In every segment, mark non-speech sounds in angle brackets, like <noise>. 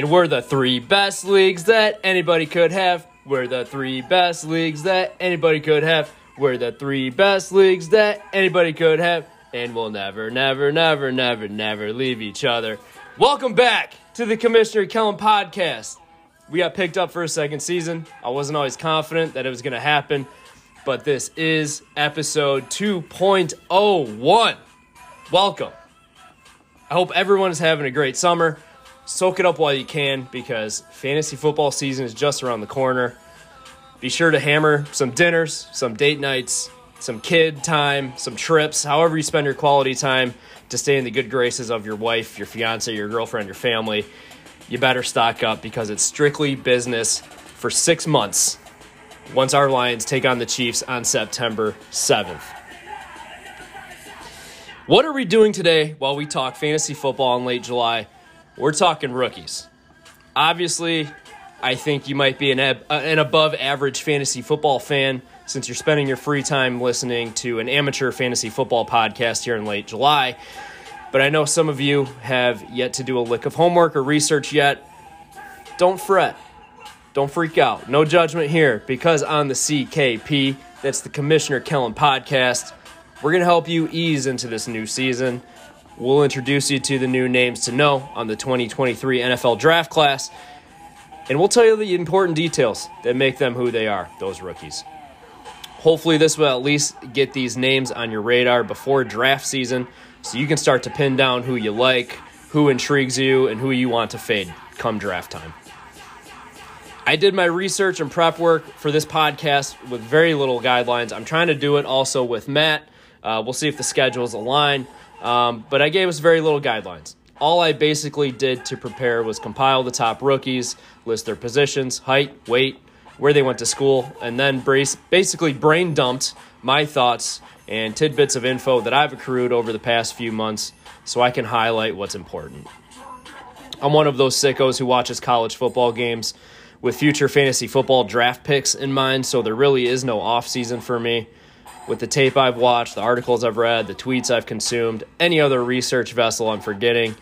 And we're the three best leagues that anybody could have. We're the three best leagues that anybody could have. We're the three best leagues that anybody could have. And we'll never, never, never, never, never leave each other. Welcome back to the Commissioner Kellen podcast. We got picked up for a second season. I wasn't always confident that it was going to happen, but this is episode 2.01. Welcome. I hope everyone is having a great summer. Soak it up while you can because fantasy football season is just around the corner. Be sure to hammer some dinners, some date nights, some kid time, some trips, however you spend your quality time to stay in the good graces of your wife, your fiance, your girlfriend, your family. You better stock up because it's strictly business for six months once our Lions take on the Chiefs on September 7th. What are we doing today while we talk fantasy football in late July? We're talking rookies. Obviously, I think you might be an, uh, an above average fantasy football fan since you're spending your free time listening to an amateur fantasy football podcast here in late July. But I know some of you have yet to do a lick of homework or research yet. Don't fret. Don't freak out. No judgment here because on the CKP, that's the Commissioner Kellen podcast, we're going to help you ease into this new season. We'll introduce you to the new names to know on the 2023 NFL draft class, and we'll tell you the important details that make them who they are, those rookies. Hopefully, this will at least get these names on your radar before draft season so you can start to pin down who you like, who intrigues you, and who you want to fade come draft time. I did my research and prep work for this podcast with very little guidelines. I'm trying to do it also with Matt uh, we'll see if the schedules align. Um, but I gave us very little guidelines. All I basically did to prepare was compile the top rookies, list their positions, height, weight, where they went to school, and then basically brain dumped my thoughts and tidbits of info that I've accrued over the past few months so I can highlight what's important. I'm one of those sickos who watches college football games with future fantasy football draft picks in mind, so there really is no off season for me with the tape I've watched, the articles I've read, the tweets I've consumed, any other research vessel I'm forgetting,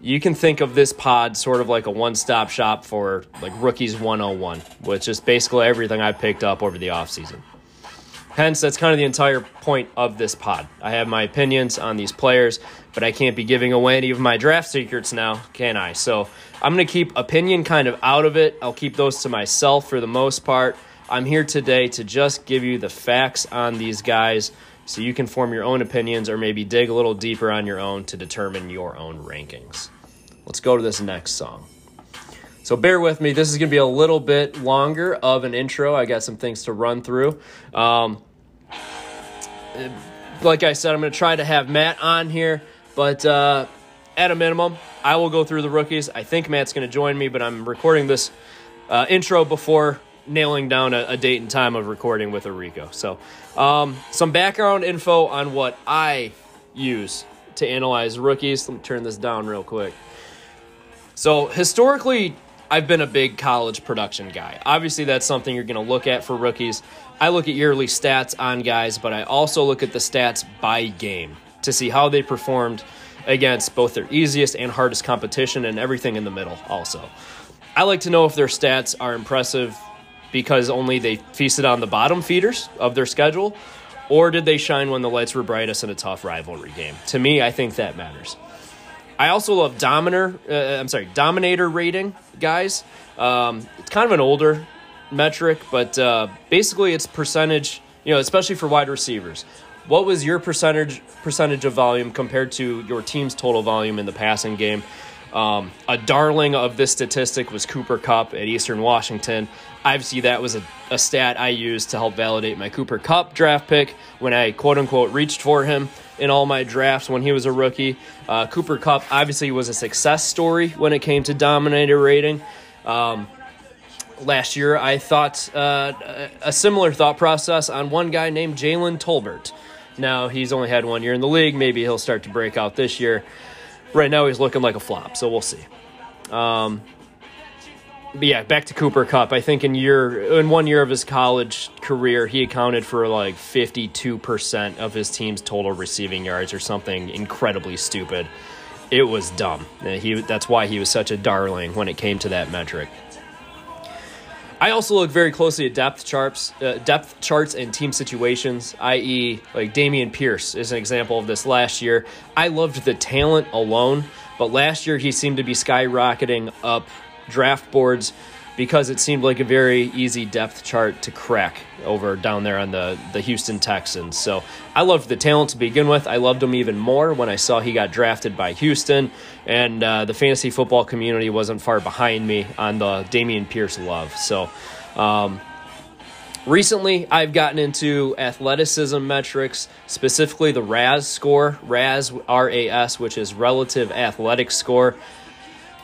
you can think of this pod sort of like a one-stop shop for like rookies 101, which is basically everything I picked up over the offseason. Hence, that's kind of the entire point of this pod. I have my opinions on these players, but I can't be giving away any of my draft secrets now, can I? So I'm going to keep opinion kind of out of it. I'll keep those to myself for the most part. I'm here today to just give you the facts on these guys so you can form your own opinions or maybe dig a little deeper on your own to determine your own rankings. Let's go to this next song. So bear with me. This is going to be a little bit longer of an intro. I got some things to run through. Um, like I said, I'm going to try to have Matt on here, but uh, at a minimum, I will go through the rookies. I think Matt's going to join me, but I'm recording this uh, intro before nailing down a, a, date and time of recording with Orrico. So, um, some background info on what I use to analyze rookies. Let me turn this down real quick. So, historically, I've been a big college production guy. Obviously, that's something you're going to look at for rookies. I look at yearly stats on guys, but I also look at the stats by game to see how they performed against both their easiest and hardest competition and everything in the middle, also. I like to know if their stats are impressive because only they feasted on the bottom feeders of their schedule, or did they shine when the lights were brightest in a tough rivalry game? To me, I think that matters. I also love Dominator. Uh, I'm sorry, Dominator rating guys. Um, it's kind of an older metric, but uh, basically it's percentage. You know, especially for wide receivers. What was your percentage percentage of volume compared to your team's total volume in the passing game? Um, a darling of this statistic was Cooper Kupp at Eastern Washington. Obviously, that was a, a stat I used to help validate my Cooper Kupp draft pick when I quote unquote reached for him in all my drafts when he was a rookie. Uh, Cooper Kupp obviously was a success story when it came to dominator rating. Um, last year, I thought uh, a similar thought process on one guy named Jalen Tolbert. Now, he's only had one year in the league. Maybe he'll start to break out this year right now he's looking like a flop, so we'll see. Um, but yeah, back to Cooper Kupp. I think in year in one year of his college career, he accounted for like fifty two percent of his team's total receiving yards, or something incredibly stupid. it was dumb. He that's why he was such a darling when it came to that metric. I also look very closely at depth charts, uh, depth charts and team situations, i.e., like Dameon Pierce is an example of this last year. I loved the talent alone, but last year he seemed to be skyrocketing up draft boards because it seemed like a very easy depth chart to crack over down there on the, the Houston Texans. So I loved the talent to begin with. I loved him even more when I saw he got drafted by Houston, and uh, the fantasy football community wasn't far behind me on the Dameon Pierce love. So, um, Recently, I've gotten into athleticism metrics, specifically the RAS score, RAS, R A S, which is relative athletic score.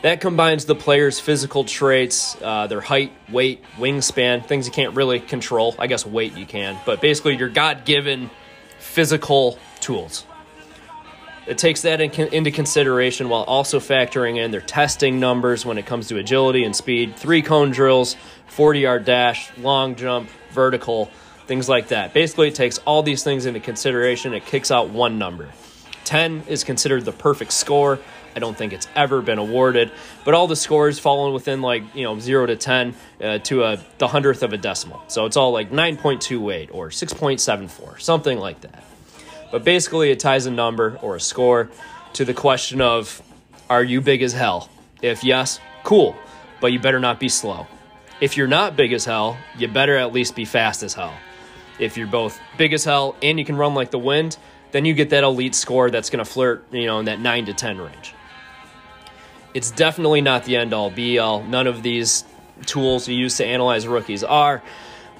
That combines the player's physical traits, uh, their height, weight, wingspan, things you can't really control. I guess weight you can, but basically your God given physical tools. It takes that in, into consideration while also factoring in their testing numbers when it comes to agility and speed, three cone drills, 40 yard dash, long jump, vertical, things like that. Basically, it takes all these things into consideration. It kicks out one number. 10 is considered the perfect score. I don't think it's ever been awarded. But all the scores falling within like you know zero to ten uh, to a the hundredth of a decimal. So it's all like nine point two eight or six point seven four, something like that. But basically, it ties a number or a score to the question of Are you big as hell? If yes, cool, but you better not be slow. If you're not big as hell, you better at least be fast as hell. If you're both big as hell and you can run like the wind, then you get that elite score that's going to flirt, you know, in that 9 to 10 range. It's definitely not the end all be all. None of these tools you use to analyze rookies are.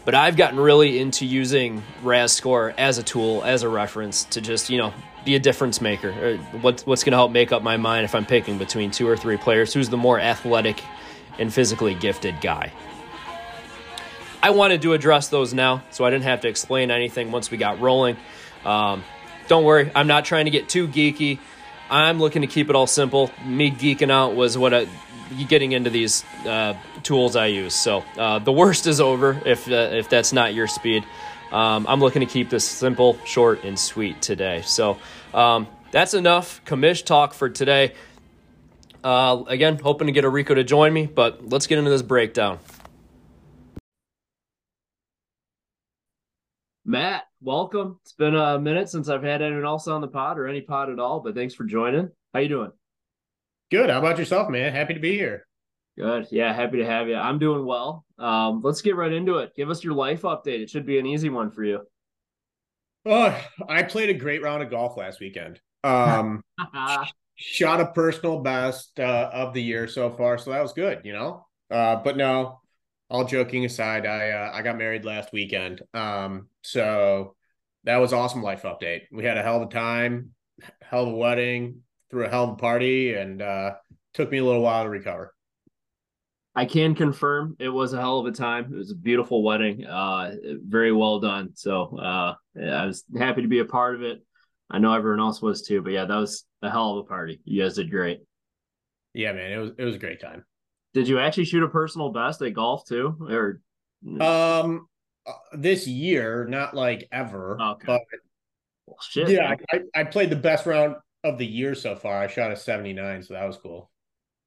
But I've gotten really into using RAS score as a tool, as a reference to just, you know, be a difference maker. Uh, what's what's going to help make up my mind if I'm picking between two or three players? Who's the more athletic and physically gifted guy? I wanted to address those now, so I didn't have to explain anything once we got rolling. Um, don't worry, I'm not trying to get too geeky. I'm looking to keep it all simple. Me geeking out was what I, getting into these uh, tools I use. So uh, the worst is over if uh, if that's not your speed. Um, I'm looking to keep this simple, short, and sweet today. So um, that's enough commish talk for today. Uh, again, hoping to get Rico to join me, but let's get into this breakdown. Matt, welcome. It's been a minute since I've had anyone else on the pod or any pod at all, but thanks for joining. How you doing? Good. How about yourself, man? Happy to be here. Good. Yeah, happy to have you. I'm doing well. Um, let's get right into it. Give us your life update. It should be an easy one for you. Oh, I played a great round of golf last weekend. Um, <laughs> shot a personal best uh, of the year so far, so that was good, you know. Uh, but no, all joking aside, I uh, I got married last weekend. Um, so that was awesome life update. We had a hell of a time, hell of a wedding, threw a hell of a party, and uh, took me a little while to recover. I can confirm it was a hell of a time. It was a beautiful wedding, uh, very well done. So uh, I was happy to be a part of it. I know everyone else was too, but yeah, that was a hell of a party. You guys did great. Yeah, man, it was it was a great time. Did you actually shoot a personal best at golf too, or? Um, uh, this year, not like ever. Okay. But well, shit, yeah, I, I played the best round of the year so far. I shot a seventy nine, so that was cool.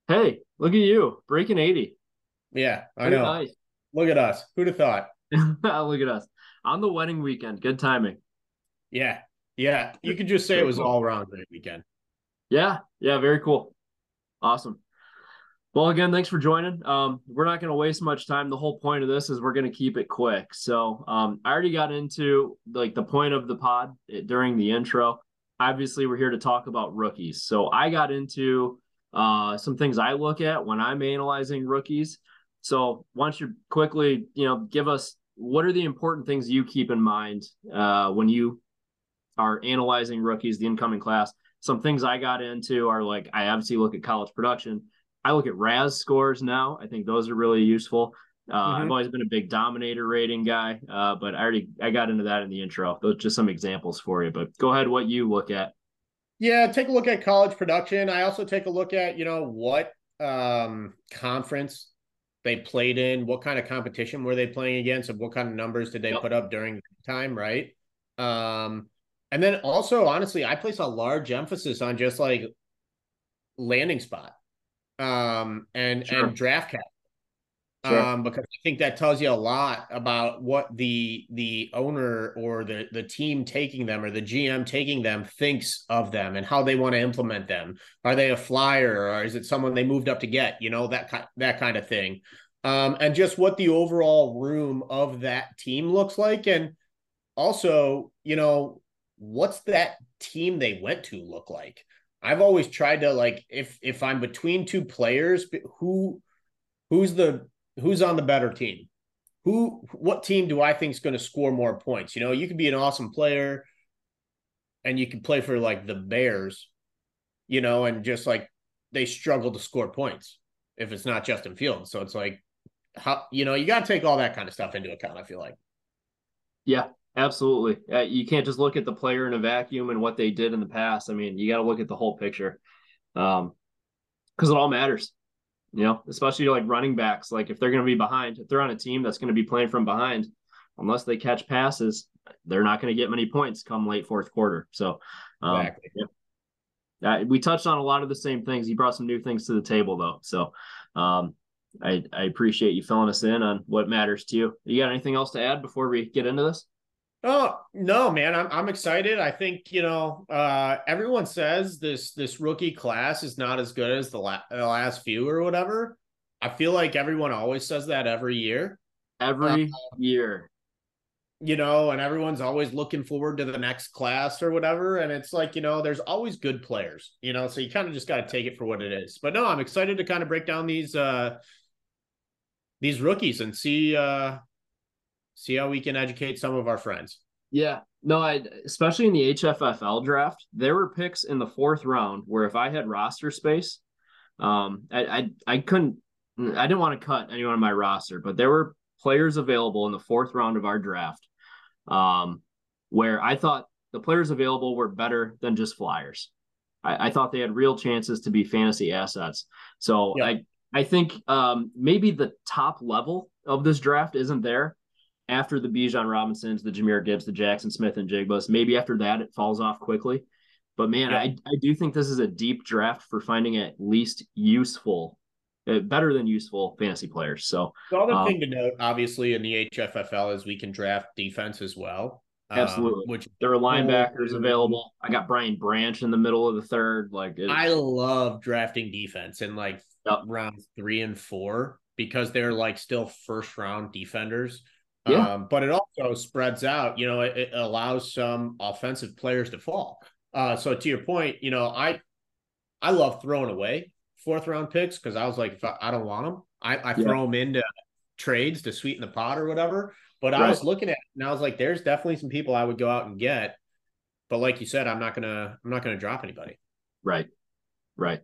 Hey, look at you breaking eighty. Yeah, I know. Nice. Look at us. Who'd have thought? <laughs> look at us on the wedding weekend. Good timing. Yeah, yeah. You could just say it was cool. all around that weekend. Yeah, yeah. Very cool. Awesome. Well, again, thanks for joining. Um, we're not going to waste much time. The whole point of this is we're going to keep it quick. So, um, I already got into like the point of the pod eh, during the intro. Obviously, we're here to talk about rookies. So, I got into uh, some things I look at when I'm analyzing rookies. So, why don't you quickly, you know, give us what are the important things you keep in mind uh, when you are analyzing rookies, the incoming class. Some things I got into are like I obviously look at college production I look at RAS scores now. I think those are really useful. Uh, mm-hmm. I've always been a big dominator rating guy, uh, but I already I got into that in the intro. Those just some examples for you. But go ahead, what you look at. Yeah, take a look at college production. I also take a look at you know what um, conference they played in, what kind of competition were they playing against, and what kind of numbers did they yep. put up during time, right? Um, and then also, honestly, I place a large emphasis on just like landing spot um, and sure. and draft cap. Sure. Um, because I think that tells you a lot about what the the owner or the the team taking them or the GM taking them thinks of them and how they want to implement them. Are they a flyer or is it someone they moved up to get? You know that that kind of thing, um, and just what the overall room of that team looks like, and also you know what's that team they went to look like. I've always tried to like if if I'm between two players, who who's the who's on the better team? Who what team do I think is going to score more points? You know, you could be an awesome player and you can play for like the Bears, you know, and just like they struggle to score points if it's not Justin Fields. So it's like how you know, you got to take all that kind of stuff into account, I feel like. Yeah, absolutely. Uh, you can't just look at the player in a vacuum and what they did in the past. I mean, you got to look at the whole picture. Um because it all matters you know, especially like running backs. Like if they're going to be behind, if they're on a team that's going to be playing from behind, unless they catch passes, they're not going to get many points come late fourth quarter. So, um, exactly. yeah. Uh, we touched on a lot of the same things. You brought some new things to the table, though. So, um, I, I appreciate you filling us in on what matters to you. You got anything else to add before we get into this? Oh no, man! I'm I'm excited. I think you know uh, everyone says this this rookie class is not as good as the, la- the last few or whatever. I feel like everyone always says that every year. Every uh, year, you know, and everyone's always looking forward to the next class or whatever. And it's like you know, there's always good players, you know. So you kind of just got to take it for what it is. But no, I'm excited to kind of break down these uh these rookies and see uh see how we can educate some of our friends. Yeah. No, I especially in the HFFL draft, there were picks in the fourth round where if I had roster space, um, I I, I couldn't I didn't want to cut anyone on my roster, but there were players available in the fourth round of our draft, um, where I thought the players available were better than just flyers. I, I thought they had real chances to be fantasy assets. So yeah. I I think um, maybe the top level of this draft isn't there, after the Bijan Robinsons, the Jahmyr Gibbs, the Jaxon Smith-Njigbas. Maybe after that it falls off quickly. But man, yeah. I, I do think this is a deep draft for finding at least useful, uh, better than useful fantasy players. So the other um, thing to note, obviously, in the HFFL is we can draft defense as well. Um, absolutely. Um, which there are linebackers available. I got Brian Branch in the middle of the third. Like I love drafting defense in like yep. rounds three and four because they're like still first round defenders. Yeah. Um, but it also spreads out, you know, it, it, allows some offensive players to fall. Uh, so to your point, you know, I I love throwing away fourth round picks because I was like, if I, I, don't want them, I, I yeah. throw them into trades to sweeten the pot or whatever. But right. I was looking at it and I was like, there's definitely some people I would go out and get. But like you said, I'm not gonna I'm not gonna drop anybody. Right. Right.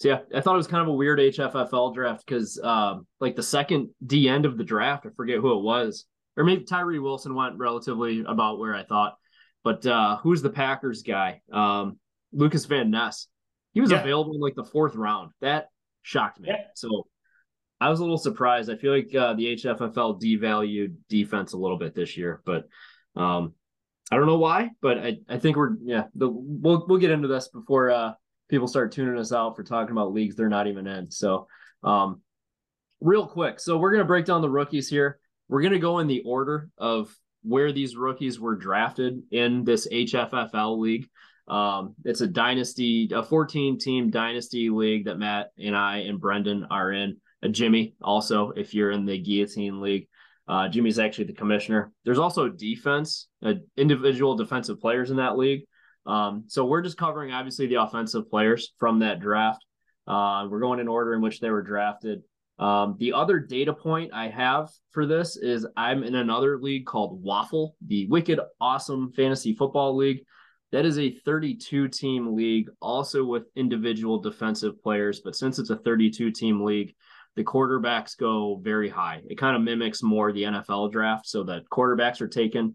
So yeah, I thought it was kind of a weird HFFL draft because um, like the second D end of the draft, I forget who it was, or maybe Tyree Wilson went relatively about where I thought. But uh, who's the Packers guy? Um, Lukas Van Ness. He was yeah. available in like the fourth round. That shocked me. Yeah. So I was a little surprised. I feel like uh, the HFFL devalued defense a little bit this year, but um, I don't know why. But I, I think we're yeah. The, we'll we'll get into this before uh, people start tuning us out for talking about leagues they're not even in. So, um, real quick, so we're gonna break down the rookies here. We're gonna go in the order of where these rookies were drafted in this HFFL league. Um, it's a dynasty, a 14 team dynasty league that Matt and I and Brendan are in. A Jimmy also, if you're in the guillotine league. Uh, Jimmy's actually the commissioner. There's also defense, uh, individual defensive players in that league. Um, so we're just covering obviously the offensive players from that draft. Uh, we're going in order in which they were drafted. Um, the other data point I have for this is I'm in another league called Waffle, the Wicked Awesome Fantasy Football League. That is a 32 team league, also with individual defensive players. But since it's a 32 team league, the quarterbacks go very high. It kind of mimics more the NFL draft, so that quarterbacks are taken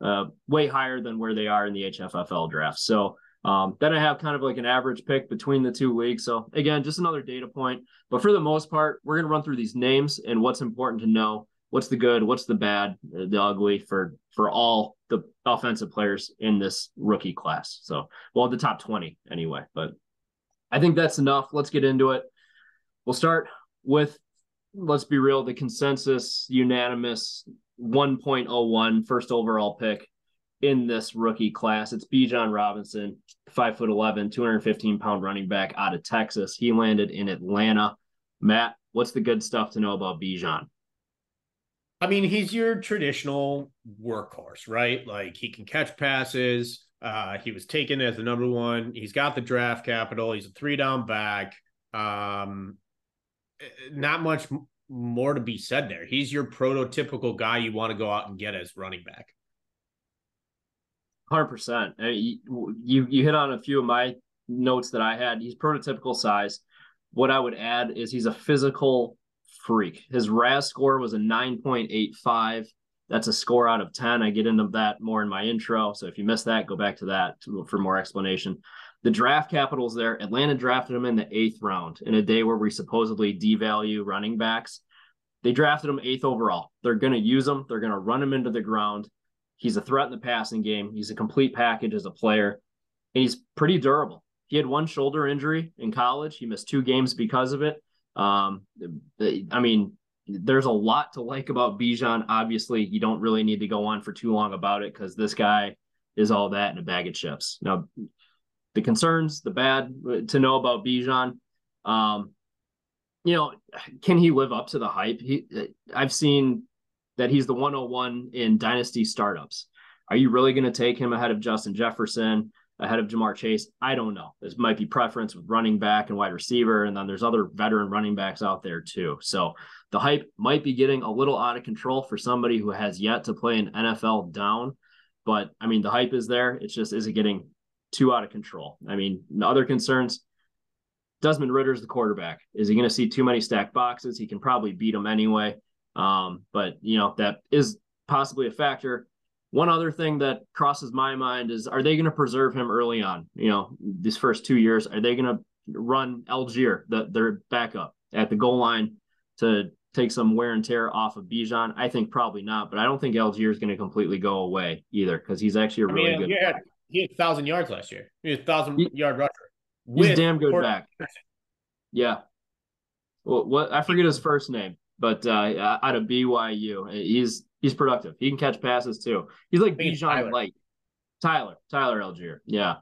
uh, way higher than where they are in the HFFL draft. So um, then I have kind of like an average pick between the two leagues. So again, just another data point. But for the most part, we're going to run through these names and what's important to know. What's the good? What's the bad? The ugly for for all the offensive players in this rookie class. So well, the top twenty anyway. But I think that's enough. Let's get into it. We'll start with, let's be real, the consensus unanimous 1.01 first overall pick in this rookie class. It's Bijan Robinson, five foot 11, 215 pound running back out of Texas. He landed in Atlanta. Matt, what's the good stuff to know about Bijan? I mean, he's your traditional workhorse, right? Like he can catch passes. Uh, he was taken as the number one. He's got the draft capital. He's a three down back. Um, not much more to be said there. He's your prototypical guy you want to go out and get as running back. Hundred percent. Uh, you you hit on a few of my notes that I had. He's prototypical size. What I would add is he's a physical freak. His RAS score was a nine point eight five. That's a score out of ten. I get into that more in my intro. So if you missed that, go back to that for more explanation. The draft capital's there. Atlanta drafted him in the eighth round in a day where we supposedly devalue running backs. They drafted him eighth overall. They're going to use him. They're going to run him into the ground. He's a threat in the passing game. He's a complete package as a player, and he's pretty durable. He had one shoulder injury in college. He missed two games because of it. Um, I mean, there's a lot to like about Bijan. Obviously, you don't really need to go on for too long about it because this guy is all that in a bag of chips. Now, the concerns, the bad to know about Bijan. Um, you know, can he live up to the hype? He, I've seen that he's the 101 in dynasty startups. Are you really going to take him ahead of Justin Jefferson, ahead of Ja'Marr Chase? I don't know. This might be preference with running back and wide receiver, and then there's other veteran running backs out there too. So the hype might be getting a little out of control for somebody who has yet to play an NFL down. But I mean, the hype is there. It's just is it getting too out of control? I mean, other concerns. Desmond Ridder's the quarterback. Is he going to see too many stacked boxes? He can probably beat them anyway. Um, but you know that is possibly a factor. One other thing that crosses my mind is: Are they going to preserve him early on? You know, these first two years, are they going to run Allgeier, the, their backup, at the goal line to take some wear and tear off of Bijan? I think probably not, but I don't think Allgeier is going to completely go away either because he's actually a really I mean, good. Yeah, he had thousand yards last year. He had thousand yard rusher. He's damn good back. Yeah. Well, what I forget his first name, but uh, out of BYU, he's he's productive. He can catch passes too. He's like Bijan Light. Tyler, Tyler Allgeier. Yeah.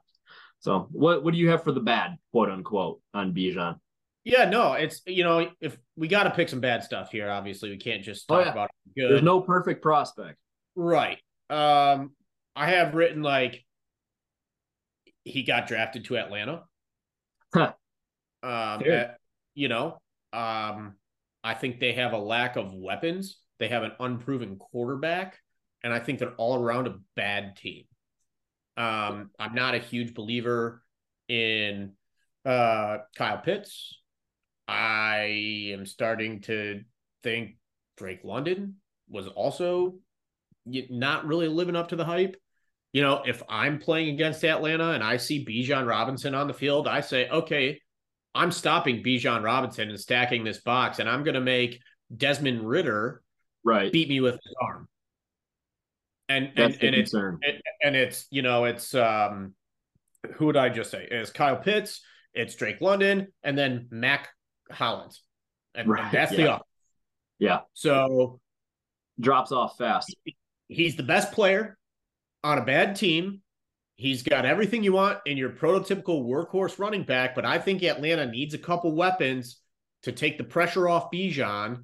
So what what do you have for the bad, quote unquote, on Bijan? Yeah, no, it's you know, if we got to pick some bad stuff here, obviously we can't just talk oh, yeah. about good. There's no perfect prospect. Right. Um, I have written like he got drafted to Atlanta. Huh. Um, at, you know, um, I think they have a lack of weapons. They have an unproven quarterback, and I think they're all around a bad team. Um, I'm not a huge believer in uh, Kyle Pitts. I am starting to think Drake London was also not really living up to the hype. You know, if I'm playing against Atlanta and I see Bijan Robinson on the field, I say, okay, I'm stopping Bijan Robinson and stacking this box, and I'm going to make Desmond Ridder right beat me with his arm. And That's and, and it's and it's you know it's um who would I just say? It's Kyle Pitts, it's Drake London, and then Mack Hollins, and, right. and that's yeah. the offense. Yeah. So drops off fast. He's the best player on a bad team. He's got everything you want in your prototypical workhorse running back, but I think Atlanta needs a couple weapons to take the pressure off Bijan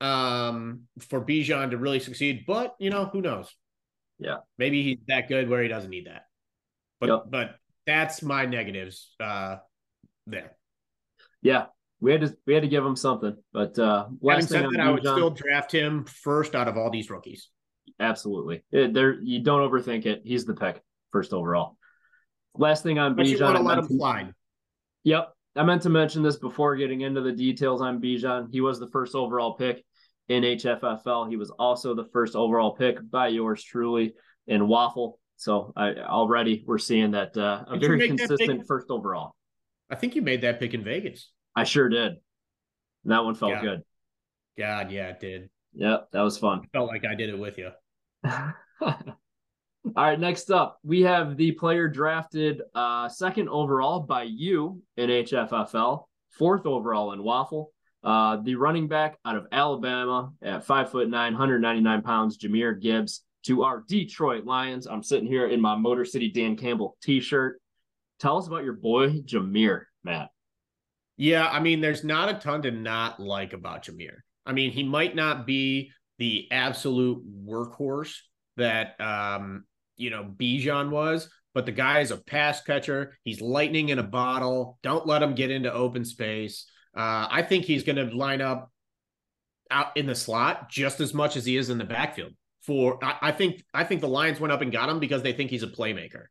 um, for Bijan to really succeed. But you know, who knows? Yeah, maybe he's that good where he doesn't need that. But yep. but that's my negatives uh, there. Yeah, we had to we had to give him something. But uh, having said that, I would still draft him first out of all these rookies. Absolutely, it, there you don't overthink it. He's the pick first overall. Last thing on Bijan, you want to let him fly. Yep, I meant to mention this before getting into the details on Bijan. He was the first overall pick in HFFL. He was also the first overall pick by yours truly in Waffle. So I, already we're seeing that uh, a did very consistent first overall. I think you made that pick in Vegas. I sure did. That one felt good. God, yeah, it did. Yep, that was fun. I felt like I did it with you. All right, next up, we have the player drafted uh, second overall by you in HFFL, fourth overall in Waffle. Uh, the running back out of Alabama at five foot nine, 199 pounds, Jahmyr Gibbs, to our Detroit Lions. I'm sitting here in my Motor City Dan Campbell t-shirt. Tell us about your boy Jahmyr, Matt. Yeah, I mean, there's not a ton to not like about Jahmyr. I mean, he might not be the absolute workhorse that um, you know Bijan was, but the guy is a pass catcher. He's lightning in a bottle. Don't let him get into open space. Uh, I think he's going to line up out in the slot just as much as he is in the backfield. For I, I think I think the Lions went up and got him because they think he's a playmaker,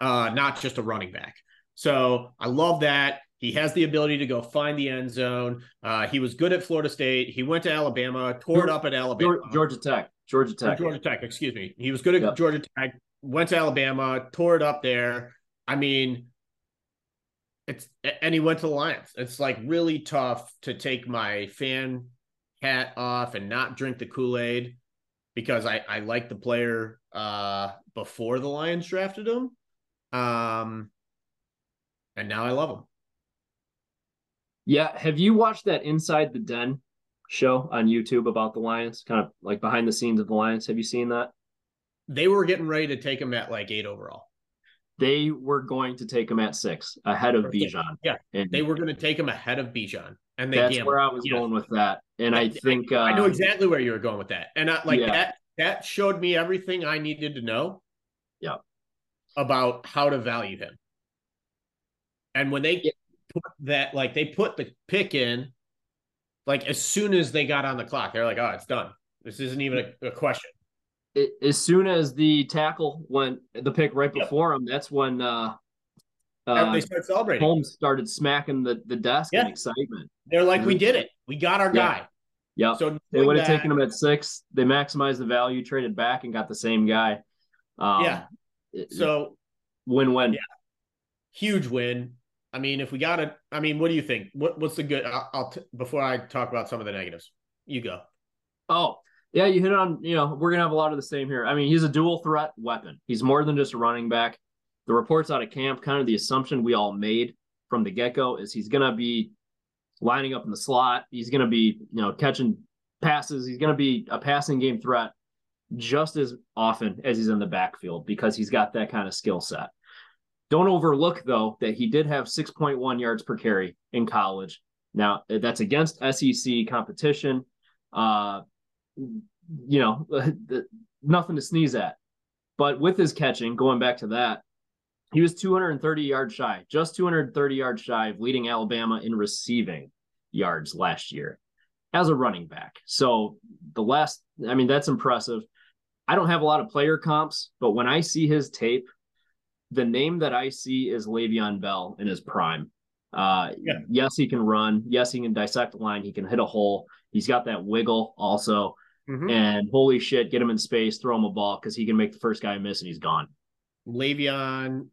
uh, not just a running back. So I love that. He has the ability to go find the end zone. Uh, he was good at Florida State. He went to Alabama, tore it up at Alabama. Georgia Tech. Georgia Tech. Georgia Tech, excuse me. He was good at. Georgia Tech, went to Alabama, tore it up there. I mean, it's and he went to the Lions. It's like really tough to take my fan hat off and not drink the Kool-Aid because I, I like the player uh before the Lions drafted him. Um and now I love him. Yeah. Have you watched that Inside the Den show on YouTube about the Lions? Kind of like behind the scenes of the Lions. Have you seen that? They were getting ready to take him at like eight overall. They were going to take him at six ahead of Bijan. Yeah. And they were going to take him ahead of Bijan. And they that's gambled. where I was going with that. And I, I think I, uh, I know exactly where you were going with that. And I, like yeah. that that showed me everything I needed to know. Yeah. About how to value him. And when they yeah put that like they put the pick in like as soon as they got on the clock. They're like, oh, it's done. This isn't even a, a question. It, as soon as the tackle went the pick right before yep. him, that's when uh, uh, they start celebrating. Holmes started smacking the, the desk yeah. in excitement. They're like, we did it. We got our yeah. guy. Yeah. So they would have taken him at six. They maximized the value, traded back, and got the same guy. Um, yeah. So win win. Yeah. Huge win. I mean, if we got it, I mean, what do you think? What what's the good? I'll, I'll t- before I talk about some of the negatives, you go. Oh yeah, you hit on. You know, we're gonna have a lot of the same here. I mean, he's a dual threat weapon. He's more than just a running back. The reports out of camp, kind of the assumption we all made from the get go, is he's gonna be lining up in the slot. He's gonna be, you know, catching passes. He's gonna be a passing game threat just as often as he's in the backfield because he's got that kind of skill set. Don't overlook, though, that he did have 6.1 yards per carry in college. Now, that's against SEC competition. Uh, you know, <laughs> nothing to sneeze at. But with his catching, going back to that, he was 230 yards shy, just 230 yards shy of leading Alabama in receiving yards last year as a running back. So the last, I mean, that's impressive. I don't have a lot of player comps, but when I see his tape, the name that I see is Le'Veon Bell in his prime. Uh, yeah. Yes, he can run. Yes, he can dissect a line. He can hit a hole. He's got that wiggle also. Mm-hmm. And holy shit, get him in space, throw him a ball because he can make the first guy miss and he's gone. Le'Veon,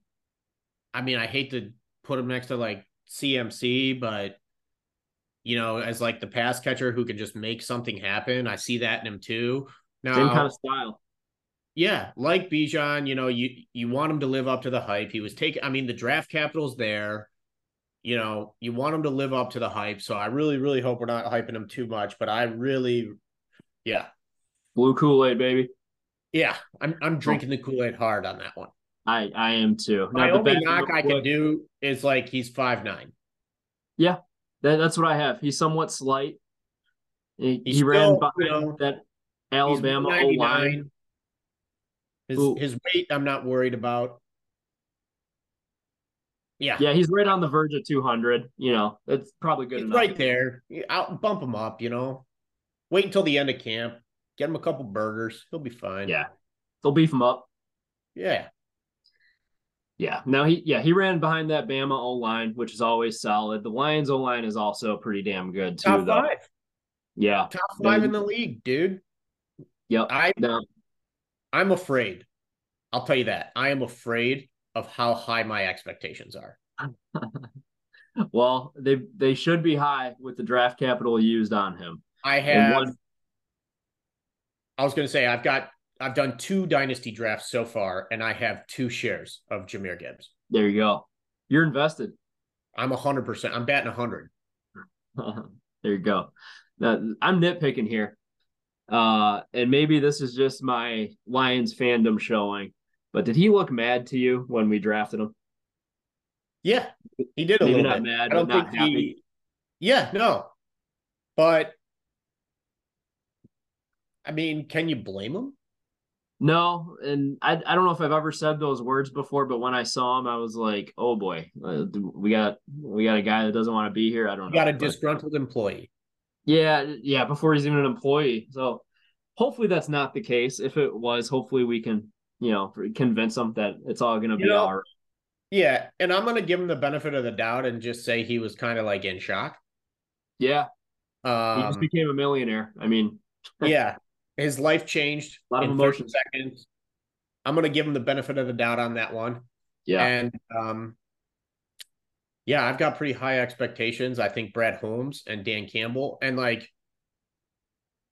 I mean, I hate to put him next to like CMC, but you know, as like the pass catcher who can just make something happen, I see that in him too. Now, Same kind of style. Yeah, like Bijan, you know, you you want him to live up to the hype. He was taking. I mean, the draft capital's there. You know, you want him to live up to the hype. So I really, really hope we're not hyping him too much. But I really, yeah, blue Kool Aid, baby. Yeah, I'm I'm drinking the Kool Aid hard on that one. I I am too. My now, only knock I can do is like he's five nine. Yeah, that, that's what I have. He's somewhat slight. He, he still, ran behind you know, that Alabama O line. His Ooh. his weight, I'm not worried about. Yeah, yeah, he's right on the verge of 200. You know, it's probably good he's enough. Right there, I'll bump him up. You know, wait until the end of camp, get him a couple burgers, he'll be fine. Yeah, they'll beef him up. Yeah, yeah. Now he, yeah, he ran behind that Bama O line, which is always solid. The Lions O line is also pretty damn good too. Top though. five. Yeah, top five in the league, dude. Yep. I no. I'm afraid. I'll tell you that. I am afraid of how high my expectations are. <laughs> well, they they should be high with the draft capital used on him. I have one... I was going to say I've got I've done two dynasty drafts so far, and I have two shares of Jahmyr Gibbs. There you go. You're invested. I'm hundred percent. I'm batting hundred. <laughs> there you go. Now, I'm nitpicking here, uh, and maybe this is just my Lions fandom showing. But did he look mad to you when we drafted him? Yeah, he did a maybe little not bit. mad, I don't think happy. he. Yeah, no, but I mean, can you blame him? No, and I I don't know if I've ever said those words before, but when I saw him, I was like, "Oh boy, uh, we got we got a guy that doesn't want to be here." I don't You know. got a disgruntled employee. Yeah, yeah, before he's even an employee. So hopefully that's not the case. If it was, hopefully we can, you know, convince him that it's all going to be know, all right. Yeah, and I'm gonna give him the benefit of the doubt and just say he was kind of like in shock. Yeah, he just Um, became a millionaire. I mean, <laughs> yeah, his life changed A lot of in emotions. seconds. I'm gonna give him the benefit of the doubt on that one. yeah, And um, yeah, I've got pretty high expectations. I think Brad Holmes and Dan Campbell, and like,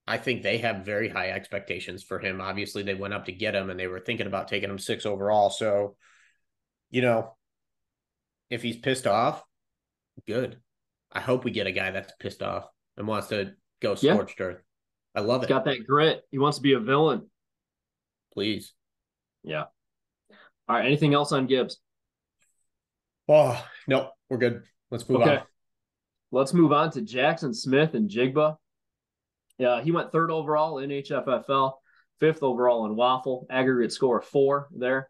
I think they have very high expectations for him. Obviously, they went up to get him, and they were thinking about taking him six overall. So, you know, if he's pissed off, good. I hope we get a guy that's pissed off and wants to go Yeah. scorched earth. I love it. got that grit. He wants to be a villain. Please. Yeah. All right. Anything else on Gibbs? Oh no, we're good. Let's move Okay. on. Let's move on to Jaxon Smith-Njigba. Yeah, he went third overall in HFFL, fifth overall in Waffle, aggregate score of four there.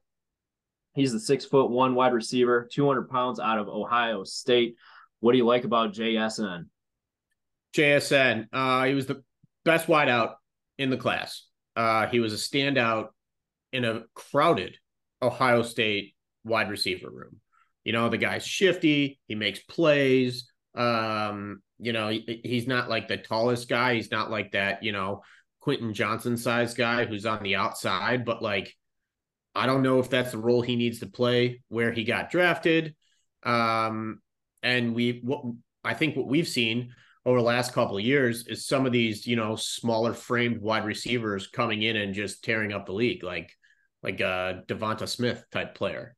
He's the six foot one wide receiver, 200 pounds out of Ohio State. What do you like about JSN? JSN. Uh, he was the best wideout in the class. Uh, he was a standout in a crowded Ohio State wide receiver room. You know, the guy's shifty. He makes plays. Um, you know, he- he's not like the tallest guy. He's not like that, you know, Quentin Johnston size guy who's on the outside, but like, I don't know if that's the role he needs to play where he got drafted. Um, and we, what I think what we've seen over the last couple of years is some of these, you know, smaller framed wide receivers coming in and just tearing up the league, like like a DeVonta Smith type player.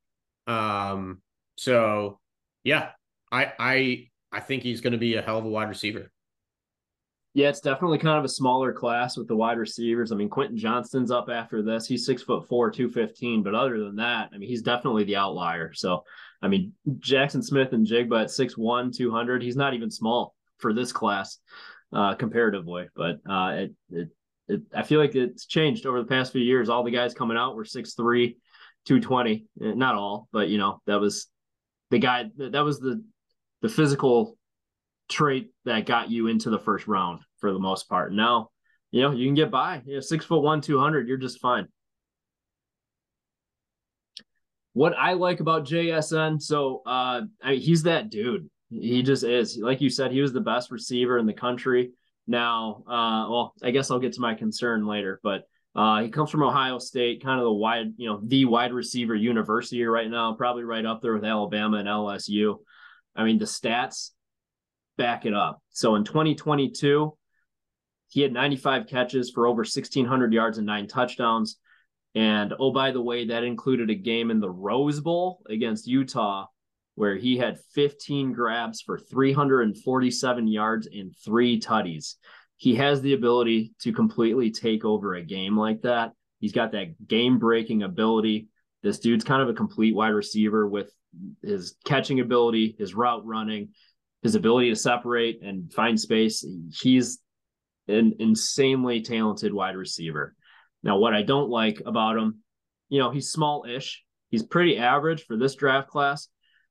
Um, so yeah, I I I think he's going to be a hell of a wide receiver. Yeah, it's definitely kind of a smaller class with the wide receivers. I mean, Quentin Johnston's up after this. He's six foot four, 215. But other than that, I mean, he's definitely the outlier. So, I mean, Jaxon Smith-Njigba at 6'1, 200. He's not even small for this class uh, comparatively. But uh, it, it, it, I feel like it's changed over the past few years. All the guys coming out were 6'3, 220. Eh, Not all, but, you know, that was the guy, that was the, the physical trait that got you into the first round for the most part. Now, you know, you can get by. You know, six foot one, 200, you're just fine. What I like about JSN, so uh, I, he's that dude. He just is. Like you said, he was the best receiver in the country. Now, uh, well, I guess I'll get to my concern later, but uh, he comes from Ohio State, kind of the wide, you know, the wide receiver university right now, probably right up there with Alabama and LSU. I mean, the stats back it up. So in 2022, he had 95 catches for over 1,600 yards and nine touchdowns. And oh, by the way, that included a game in the Rose Bowl against Utah where he had 15 grabs for 347 yards and three tutties. He has the ability to completely take over a game like that. He's got that game breaking ability. This dude's kind of a complete wide receiver with his catching ability, his route running, his ability to separate and find space. He's an insanely talented wide receiver. Now, what I don't like about him, you know, he's small ish. He's pretty average for this draft class.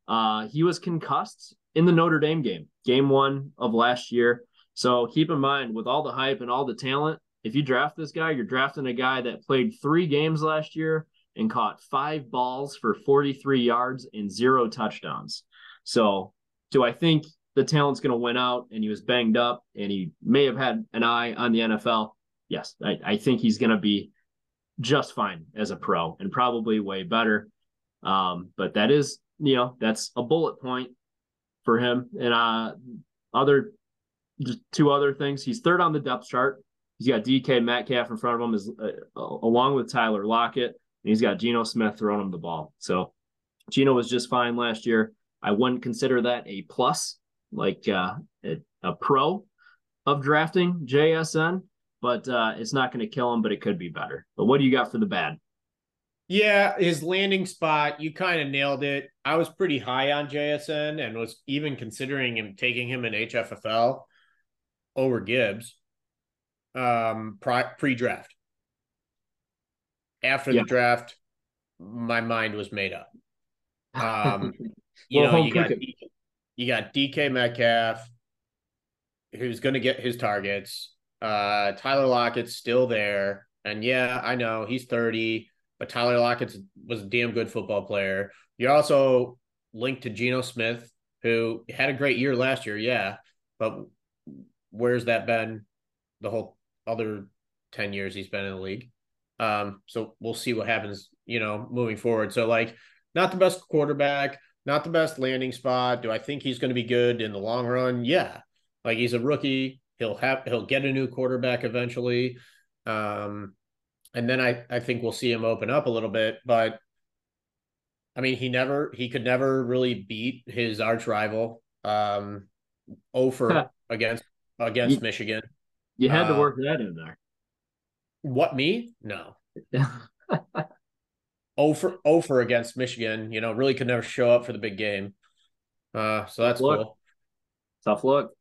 Uh, he was concussed in the Notre Dame game, game one of last year. So keep in mind, with all the hype and all the talent, if you draft this guy, you're drafting a guy that played three games last year and caught five balls for 43 yards and zero touchdowns. So, do I think the talent's going to win out and he was banged up and he may have had an eye on the NFL? Yes, I, I think he's going to be just fine as a pro and probably way better. Um, but that is, you know, that's a bullet point for him. And uh, other, just two other things. He's third on the depth chart He's got DK Metcalf in front of him, is uh, along with Tyler Lockett, and he's got Geno Smith throwing him the ball. So Geno was just fine last year. I wouldn't consider that a plus, like uh, a, a pro of drafting JSN, but uh, it's not going to kill him, but it could be better. But what do you got for the bad? Yeah, his landing spot, you kind of nailed it. I was pretty high on JSN and was even considering him taking him in HFFL over Gibbs um pre-draft. After yeah. the draft, my mind was made up. Um <laughs> you well, know, you got, DK, you got DK Metcalf who's going to get his targets. Uh Tyler Lockett's still there. And yeah, I know he's 30 but Tyler Lockett was a damn good football player. You're also linked to Geno Smith, who had a great year last year, yeah, but where's that been the whole other 10 years he's been in the league? Um, so we'll see what happens, you know, moving forward. So, like, not the best quarterback, not the best landing spot. Do I think he's going to be good in the long run? Yeah. Like, he's a rookie. He'll have, he'll get a new quarterback eventually. Um, and then I I think we'll see him open up a little bit. But I mean, he never he could never really beat his arch rival. Um, over <laughs> against against you, Michigan. You had to uh, work that in there. What me? No. <laughs> over over against Michigan. You know, really could never show up for the big game. Uh, so that's look. cool. Tough look.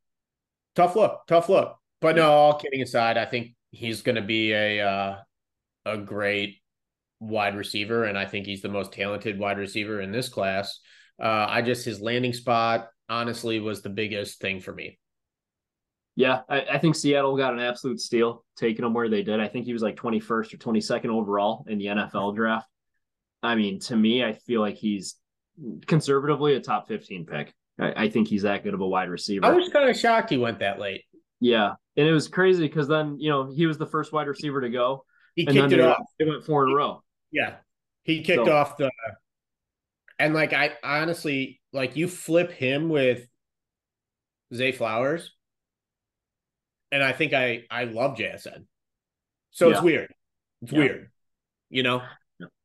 Tough look. Tough look. But no, all kidding aside, I think he's going to be a uh, a great wide receiver, and I think he's the most talented wide receiver in this class. Uh, I just his landing spot honestly was the biggest thing for me. Yeah, I, I, think Seattle got an absolute steal taking him where they did. I think he was like 21st or 22nd overall in the NFL mm-hmm. draft. I mean, to me, I feel like he's conservatively a top 15 pick. I, I think he's that good of a wide receiver. I was kind of shocked he went that late. Yeah. And it was crazy because then, you know, he was the first wide receiver to go. He and kicked it off. They went four in a row. Yeah, he kicked so. off the. And like I honestly like you flip him with Zay Flowers, and I think I I love JSN. So yeah. it's weird. It's yeah. weird, you know.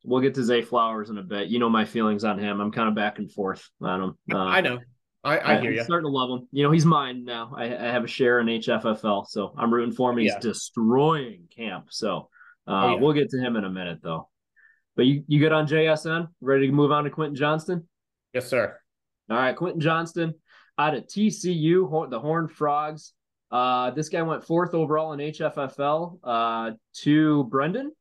We'll get to Zay Flowers in a bit. You know my feelings on him. I'm kind of back and forth on him. Uh, I know. I, I hear you. Starting to love him. You know, he's mine now. I, I, have a share in HFFL, so I'm rooting for him. He's yeah. destroying camp. So uh, oh. We'll get to him in a minute, though. But you, you good on JSN? Ready to move on to Quentin Johnston? Yes, sir. All right, Quentin Johnston out of TCU, the Horned Frogs. Uh, this guy went fourth overall in HFFL uh, to Brendan,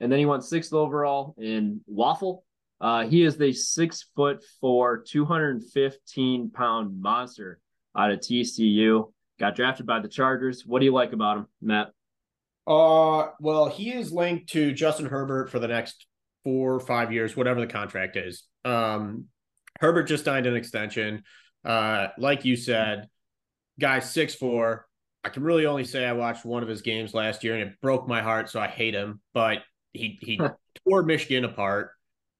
and then he went sixth overall in Waffle. Uh, he is the six foot four, 215 pound monster out of TCU. Got drafted by the Chargers. What do you like about him, Matt? Uh, well, he is linked to Justin Herbert for the next four or five years, whatever the contract is. Um, Herbert just signed an extension. Uh, like you said, guy six four. I can really only say I watched one of his games last year, and it broke my heart. So I hate him. But he he tore Michigan apart.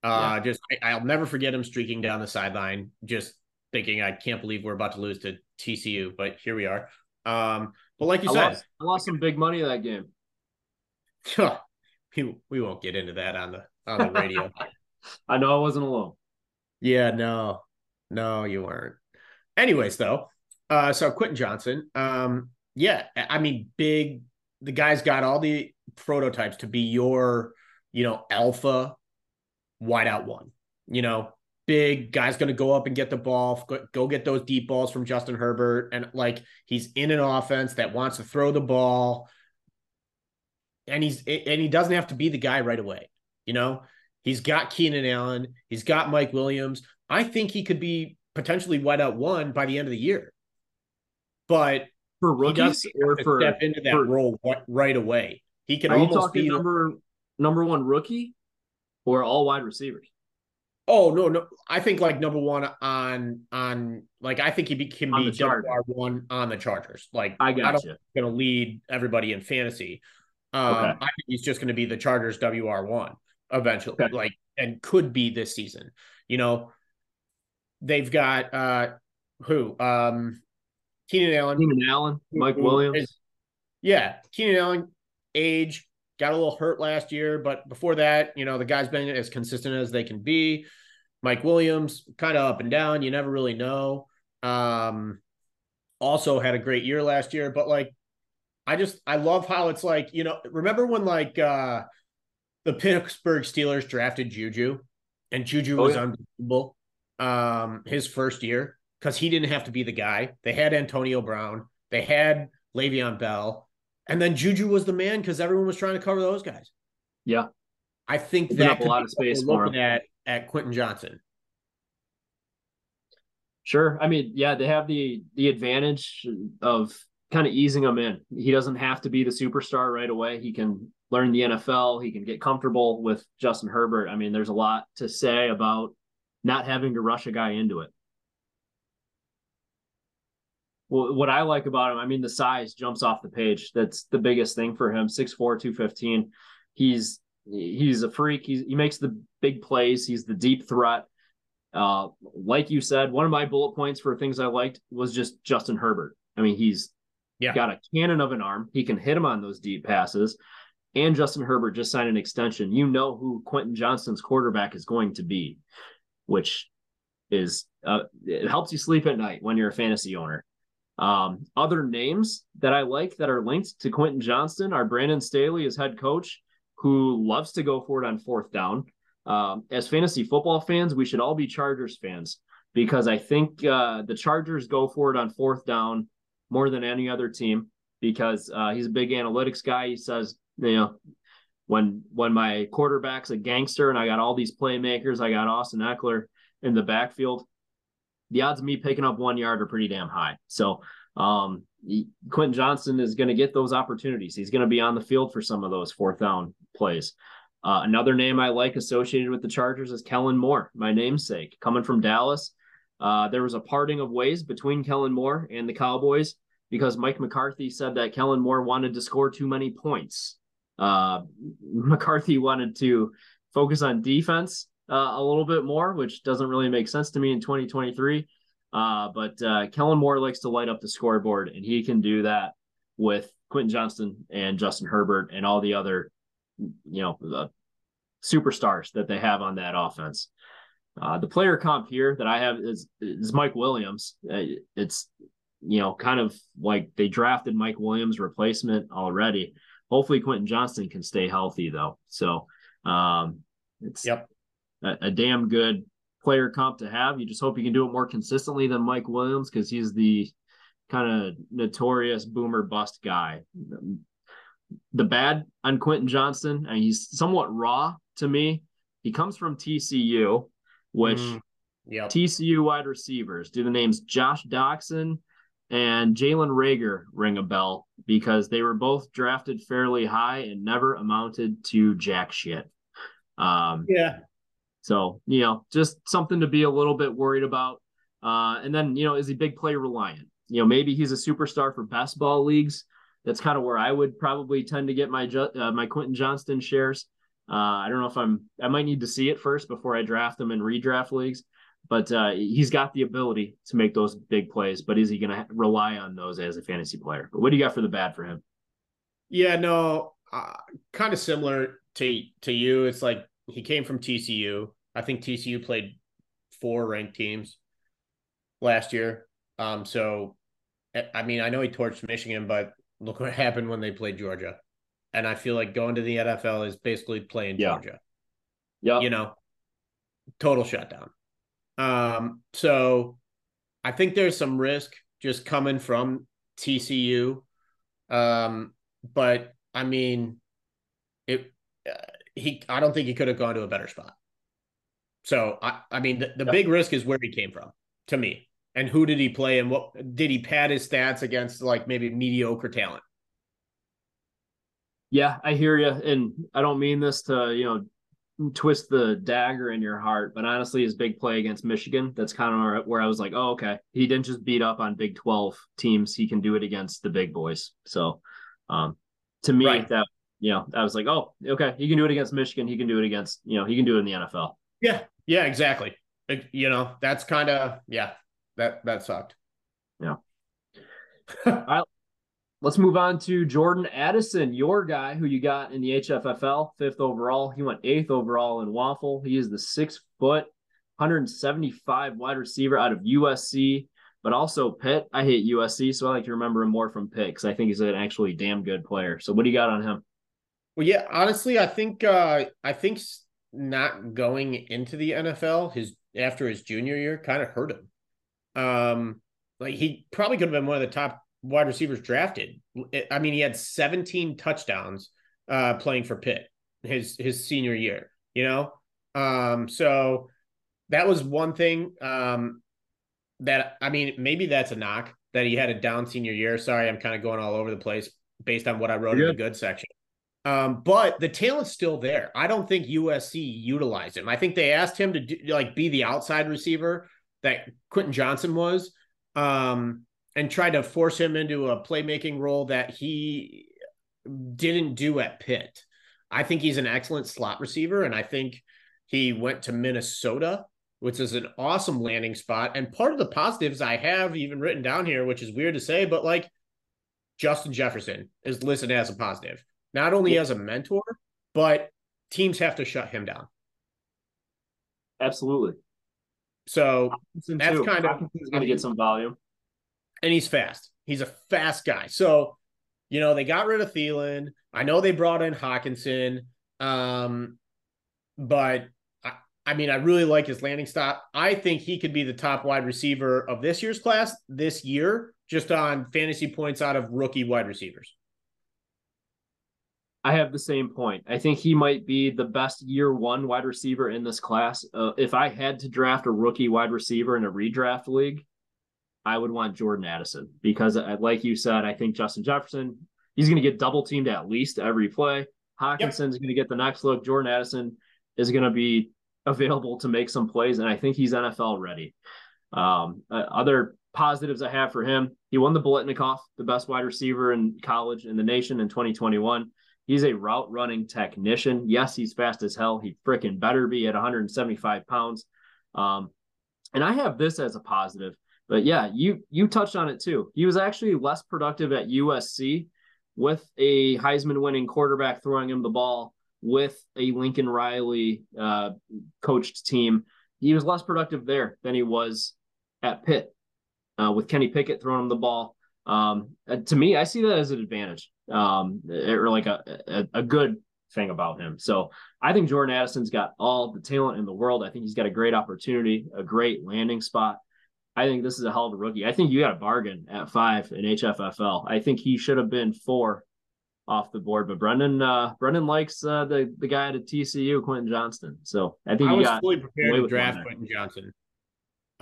Uh, yeah. just I, will never forget him streaking down the sideline, just thinking I can't believe we're about to lose to TCU, but here we are. Um, but like you I said, lost, I lost some big money that game. we, we won't get into that on the on the radio. <laughs> I know I wasn't alone. Yeah, no, no, you weren't. Anyways, though, uh, so Quentin Johnston, um, yeah, I mean, big. The guy's got all the prototypes to be your, you know, alpha wideout one. You know, big guy's going to go up and get the ball, go, get those deep balls from Justin Herbert, and like he's in an offense that wants to throw the ball and he's and he doesn't have to be the guy right away. You know, he's got Keenan Allen, he's got Mike Williams. I think he could be potentially wide out one by the end of the year. But for rookies or for step into that for, role right away. He can almost be number number one rookie or all wide receivers. Oh no, no! I think like number one on on like I think he be, can on be WR one on the Chargers. Like I got you. Going to lead everybody in fantasy, um, okay. I think he's just going to be the Chargers WR one eventually, okay. like and could be this season. You know, they've got uh who um Keenan Allen, Keenan Allen, Mike Williams. Is, yeah, Keenan Allen age, got a little hurt last year, but before that, you know, the guy's been as consistent as they can be. Mike Williams, kind of up and down. You never really know. Um, also had a great year last year, but like, I just I love how it's like you know. Remember when like uh the Pittsburgh Steelers drafted Juju, and Juju oh, was yeah. unbelievable. Um, his first year because he didn't have to be the guy. They had Antonio Brown, they had Le'Veon Bell, and then Juju was the man because everyone was trying to cover those guys. Yeah, I think that a lot of space for him. at at Quentin Johnston. Sure. I mean, yeah, they have the the advantage of kind of easing him in. He doesn't have to be the superstar right away. He can learn the NFL. He can get comfortable with Justin Herbert. I mean, there's a lot to say about not having to rush a guy into it. Well, what I like about him, I mean, the size jumps off the page. That's the biggest thing for him. 6'4, 215. He's he's a freak. He's, he makes the big plays. He's the deep threat. Uh, like you said, one of my bullet points for things I liked was just Justin Herbert. I mean, he's yeah. got a cannon of an arm. He can hit him on those deep passes. And Justin Herbert just signed an extension. You know who Quentin Johnston's quarterback is going to be, which is uh, it helps you sleep at night when you're a fantasy owner. Um, other names that I like that are linked to Quentin Johnston are Brandon Staley as head coach, who loves to go for it on fourth down. Um, as fantasy football fans, we should all be Chargers fans because I think uh, the Chargers go for it on fourth down more than any other team because uh, he's a big analytics guy. He says, you know, when when my quarterback's a gangster and I got all these playmakers, I got Austin Ekeler in the backfield. The odds of me picking up one yard are pretty damn high. So um, Quentin Johnston is going to get those opportunities. He's going to be on the field for some of those fourth down plays. Uh, another name I like associated with the Chargers is Kellen Moore, my namesake, coming from Dallas. Uh, there was a parting of ways between Kellen Moore and the Cowboys because Mike McCarthy said that Kellen Moore wanted to score too many points. Uh, <laughs> McCarthy wanted to focus on defense uh, a little bit more, which doesn't really make sense to me in 2023. Uh, but uh, Kellen Moore likes to light up the scoreboard, and he can do that with Quentin Johnston and Justin Herbert and all the other you know the superstars that they have on that offense. Uh, the player comp here that I have is is Mike Williams. Uh, it's you know kind of like they drafted Mike Williams replacement already. Hopefully Quentin Johnston can stay healthy though. So um, it's yep. A, a damn good player comp to have. You just hope you can do it more consistently than Mike Williams because he's the kind of notorious boomer bust guy the bad on Quentin Johnston, and he's somewhat raw to me. He comes from TCU, which mm, yep. TCU wide receivers do the names Josh Doctson and Jalen Reagor ring a bell because they were both drafted fairly high and never amounted to jack shit. Um, yeah. So, you know, just something to be a little bit worried about. Uh, and then, you know, is he big play reliant? You know, maybe he's a superstar for best ball leagues, that's kind of where I would probably tend to get my uh, my Quentin Johnston shares. Uh, I don't know if I'm. I might need to see it first before I draft him in redraft leagues. But uh, he's got the ability to make those big plays. But is he going to rely on those as a fantasy player? But what do you got for the bad for him? Yeah, no, uh, kind of similar to to you. It's like he came from TCU. I think TCU played four ranked teams last year. Um, so I mean, I know he torched Michigan, but Look what <laughs> happened when they played Georgia. And I feel like going to the NFL is basically playing yeah. Georgia. Yeah. You know, total shutdown. Um, so I think there's some risk just coming from TCU. Um, but I mean, it uh, he I don't think he could have gone to a better spot. So I I mean the, the big risk is where he came from to me. And who did he play and what did he pad his stats against like maybe mediocre talent? Yeah, I hear you. And I don't mean this to, you know, twist the dagger in your heart, but honestly, his big play against Michigan, that's kind of where I was like, oh, okay. He didn't just beat up on Big 12 teams, he can do it against the big boys. So, um, to me, right. that, you know, I was like, oh, okay, he can do it against Michigan. He can do it against, you know, he can do it in the NFL. Yeah. Yeah, exactly. You know, that's kind of, yeah, that that sucked. Yeah. <laughs> I Let's move on to Jordan Addison, your guy who you got in the HFFL, fifth overall. He went eighth overall in Waffle. He is the six foot, 175 wide receiver out of USC, but also Pitt. I hate USC, so I like to remember him more from Pitt because I think he's an actually damn good player. So, what do you got on him? Well, yeah, honestly, I think uh, I think not going into the NFL his after his junior year kind of hurt him. Um, like he probably could have been one of the top wide receivers drafted. I mean, he had 17 touchdowns uh, playing for Pitt his his senior year. You know, um, so that was one thing um, that I mean, maybe that's a knock that he had a down senior year. Sorry, I'm kind of going all over the place based on what I wrote in the good section. Um, but the talent's still there. I don't think USC utilized him. I think they asked him to do, like be the outside receiver that Quentin Johnston was. Um, and tried to force him into a playmaking role that he didn't do at Pitt. I think he's an excellent slot receiver, and I think he went to Minnesota, which is an awesome landing spot. And part of the positives I have even written down here, which is weird to say, but like Justin Jefferson is listed as a positive, not only as a mentor, but teams have to shut him down. Absolutely. So that's too. kind of he's going to get some volume and he's fast. He's a fast guy. So, you know, they got rid of Thielen. I know they brought in Hockenson. Um, but I, I mean, I really like his landing stop. I think he could be the top wide receiver of this year's class this year, just on fantasy points out of rookie wide receivers. I have the same point. I think he might be the best year one wide receiver in this class. Uh, if I had to draft a rookie wide receiver in a redraft league, I would want Jordan Addison because, uh, like you said, I think Justin Jefferson, he's going to get double teamed at least every play. Hockenson's yep. going to get the next look. Jordan Addison is going to be available to make some plays, and I think he's NFL ready. Um, uh, other positives I have for him, he won the Biletnikoff, the best wide receiver in college in the nation in 2021. He's a route running technician. Yes, he's fast as hell. He freaking better be at 175 pounds. Um, and I have this as a positive. But yeah, you you touched on it too. He was actually less productive at USC with a Heisman winning quarterback throwing him the ball with a Lincoln Riley uh, coached team. He was less productive there than he was at Pitt uh, with Kenny Pickett throwing him the ball. Um, to me, I see that as an advantage um, or like a, a, a good thing about him. So I think Jordan Addison's got all the talent in the world. I think he's got a great opportunity, a great landing spot. I think this is a hell of a rookie. I think you got a bargain at five in HFFL. I think he should have been four off the board, but Brendan uh, Brendan likes uh, the the guy at TCU, Quentin Johnston. So I think I was got fully prepared to draft Quentin Johnston.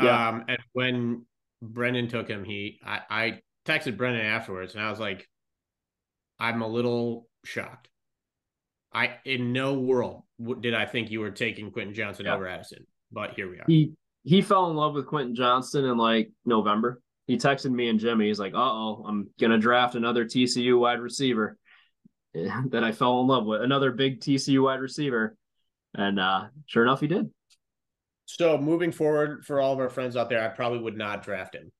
Yeah. Um, and when Brendan took him, he I, I texted Brendan afterwards, and I was like, I'm a little shocked. I in no world did I think you were taking Quentin Johnston yeah. over Addison, but here we are. He he fell in love with Quentin Johnston in like November. He texted me and Jimmy. He's like, "Uh oh, I'm gonna draft another TCU wide receiver." <laughs> that I fell in love with another big TCU wide receiver, and uh, sure enough, he did. So moving forward, for all of our friends out there, I probably would not draft him.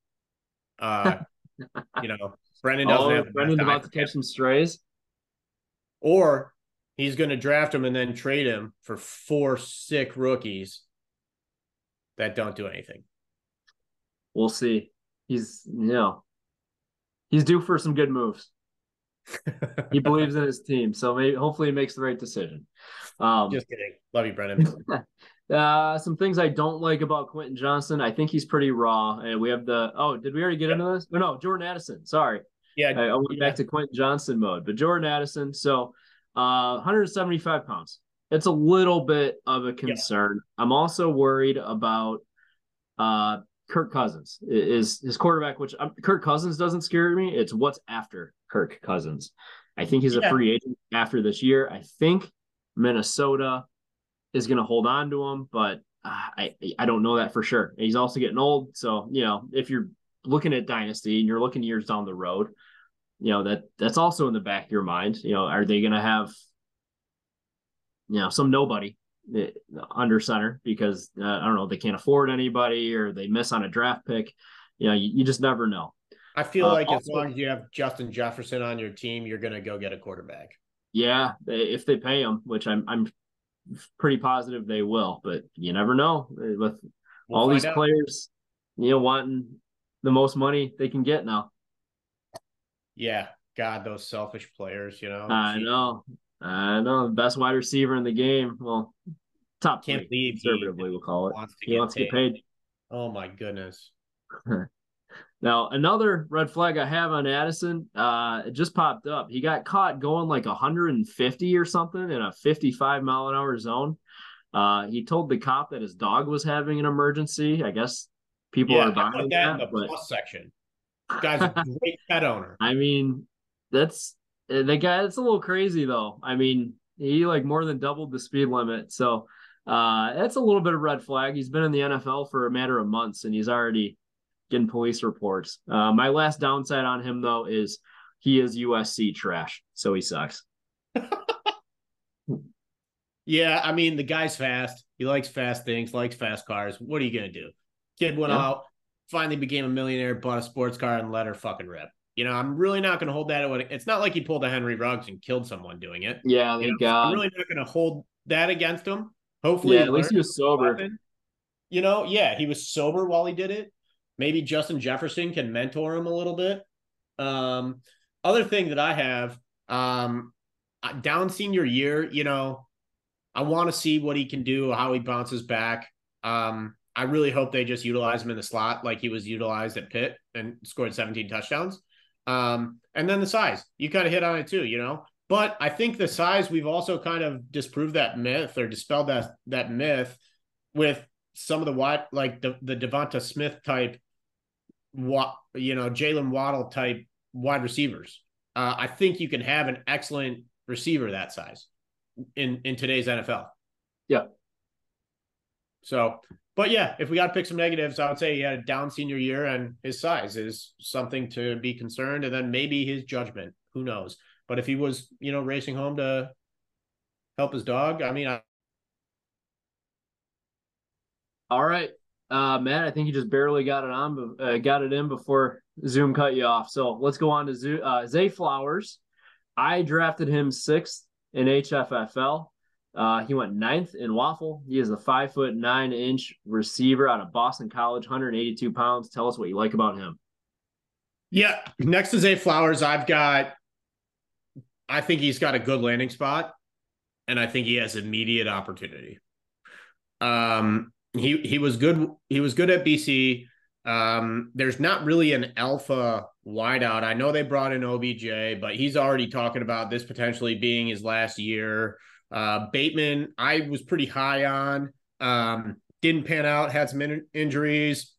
Uh, <laughs> you know, Brendan doesn't oh, have. Brendan about to catch some strays, or he's going to draft him and then trade him for four sick rookies that don't do anything. We'll see. He's you know he's due for some good moves. <laughs> he believes in his team, so maybe hopefully he makes the right decision. Um, Just kidding. Love you, Brendan. <laughs> uh, some things I don't like about Quentin Johnston. I think he's pretty raw. And we have the oh, did we already get into this? Oh, no, Jordan Addison. Sorry. Yeah, I, I went yeah. back to Quentin Johnston mode, but Jordan Addison. So, uh, 175 pounds it's a little bit of a concern. Yeah. I'm also worried about uh, Kirk Cousins is his quarterback, which um, Kirk Cousins doesn't scare me. It's what's after Kirk Cousins. I think he's a free agent after this year. I think Minnesota is going to hold on to him, but uh, I I don't know that for sure. He's also getting old, so you know if you're looking at dynasty and you're looking years down the road, you know that that's also in the back of your mind. You know, are they going to have you know some nobody eh, under center because uh, I don't know they can't afford anybody or they miss on a draft pick. You know, you, you just never know. I feel uh, like also, as long as you have Justin Jefferson on your team, you're going to go get a quarterback. Yeah, if they pay him, which I'm I'm pretty positive they will, but you never know with we'll all these out. players, you know, wanting the most money they can get now. Yeah, God, those selfish players, you know. I know, I know, the best wide receiver in the game. Well, top can't believe conservatively, we'll call it. Wants he wants paid. to get paid. Oh my goodness. <laughs> Now, another red flag I have on Addison, uh, it just popped up. He got caught going like 150 or something in a 55 mile an hour zone. Uh, he told the cop that his dog was having an emergency. I guess people yeah, are buying that. that in the plus section. Guy's a <laughs> great pet owner. I mean, that's uh, the guy. That's a little crazy though. I mean, he like more than doubled the speed limit. So uh, that's a little bit of red flag. He's been in the NFL for a matter of months, and he's already getting police reports. Uh, my last downside on him though is he is USC trash, so he sucks. <laughs> yeah, I mean the guy's fast. He likes fast things, likes fast cars. What are you gonna do? Kid went yeah. out, finally became a millionaire, bought a sports car, and let her fucking rip. You know, I'm really not going to hold that. It's not like he pulled a Henry Ruggs and killed someone doing it. Yeah, you know. I'm really not going to hold that against him. Hopefully, yeah, at least he was sober. You know, yeah, he was sober while he did it. Maybe Justin Jefferson can mentor him a little bit. Um, other thing that I have, um, down senior year, you know, I want to see what he can do, how he bounces back. Um, I really hope they just utilize him in the slot like he was utilized at Pitt and scored 17 touchdowns. Um, and then the size, you kind of hit on it too, you know. But I think the size, we've also kind of disproved that myth or dispelled that that myth with some of the wide, like the the DeVonta Smith type what you know Jaylen Waddle type wide receivers. Uh, I think you can have an excellent receiver that size in in today's NFL. Yeah. So, but yeah, if we got to pick some negatives, I would say he had a down senior year, and his size is something to be concerned, and then maybe his judgment. Who knows? But if he was, you know, racing home to help his dog, I mean, I... all right. Uh, Matt, I think you just barely got it on, uh, got it in before Zoom cut you off. So let's go on to Zoo, uh, Zay Flowers. I drafted him sixth in HFFL. Uh, he went ninth in Waffle. He is a five foot nine inch receiver out of Boston College, 182 pounds. Tell us what you like about him. Yeah, next is Zay Flowers, I've got. I think he's got a good landing spot, and I think he has immediate opportunity. Um, he he was good. He was good at BC. Um, there's not really an alpha wideout. I know they brought in OBJ, but he's already talking about this potentially being his last year. Uh, Bateman, I was pretty high on. Um, didn't pan out, had some in- injuries.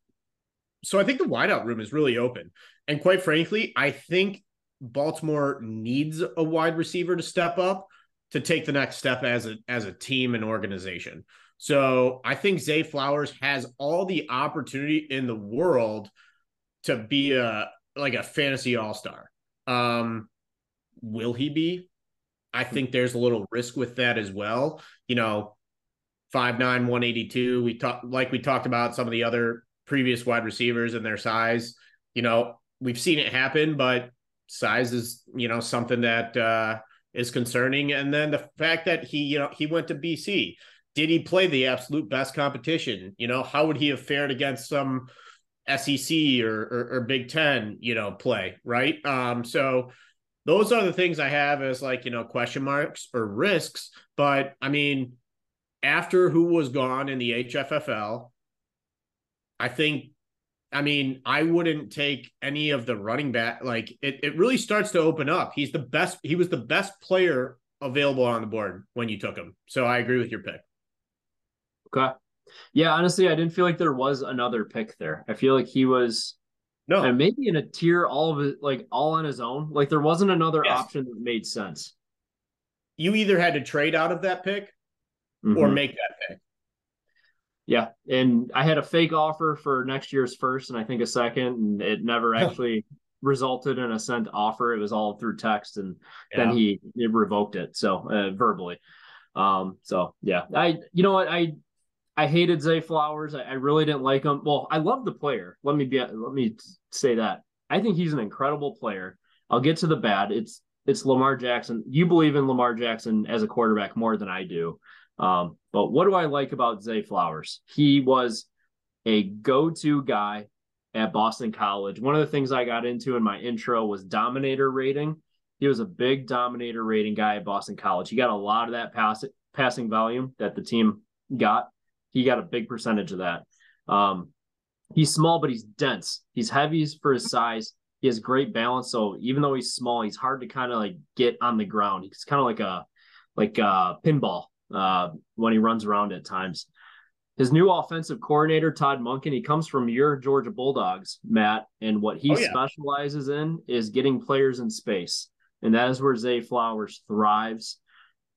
So I think the wideout room is really open. And quite frankly, I think Baltimore needs a wide receiver to step up to take the next step as a as a team and organization. So I think Zay Flowers has all the opportunity in the world to be a like a fantasy all star. Um, will he be? I think there's a little risk with that as well. You know, five nine, one eighty two. We talked like we talked about some of the other previous wide receivers and their size. You know, we've seen it happen, but size is, you know, something that uh is concerning. And then the fact that he, you know, he went to BC did he play the absolute best competition? You know, how would he have fared against some SEC or, or, or Big Ten, you know, play, right? Um, so those are the things I have as like, you know, question marks or risks. But I mean, after who was gone in the HFFL, I think, I mean, I wouldn't take any of the running back. Like it, it really starts to open up. He's the best. He was the best player available on the board when you took him. So I agree with your pick. Okay. Yeah, honestly, I didn't feel like there was another pick there. I feel like he was no, and maybe in a tier all of it, like all on his own. Like there wasn't another yes. option that made sense. You either had to trade out of that pick mm-hmm. or make that pick. Yeah, and I had a fake offer for next year's first, and I think a second, and it never <laughs> actually resulted in a sent offer. It was all through text, and yeah. then he, he revoked it so uh, verbally. Um, so yeah, I you know what I I hated Zay Flowers. I, I, really didn't like him. Well, I love the player. Let me be let me say that. I think he's an incredible player. I'll get to the bad. It's it's Lamar Jackson. You believe in Lamar Jackson as a quarterback more than I do. Um, but what do I like about Zay Flowers? He was a go-to guy at Boston College. One of the things I got into in my intro was dominator rating. He was a big dominator rating guy at Boston College. He got a lot of that pass, passing volume that the team got. He got a big percentage of that. Um, he's small, but he's dense. He's heavy for his size. He has great balance. So even though he's small, he's hard to kind of like get on the ground. He's kind of like a like a pinball uh, when he runs around at times. His new offensive coordinator, Todd Monken, he comes from your Georgia Bulldogs, Matt, and what he oh, yeah. specializes in is getting players in space. And that is where Zay Flowers thrives.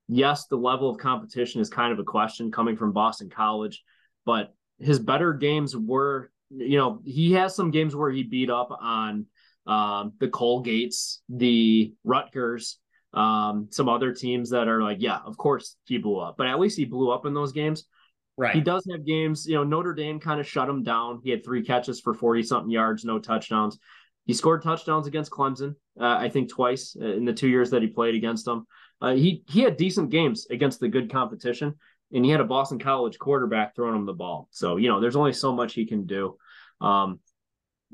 Yes, the level of competition is kind of a question coming from Boston College, but his better games were, you know, he has some games where he beat up on um, the Colgates, the Rutgers, um, some other teams that are like, yeah, of course he blew up, but at least he blew up in those games. Right. He does have games, you know, Notre Dame kind of shut him down. He had three catches for 40 something yards, no touchdowns. He scored touchdowns against Clemson, uh, I think twice in the two years that he played against them. Uh, he he had decent games against the good competition, and he had a Boston College quarterback throwing him the ball. So you know, there's only so much he can do. Um,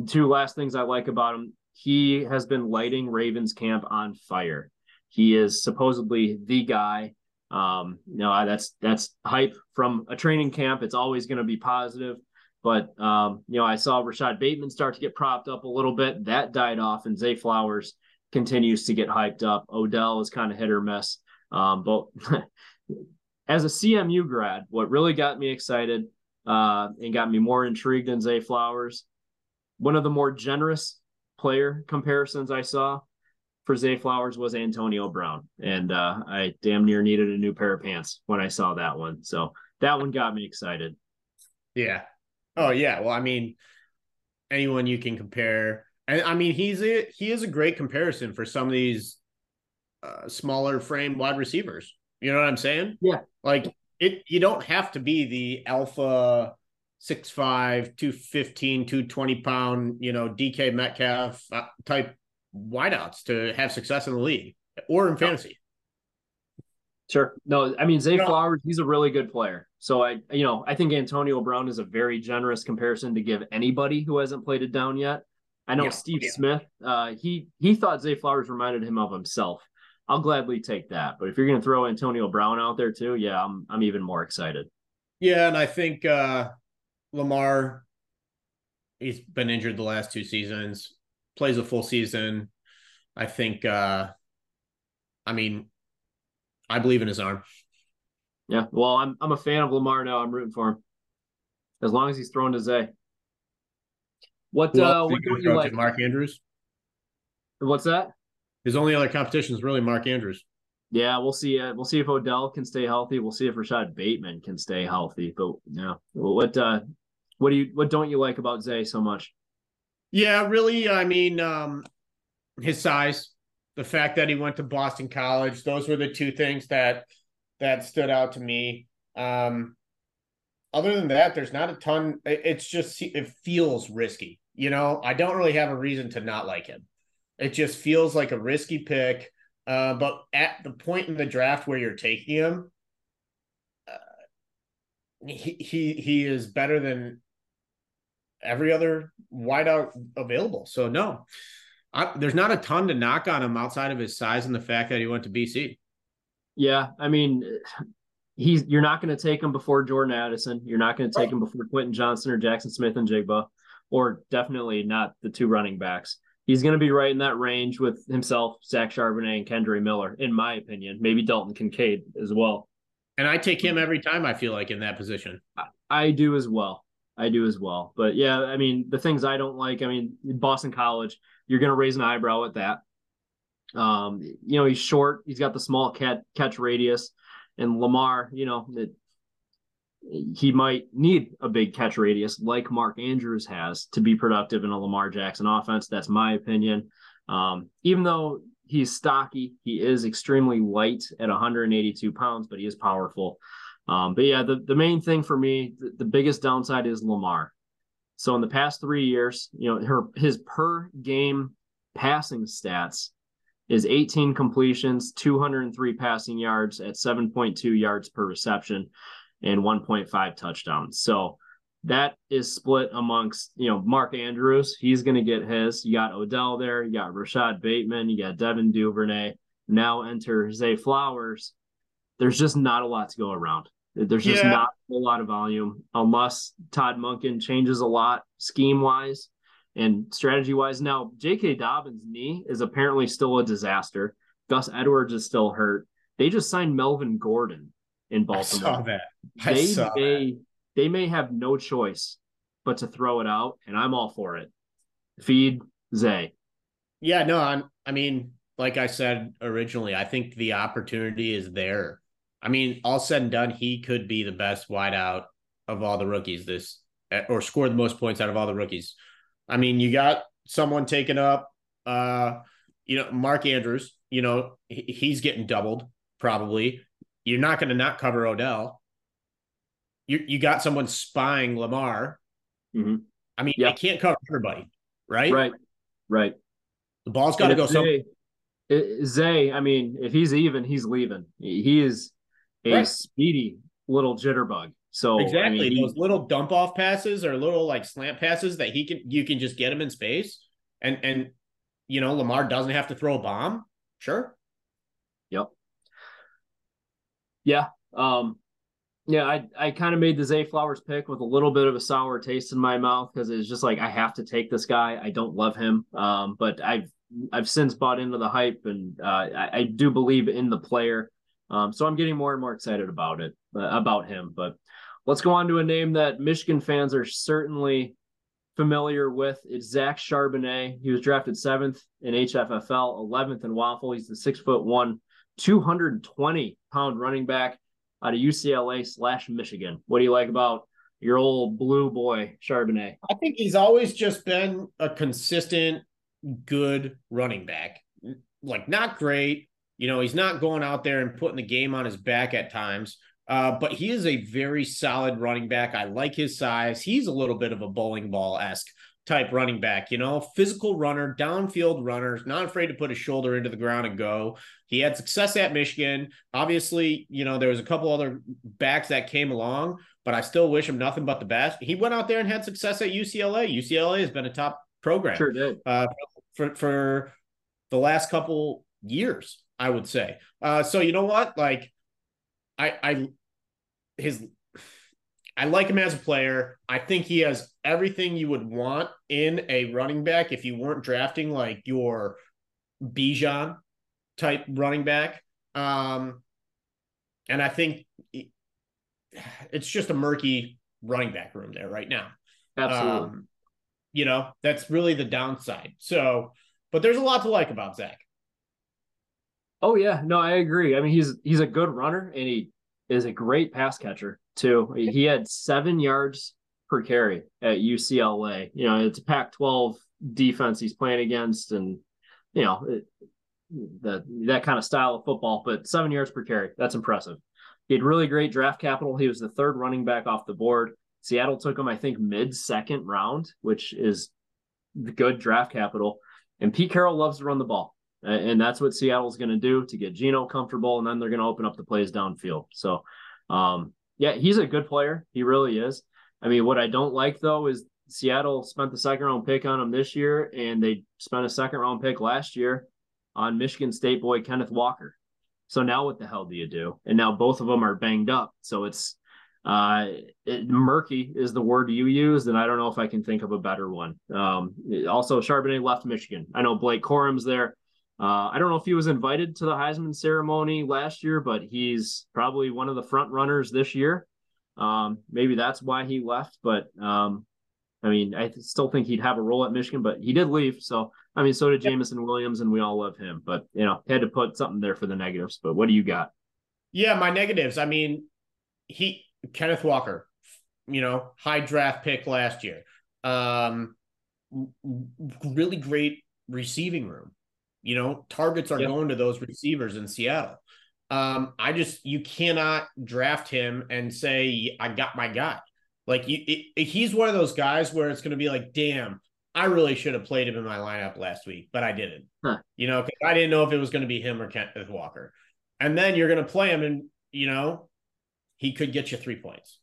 two last things I like about him: he has been lighting Ravens camp on fire. He is supposedly the guy. Um, you know, that's that's hype from a training camp. It's always going to be positive. But um, you know, I saw Rashod Bateman start to get propped up a little bit. That died off, and Zay Flowers continues to get hyped up. Odell is kind of hit or miss. Um, but <laughs> as a CMU grad, what really got me excited uh, and got me more intrigued in Zay Flowers, one of the more generous player comparisons I saw for Zay Flowers was Antonio Brown, and uh, I damn near needed a new pair of pants when I saw that one. So that one got me excited. Yeah. Oh yeah. Well, I mean, anyone you can compare, and I mean, he's a he is a great comparison for some of these uh, smaller frame wide receivers. You know what I'm saying? Yeah. Like it, you don't have to be the alpha. 6'5, 215, 220 pound, you know, DK Metcalf uh, type wideouts to have success in the league or in fantasy. Sure. No, I mean Zay no. Flowers, he's a really good player. So I, you know, I think Antonio Brown is a very generous comparison to give anybody who hasn't played it down yet. I know yeah, Steve yeah. Smith, uh, he he thought Zay Flowers reminded him of himself. I'll gladly take that. But if you're going to throw Antonio Brown out there too, yeah, I'm I'm even more excited. Yeah, and I think uh Lamar, he's been injured the last two seasons plays a full season. I think uh I mean I believe in his arm. Yeah, well, I'm I'm a fan of Lamar now. I'm rooting for him. As long as he's throwing to Zay. What well, uh what do you like? Mark Andrews. What's that? His only other competition is really Mark Andrews. Yeah, we'll see. Uh, we'll see if Odell can stay healthy. We'll see if Rashod Bateman can stay healthy. But yeah, well, what uh, what do you what don't you like about Zay so much? Yeah, really. I mean, um, his size, the fact that he went to Boston College, those were the two things that that stood out to me. Um, other than that, there's not a ton. It's just it feels risky. You know, I don't really have a reason to not like him. It just feels like a risky pick. Uh, but at the point in the draft where you're taking him, uh, he he he is better than every other wideout available. So no, I, there's not a ton to knock on him outside of his size and the fact that he went to BC. Yeah, I mean, he's you're not going to take him before Jordan Addison. You're not going to take right. him before Quentin Johnston or Jaxon Smith-Njigba, or definitely not the two running backs. He's going to be right in that range with himself, Zach Charbonnet, and Kendre Miller, in my opinion. Maybe Dalton Kincaid as well. And I take him every time I feel like in that position. I, I do as well. I do as well. But yeah, I mean, the things I don't like, I mean, Boston College, you're going to raise an eyebrow at that. Um, you know, he's short, he's got the small cat catch radius, and Lamar, you know, it, he might need a big catch radius like Mark Andrews has to be productive in a Lamar Jackson offense. That's my opinion. Um, even though he's stocky, he is extremely light at 182 pounds, but he is powerful. Um, but yeah, the, the main thing for me, the, the biggest downside is Lamar. So in the past three years, you know, her his per game passing stats is 18 completions, 203 passing yards at 7.2 yards per reception, and 1.5 touchdowns. So that is split amongst you know Mark Andrews. He's going to get his. You got Odell there. You got Rashod Bateman. You got Devin Duvernay. Now enter Zay Flowers. There's just not a lot to go around. There's just yeah. not a lot of volume unless Todd Monken changes a lot scheme wise and strategy wise. Now, J.K. Dobbins' knee is apparently still a disaster. Gus Edwards is still hurt. They just signed Melvin Gordon in Baltimore. I saw that. I they saw may that. they may have no choice but to throw it out, and I'm all for it. Feed Zay. Yeah, no, I'm, I mean, like I said originally, I think the opportunity is there. I mean, all said and done, he could be the best wideout of all the rookies this or score the most points out of all the rookies. I mean, you got someone taking up uh you know, Mark Andrews, you know, he's getting doubled probably. You're not going to not cover Odell. You you got someone spying Lamar. Mm-hmm. I mean, yep. they can't cover everybody, right? Right. Right. The ball's got to go somewhere. Zay, I mean, if he's even, he's leaving. He is a right. speedy little jitterbug. So exactly I mean, those little dump off passes or little like slant passes that he can you can just get him in space and and you know Lamar doesn't have to throw a bomb. Sure. Yep. Yeah. Um yeah, I I kind of made the Zay Flowers pick with a little bit of a sour taste in my mouth because it's just like I have to take this guy. I don't love him, um, but I've I've since bought into the hype and uh, I, I, do believe in the player. Um, so I'm getting more and more excited about it uh, about him. But let's go on to a name that Michigan fans are certainly familiar with. It's Zach Charbonnet. He was drafted seventh in HFFL, 11th in Waffle. He's the six foot one, 220 pound running back out of UCLA slash Michigan. What do you like about your old blue boy Charbonnet? I think he's always just been a consistent, good running back. Like not great. You know, he's not going out there and putting the game on his back at times. Uh, but he is a very solid running back. I like his size. He's a little bit of a bowling ball esque type running back, you know, physical runner, downfield runner, not afraid to put his shoulder into the ground and go. He had success at Michigan. Obviously, you know, there was a couple other backs that came along, but I still wish him nothing but the best. He went out there and had success at UCLA. UCLA has been a top program sure did. Uh, for for the last couple years, I would say. Uh, so you know what? Like, I I his I like him as a player. I think he has everything you would want in a running back if you weren't drafting like your Bijan type running back. Um, and I think it's just a murky running back room there right now. Absolutely. Um, you know, that's really the downside. So, but there's a lot to like about Zach. Oh yeah, no, I agree. I mean, he's he's a good runner and he is a great pass catcher too. He had seven yards per carry at UCLA. You know, it's a Pac-12 defense he's playing against, and you know it, that that kind of style of football. But seven yards per carry, that's impressive. He had really great draft capital. He was the third running back off the board. Seattle took him, I think, mid second round, which is good draft capital. And Pete Carroll loves to run the ball. And that's what Seattle's going to do to get Geno comfortable. And then they're going to open up the plays downfield. So, um, yeah, he's a good player. He really is. I mean, what I don't like though is Seattle spent the second round pick on him this year, and they spent a second round pick last year on Michigan State boy Kenneth Walker. So now what the hell do you do? And now both of them are banged up. So it's uh, it, murky is the word you used, and I don't know if I can think of a better one. Um, also, Charbonnet left Michigan. I know Blake Corum's there. Uh, I don't know if he was invited to the Heisman ceremony last year, but he's probably one of the front runners this year. Um, maybe that's why he left, but um, I mean, I still think he'd have a role at Michigan, but he did leave. So, I mean, so did Jameson Williams, and we all love him. But you know, had to put something there for the negatives. But what do you got? Yeah, my negatives. I mean, he Kenneth Walker, you know, high draft pick last year. Um, really great receiving room. You know, targets are yep. going to those receivers in Seattle. Um, I just you cannot draft him and say I got my guy. Like you, it, he's one of those guys where it's going to be like, damn, I really should have played him in my lineup last week, but I didn't. Huh. You know, because I didn't know if it was going to be him or Kenneth Walker. And then you're going to play him, and you know, he could get you three points.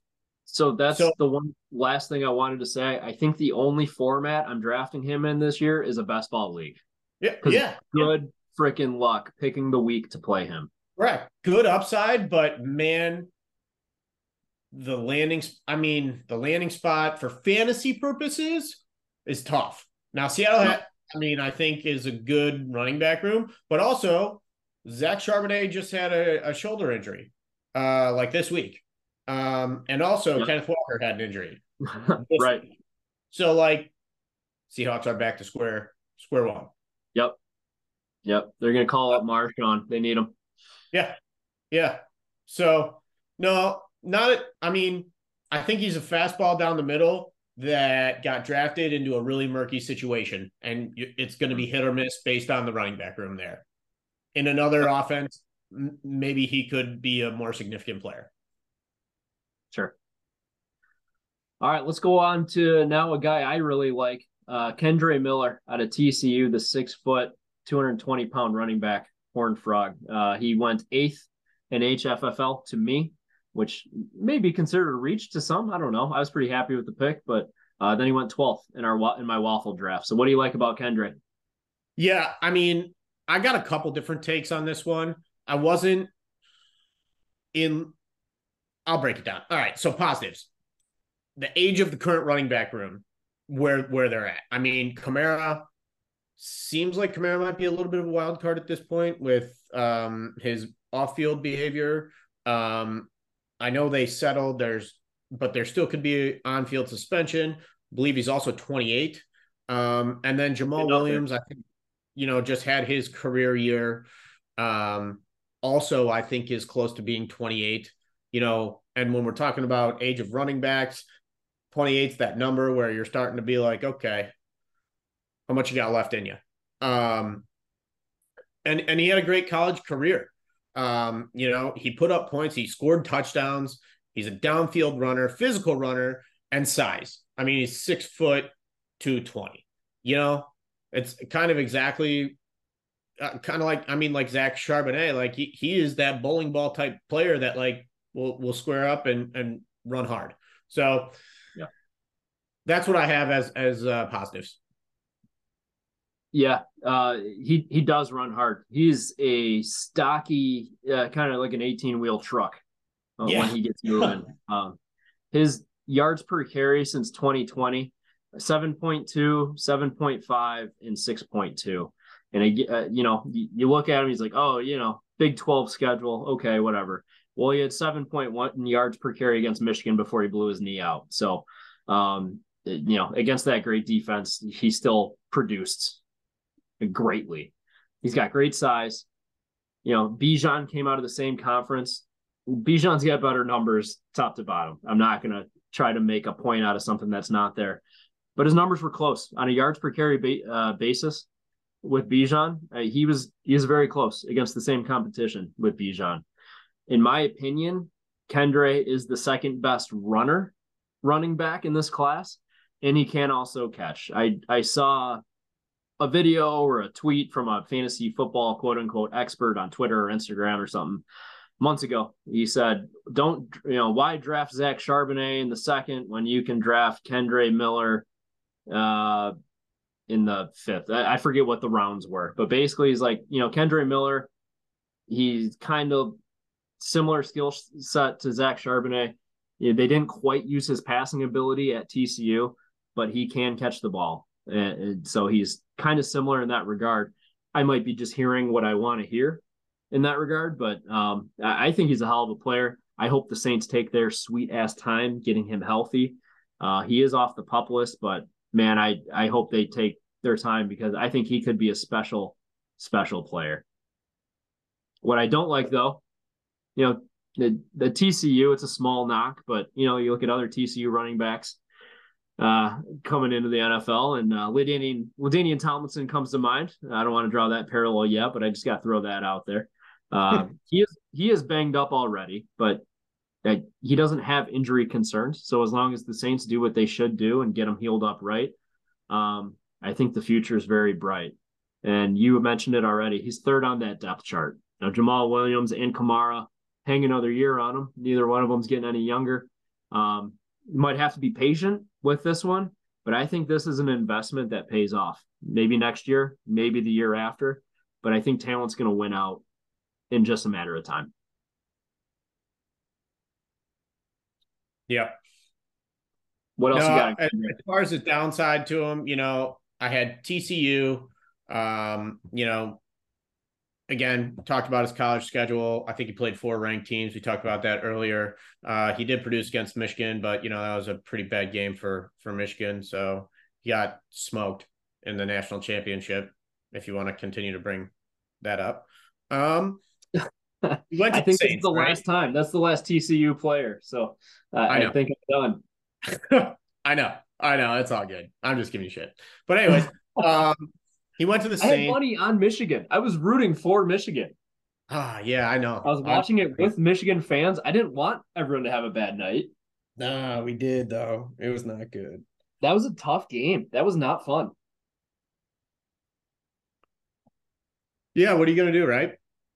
So that's so, the one last thing I wanted to say. I think the only format I'm drafting him in this year is a best ball league. Yeah, yeah. Good yeah. freaking luck picking the week to play him. Right. Good upside, but man, the landing I mean, the landing spot for fantasy purposes is tough. Now Seattle had, I mean, I think is a good running back room, but also Zach Charbonnet just had a, a shoulder injury uh like this week. Um, and also yeah. Kenneth Walker had an injury. <laughs> right. Week. So like Seahawks are back to square square one. Yep. Yep. They're gonna call up Marshawn. They need him. Yeah. Yeah. So no, not I mean, I think he's a fastball down the middle that got drafted into a really murky situation. And it's going to be hit or miss based on the running back room there. In another offense, maybe he could be a more significant player. Sure. All right, let's go on to now a guy I really like, uh, Kendre Miller out of TCU, the six foot, 220 pound running back, Horned Frog. Uh, he went eighth in HFFL to me, which may be considered a reach to some. I don't know. I was pretty happy with the pick, but uh, then he went 12th in our in my waffle draft. So what do you like about Kendre? Yeah, I mean, I got a couple different takes on this one. I wasn't in I'll break it down. All right. So positives. The age of the current running back room, where where they're at. I mean, Kamara seems like Kamara might be a little bit of a wild card at this point with um, his off-field behavior. Um, I know they settled. There's, but there still could be on-field suspension. I believe he's also 28. Um, and then Jamaal Williams, I think, you know, just had his career year. Um, also, I think is close to being 28 you know, and when we're talking about age of running backs, 28's that number where you're starting to be like, okay, how much you got left in you? Um, and and he had a great college career. Um, you know, he put up points, he scored touchdowns, he's a downfield runner, physical runner, and size. I mean, he's six foot 220. You know, it's kind of exactly uh, kind of like I mean, like Zach Charbonnet, like he he is that bowling ball type player that like will will square up and and run hard. So yeah, that's what I have as as uh, positives. Yeah, uh, he he does run hard. He's a stocky, uh, kind of like an eighteen wheel truck uh, yeah. when he gets <laughs> moving. um, his yards per carry since 2020 7.2 7.5 and 6.2 and I, uh, you know you, you look at him he's like oh you know big 12 schedule okay whatever well, he had 7.1 yards per carry against Michigan before he blew his knee out. So, um, you know, against that great defense, he still produced greatly. He's got great size. You know, Bijan came out of the same conference. Bijan's got better numbers top to bottom. I'm not going to try to make a point out of something that's not there, but his numbers were close on a yards per carry ba- uh, basis with Bijan. Uh, he was he was very close against the same competition with Bijan in my opinion, Kendre is the second best runner running back in this class, and he can also catch. I I saw a video or a tweet from a fantasy football quote unquote expert on Twitter or Instagram or something months ago. He said, "Don't you know why draft Zach Charbonnet in the second when you can draft Kendre Miller uh, in the fifth? I, I forget what the rounds were, but basically he's like, you know, Kendre Miller, he's kind of similar skill set to Zach Charbonnet. Yeah, they didn't quite use his passing ability at TCU, but he can catch the ball. And so he's kind of similar in that regard. I might be just hearing what I want to hear in that regard, but um, I think he's a hell of a player. I hope the Saints take their sweet ass time getting him healthy. Uh, he is off the pup list, but man, I I hope they take their time because I think he could be a special special player. What I don't like though you know, the the TCU, it's a small knock, but you know, you look at other TCU running backs uh, coming into the NFL, and uh, LaDainian, LaDainian Tomlinson comes to mind. I don't want to draw that parallel yet, but I just got to throw that out there. Uh, <laughs> he is he is banged up already, but that he doesn't have injury concerns. So as long as the Saints do what they should do and get him healed up right, um, I think the future is very bright. And you mentioned it already. He's third on that depth chart. Now Jamaal Williams and Kamara hang another year on him. Neither one of them's getting any younger. Um, might have to be patient with this one, but I think this is an investment that pays off. Maybe next year, maybe the year after, but I think talent's going to win out in just a matter of time. Yeah. What else no, you got? As, as far as the downside to them, you know, I had TCU. Um, you know, again, talked about his college schedule. I think he played four ranked teams. We talked about that earlier. Uh, he did produce against Michigan, but you know that was a pretty bad game for for Michigan. So he got smoked in the national championship. If you want to continue to bring that up, um, <laughs> I think Saints, this is the right? last time. That's the last TCU player. So uh, I, I, think I'm done. <laughs> I know. I know. It's all good. I'm just giving you shit. But anyways, <laughs> um, he went to the same. I had money on Michigan. I was rooting for Michigan. Ah, yeah, I know. I was watching I'm... it with Michigan fans. I didn't want everyone to have a bad night. Nah, we did though. It was not good. That was a tough game. That was not fun. Yeah, what are you gonna do, right?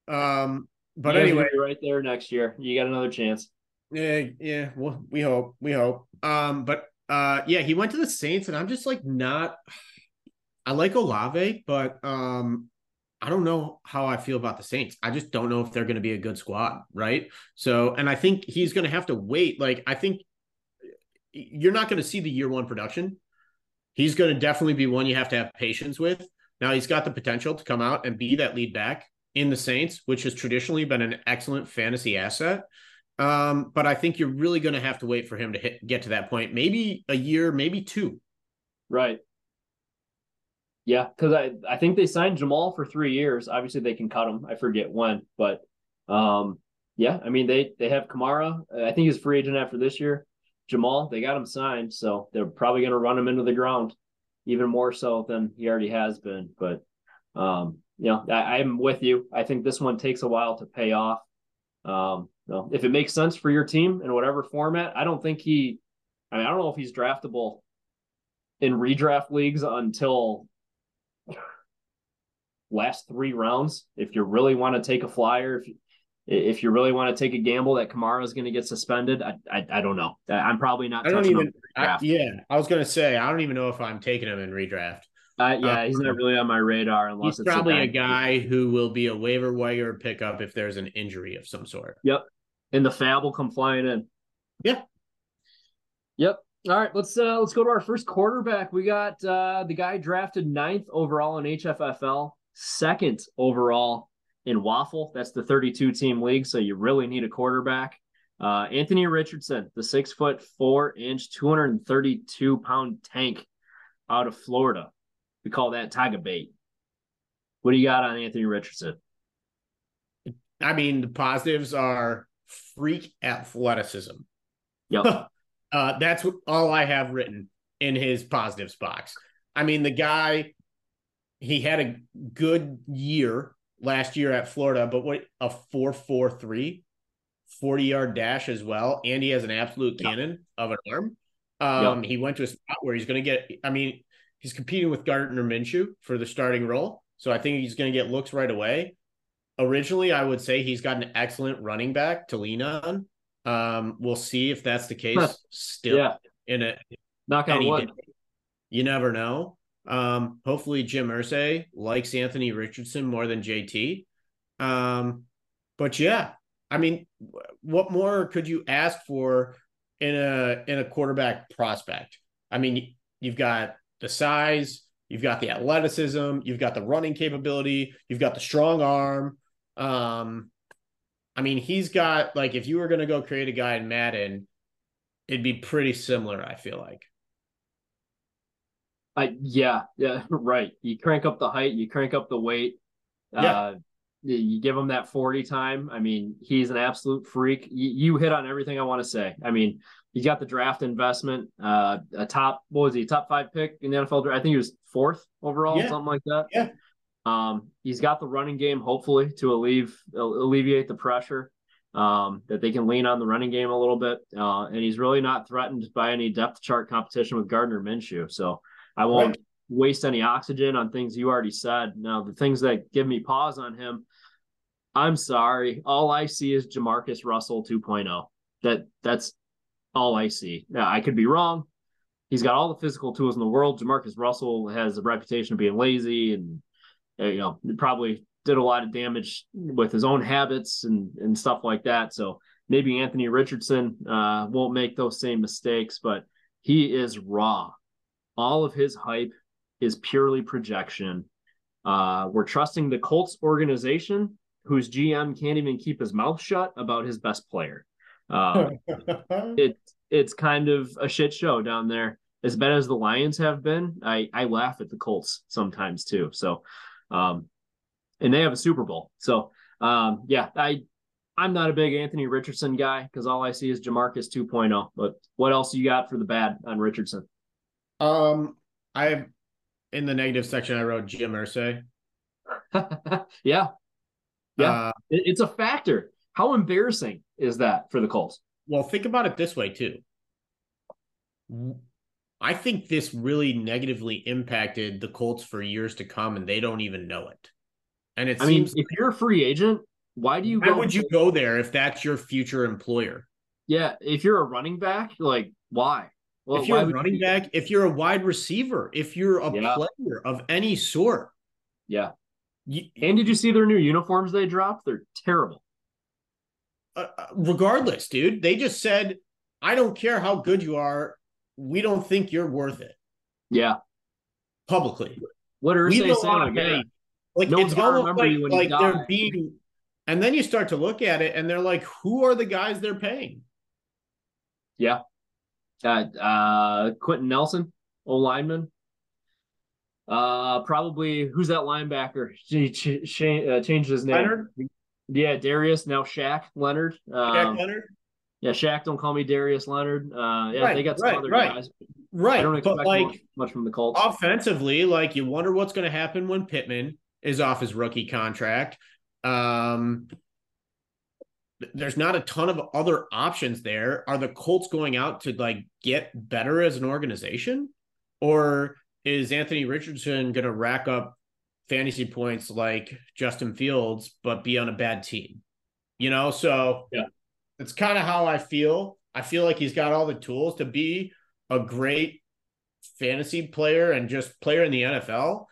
Um, but anyway, right there next year, you got another chance. Yeah, yeah. Well, we hope, we hope. Um, but uh, yeah, he went to the Saints, and I'm just like not. I like Olave, but um, I don't know how I feel about the Saints. I just don't know if they're going to be a good squad, right? So, and I think he's going to have to wait. Like, I think you're not going to see the year one production. He's going to definitely be one you have to have patience with. Now, he's got the potential to come out and be that lead back in the Saints, which has traditionally been an excellent fantasy asset. Um, but I think you're really going to have to wait for him to hit, get to that point. Maybe a year, maybe two. Right. Yeah, because I I think they signed Jamaal for three years. Obviously, they can cut him. I forget when, but um, yeah, I mean they they have Kamara. I think he's a free agent after this year. Jamaal, they got him signed, so they're probably going to run him into the ground, even more so than he already has been. But um, you know, I, I'm with you. I think this one takes a while to pay off. Um, if it makes sense for your team in whatever format, I don't think he. I mean, I don't know if he's draftable in redraft leagues until last three rounds. If you really want to take a flyer, if if you really want to take a gamble that Kamara is going to get suspended, I, I, I don't know. I'm probably not. I don't even. I, yeah, I was going to say I don't even know if I'm taking him in redraft. Uh, yeah, uh, he's not really on my radar unless he's probably a, a guy who will be a waiver wire pickup if there's an injury of some sort. Yep, and the FAAB will come flying in. Yeah. Yep. All right, let's uh let's go to our first quarterback. We got uh the guy drafted ninth overall in HFFL, second overall in Waffle. That's the 32 team league, so you really need a quarterback. Uh, Anthony Richardson, the six foot four inch, 232 pound tank out of Florida. We call that tiger bait. What do you got on Anthony Richardson? I mean, the positives are freak athleticism. Yep. <laughs> Uh, that's what, all I have written in his positives box. I mean, the guy, he had a good year last year at Florida, but what a 443 40 yard dash as well. And he has an absolute cannon of an arm. Um. He went to a spot where he's going to get, I mean, he's competing with Gardner Minshew for the starting role. So I think he's going to get looks right away. Originally, I would say he's got an excellent running back to lean on. Um, we'll see if that's the case. Still, yeah. in a knock on wood. You never know. Um, hopefully Jim Irsay likes Anthony Richardson more than JT. Um, but yeah, I mean, what more could you ask for in a in a quarterback prospect? I mean, you've got the size, you've got the athleticism, you've got the running capability, you've got the strong arm. Um, I mean, he's got like if you were going to go create a guy in Madden, it'd be pretty similar. I feel like. I yeah yeah <laughs> right. You crank up the height, you crank up the weight. Yeah. Uh, you give him that 40 time. I mean, he's an absolute freak. You, you hit on everything I want to say. I mean, he's got the draft investment, uh, a top, what was he, top five pick in the NFL draft? I think he was fourth overall, yeah. something like that. Yeah. Um, he's got the running game, hopefully, to alleviate alleviate the pressure. um, that they can lean on the running game a little bit. Uh, and he's really not threatened by any depth chart competition with Gardner Minshew. So I won't right. waste any oxygen on things you already said. Now, the things that give me pause on him, I'm sorry. All I see is Jamarcus Russell 2.0. That that's all I see. Now I could be wrong. He's got all the physical tools in the world. Jamarcus Russell has a reputation of being lazy and you know probably did a lot of damage with his own habits and and stuff like that. So maybe Anthony Richardson uh, won't make those same mistakes, but he is raw. All of his hype is purely projection. Uh, we're trusting the Colts organization, whose GM can't even keep his mouth shut about his best player. Uh, <laughs> it it's kind of a shit show down there. As bad as the Lions have been, I I laugh at the Colts sometimes too. So, um, and they have a Super Bowl. So, um, yeah, I I'm not a big Anthony Richardson guy because all I see is Jamarcus 2.0. But what else you got for the bad on Richardson? Um, I have in the negative section I wrote Jim Irsay. <laughs> yeah, yeah, uh, it, it's a factor. How embarrassing is that for the Colts? Well, think about it this way too. I think this really negatively impacted the Colts for years to come, and they don't even know it. And it I seems mean, if you're a free agent, why do you? Why would you go there if that's your future employer? Yeah, if you're a running back, like why? Well, if you're a running you... back, if you're a wide receiver, if you're a yeah. player of any sort, yeah. You, and did you see their new uniforms they dropped? They're terrible. Uh, uh, regardless, dude, they just said, "I don't care how good you are. We don't think you're worth it." Yeah, publicly. What are they saying? Like, like no it's almost like, like they're being, and then you start to look at it, and they're like, "Who are the guys they're paying?" Yeah, uh, uh Quenton Nelson, O lineman. Uh, probably who's that linebacker? He ch- ch- uh, changed his name. Leonard? Yeah, Darius now Shaq Leonard. Um, Shaq Leonard. Yeah, Shaq. Don't call me Darius Leonard. Uh, yeah, right, they got some right, other right. guys. Right, I don't expect but like much, much from the Colts. Offensively, like you wonder what's going to happen when Pittman is off his rookie contract. Um, there's not a ton of other options there. Are the Colts going out to like get better as an organization, or is Anthony Richardson going to rack up fantasy points like Justin Fields, but be on a bad team. You know, so yeah, it's kind of how I feel. I feel like he's got all the tools to be a great fantasy player and just player in the NFL.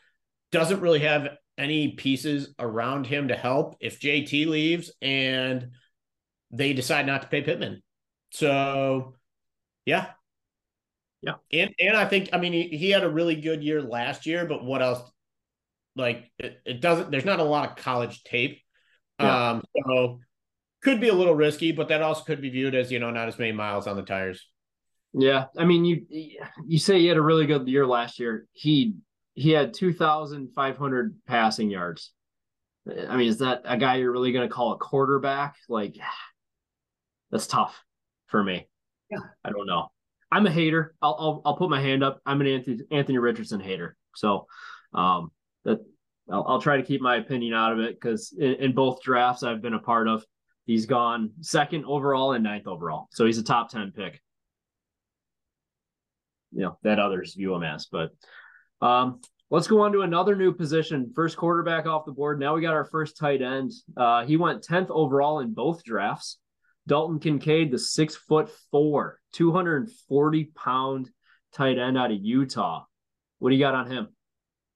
Doesn't really have any pieces around him to help if JT leaves and they decide not to pay Pittman. So, yeah. Yeah. And and I think I mean he, he had a really good year last year, but what else like it, it doesn't there's not a lot of college tape yeah. um so could be a little risky but that also could be viewed as you know not as many miles on the tires. Yeah i mean you you say he had a really good year last year. He he had 2500 passing yards. I mean is that a guy you're really going to call a quarterback? Like that's tough for me. Yeah. I don't know. I'm a hater. I'll i'll, I'll put my hand up. I'm an anthony anthony richardson hater. So um that I'll, I'll try to keep my opinion out of it because in, in, both drafts I've been a part of, he's gone second overall and ninth overall. So he's a top 10 pick. You know, that others view him as. But um, let's go on to another new position. First quarterback off the board. Now we got our first tight end. Uh, he went 10th overall in both drafts. Dalton Kincaid, the six foot four, 240 pound tight end out of Utah. What do you got on him?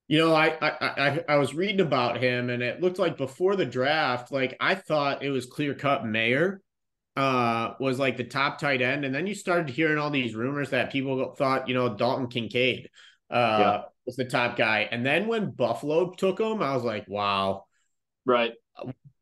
You know, I, I I I was reading about him, and it looked like before the draft, like I thought it was clear cut Mayer uh was like the top tight end, and then you started hearing all these rumors that people thought you know Dalton Kincaid uh yeah. was the top guy, and then when Buffalo took him, I was like, wow, right,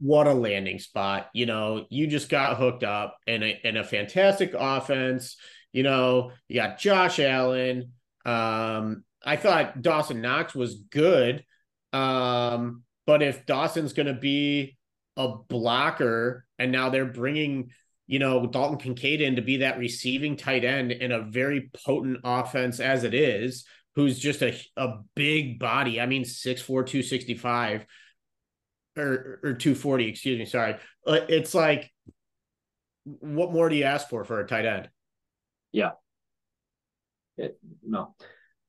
what a landing spot. You know, you just got hooked up in a in a fantastic offense. You know, you got Josh Allen. Um, I thought Dawson Knox was good. Um, but if Dawson's going to be a blocker and now they're bringing, you know, Dalton Kincaid in to be that receiving tight end in a very potent offense as it is, who's just a, a big body. I mean, 6'4, 265 or, or 240, excuse me. Sorry. Uh, it's like what more do you ask for for a tight end? Yeah. It, no,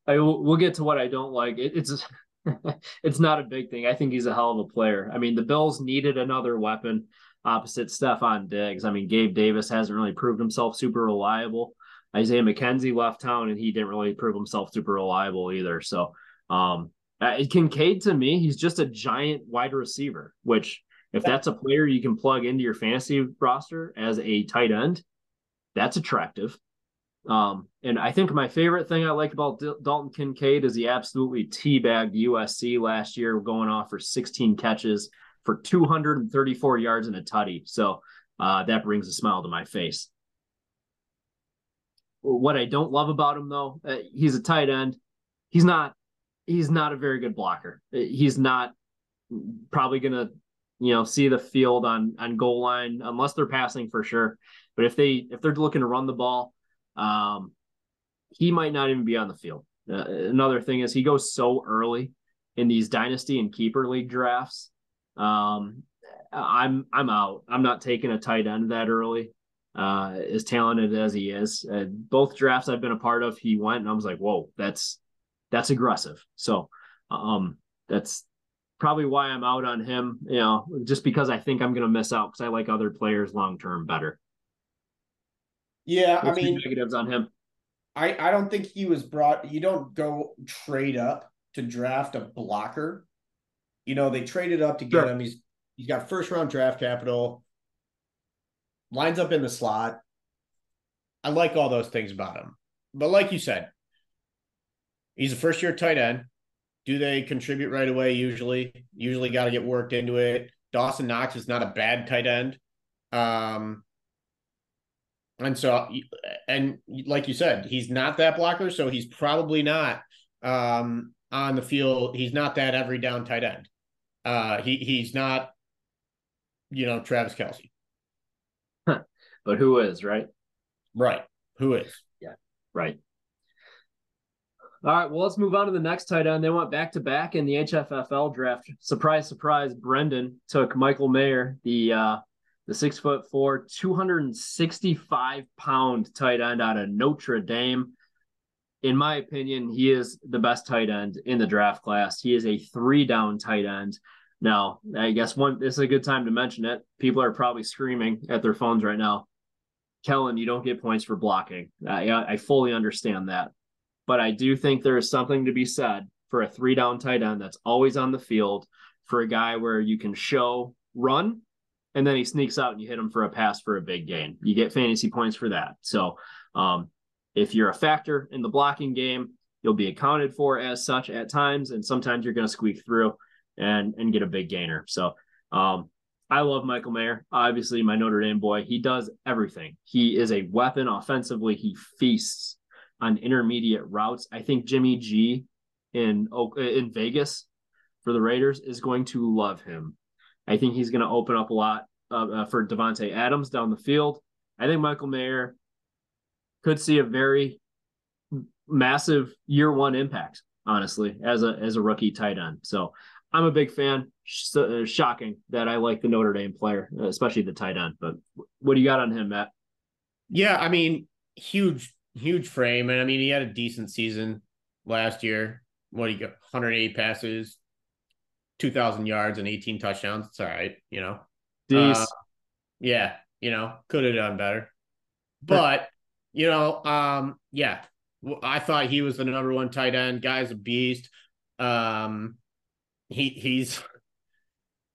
I will, we'll get to what I don't like. It, it's <laughs> it's not a big thing. I think he's a hell of a player. I mean, the Bills needed another weapon opposite Stefon Diggs. I mean, Gabe Davis hasn't really proved himself super reliable. Isaiah McKenzie left town and he didn't really prove himself super reliable either. So, um, uh, Kincaid to me, he's just a giant wide receiver, which if that's a player you can plug into your fantasy roster as a tight end, that's attractive. Um, and I think my favorite thing I like about D- Dalton Kincaid is he absolutely teabagged USC last year, going off for 16 catches for 234 yards and a tutty. So uh, that brings a smile to my face. What I don't love about him though, uh, he's a tight end. He's not. He's not a very good blocker. Uh, he's not probably gonna, you know, see the field on on goal line unless they're passing for sure. But if they if they're looking to run the ball, um, he might not even be on the field. Uh, another thing is he goes so early in these dynasty and keeper league drafts. Um, I'm I'm out. I'm not taking a tight end that early. Uh, as talented as he is, uh, both drafts I've been a part of, he went and I was like, whoa, that's that's aggressive. So, um, that's probably why I'm out on him. You know, just because I think I'm going to miss out because I like other players long term better. Yeah, What's I mean, negatives on him. I I don't think he was brought. You don't go trade up to draft a blocker. You know, they traded up to get Sure. him. He's he's got first round draft capital. Lines up in the slot. I like all those things about him. But like you said, he's a first year tight end. Do they contribute right away? Usually, usually got to get worked into it. Dawson Knox is not a bad tight end. Um, and so, and like you said, he's not that blocker, so he's probably not um, on the field. He's not that every down tight end. Uh, he he's not, you know, Travis Kelce. But who is right? Right. Who is? Yeah. Right. All right. Well, let's move on to the next tight end. They went back to back in the HFFL draft. Surprise, surprise. Brendan took Michael Mayer, the uh, the six foot four, 265 pound tight end out of Notre Dame. In my opinion, he is the best tight end in the draft class. He is a three down tight end. Now, I guess one this is a good time to mention it. People are probably screaming at their phones right now. Kellen, you don't get points for blocking. I, I fully understand that. But I do think there is something to be said for a three down tight end that's always on the field for a guy where you can show run and then he sneaks out and you hit him for a pass for a big gain. You get fantasy points for that. So um, if you're a factor in the blocking game, you'll be accounted for as such at times, and sometimes you're going to squeak through and and get a big gainer. So um, I love Michael Mayer. Obviously, my Notre Dame boy. He does everything. He is a weapon offensively. He feasts on intermediate routes. I think Jimmy G in in Vegas for the Raiders is going to love him. I think he's going to open up a lot uh, uh, for Davante Adams down the field. I think Michael Mayer could see a very massive year one impact, honestly, as a as a rookie tight end. So I'm a big fan. Sh- uh, shocking that I like the Notre Dame player, especially the tight end. But what do you got on him, Matt? Yeah, I mean, huge, huge frame, and I mean, he had a decent season last year. What you got? 108 passes, 2,000 yards, and 18 touchdowns. It's all right, you know. Uh, yeah, you know, could have done better. But, you know, um, yeah, I thought he was the number one tight end. Guy's a beast. Um, he he's,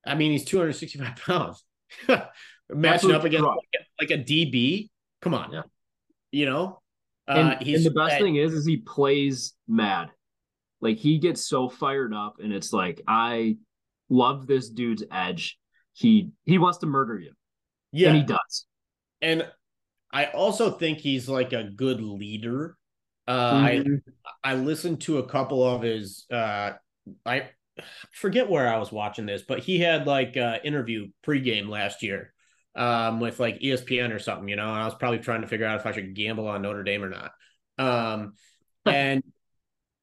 I mean, he's 265 pounds. <laughs> Matching up against like a, like a DB. Come on. Yeah. You know? and, Uh, he's and the best thing is, is he plays mad. Like he gets so fired up, and it's like I love this dude's edge. He he wants to murder you, yeah. and he does. and I also think he's like a good leader. Uh, Mhm. I I listened to a couple of his. Uh, I forget where I was watching this, but he had like uh, interview pregame last year um, with like ESPN or something, you know. And I was probably trying to figure out if I should gamble on Notre Dame or not. Um, <laughs> and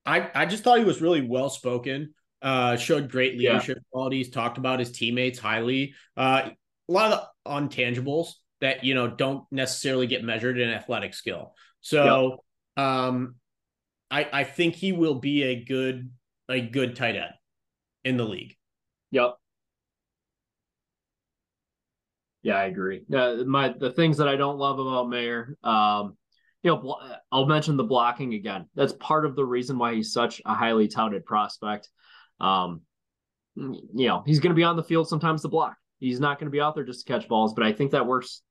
I I just thought he was really well spoken. Uh, showed great Yeah. leadership qualities. Talked about his teammates highly. Uh, a lot of the intangibles that you know don't necessarily get measured in athletic skill. So yep. um I I think he will be a good a good tight end in the league. Yep. Yeah, I agree. Uh, my the things that I don't love about Mayer, um, you know, I'll mention the blocking again. That's part of the reason why he's such a highly touted prospect. Um, you know, he's going to be on the field sometimes to block. He's not going to be out there just to catch balls, but I think that works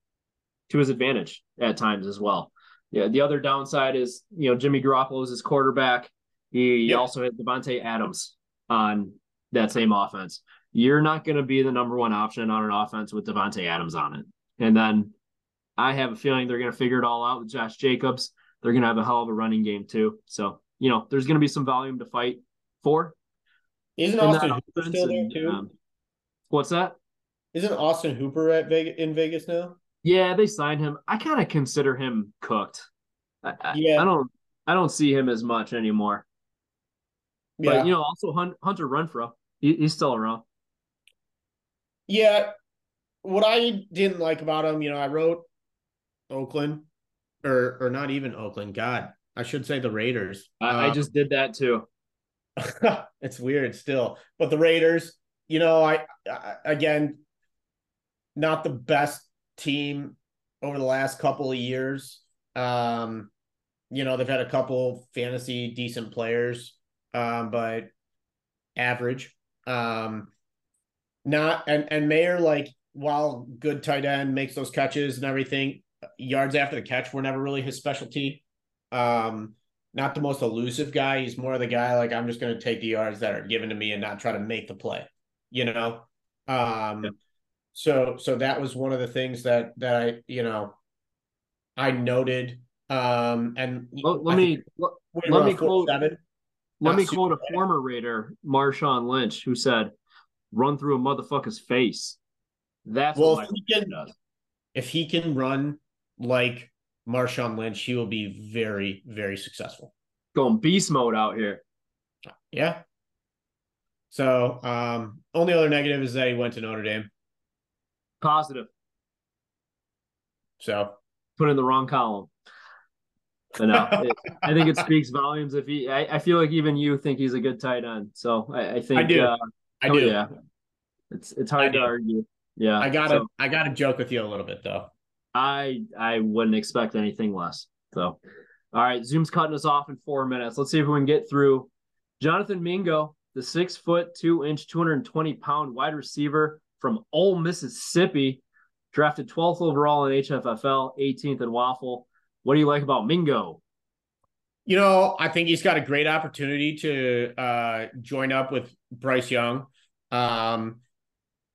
to his advantage at times as well. Yeah, the other downside is you know Jimmy Garoppolo is his quarterback. He yep. also had Davante Adams on that same offense. You're not going to be the number one option on an offense with Davante Adams on it. And then I have a feeling they're going to figure it all out with Josh Jacobs. They're going to have a hell of a running game too. So you know, there's going to be some volume to fight for. Isn't Austin Hooper still there too? Um, what's that? Isn't Austin Hooper at Vegas in Vegas now? Yeah, they signed him. I kind of consider him cooked. I, yeah, I don't. I don't see him as much anymore. Yeah. But you know, also Hunter Renfrow, he, he's still around. Yeah, what I didn't like about him, you know, I wrote Oakland, or or not even Oakland. God, I should say the Raiders. I, um, I just did that too. <laughs> it's weird still, but the Raiders, you know, I, I again, not the best team over the last couple of years. Um, you know, they've had a couple fantasy decent players, um, but average. Um, not and and Mayer like while good tight end makes those catches and everything, yards after the catch were never really his specialty. Um, not the most elusive guy. He's more of the guy like I'm just going to take the yards that are given to me and not try to make the play. You know. Um, yeah. So so that was one of the things that that I you know I noted. Um, and let, let me let, let me quote seven. let me quote a former Raider, Marshawn Lynch, who said, "Run through a motherfucker's face." That's well, if he, can, does. if he can run like Marshawn Lynch, he will be very, very successful. Going beast mode out here. Yeah. So, um, only other negative is that he went to Notre Dame. Positive. So, put in the wrong column. But no, <laughs> it, I think it speaks volumes. If he, I, I, feel like even you think he's a good tight end. So I, I think I do. Uh, I oh, do. Yeah, it's it's hard to argue. Yeah, I gotta so, I gotta joke with you a little bit though. I I wouldn't expect anything less. So, all right, Zoom's cutting us off in four minutes. Let's see if we can get through. Jonathan Mingo, the six foot two inch, two hundred and twenty pound wide receiver from Ole Mississippi, drafted 12th overall in HFFL, 18th in Waffle. What do you like about Mingo? You know, I think he's got a great opportunity to uh, join up with Bryce Young. Um,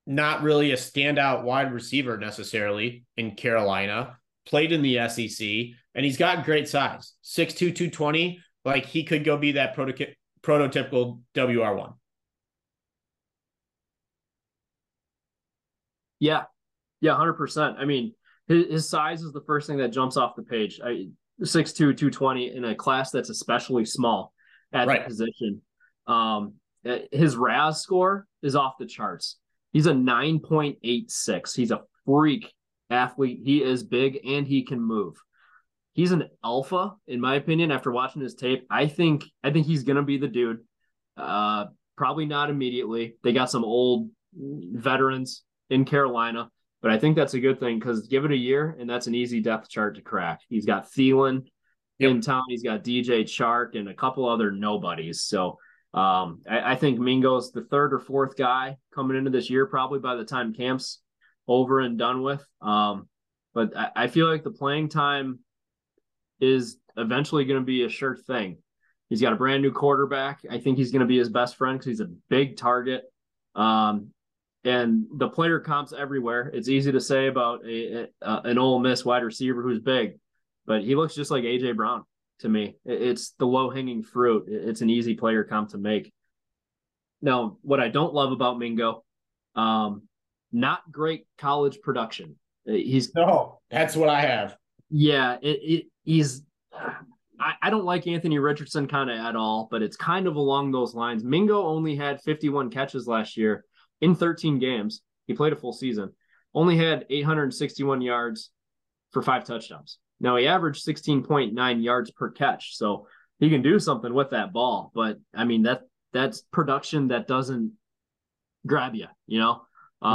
not really a standout wide receiver necessarily in Carolina, played in the SEC, and he's got great size 6'2, 220. Like he could go be that prototyp- prototypical WR1. Yeah. Yeah, 100%. I mean, his, his size is the first thing that jumps off the page. I 6'2, 220 in a class that's especially small at right. the position. Um, his RAS score is off the charts. He's a 9.86. He's a freak athlete. He is big and he can move. He's an alpha, in my opinion, after watching his tape. I think I think he's gonna be the dude. Uh probably not immediately. They got some old veterans in Carolina, but I think that's a good thing because give it a year and that's an easy depth chart to crack. He's got Thielen yep. in town, he's got DJ Chark and a couple other nobodies. So um, I, I, think Mingo's the third or fourth guy coming into this year, probably by the time camp's over and done with. Um, but I, I feel like the playing time is eventually going to be a sure thing. He's got a brand new quarterback. I think he's going to be his best friend because he's a big target. Um, and the player comps everywhere. It's easy to say about a, a, an Ole Miss wide receiver who's big, but he looks just like AJ Brown to me. It's the low hanging fruit. It's an easy player comp to make. Now, what I don't love about Mingo, um, not great college production. He's no, that's what I have. Yeah, it, it he's. I, I don't like Anthony Richardson kind of at all, but it's kind of along those lines. Mingo only had 51 catches last year in 13 games. He played a full season. only had 861 yards for five touchdowns. Now he averaged 16.9 yards per catch, so he can do something with that ball. But I mean that that's production that doesn't grab you, you know. Um,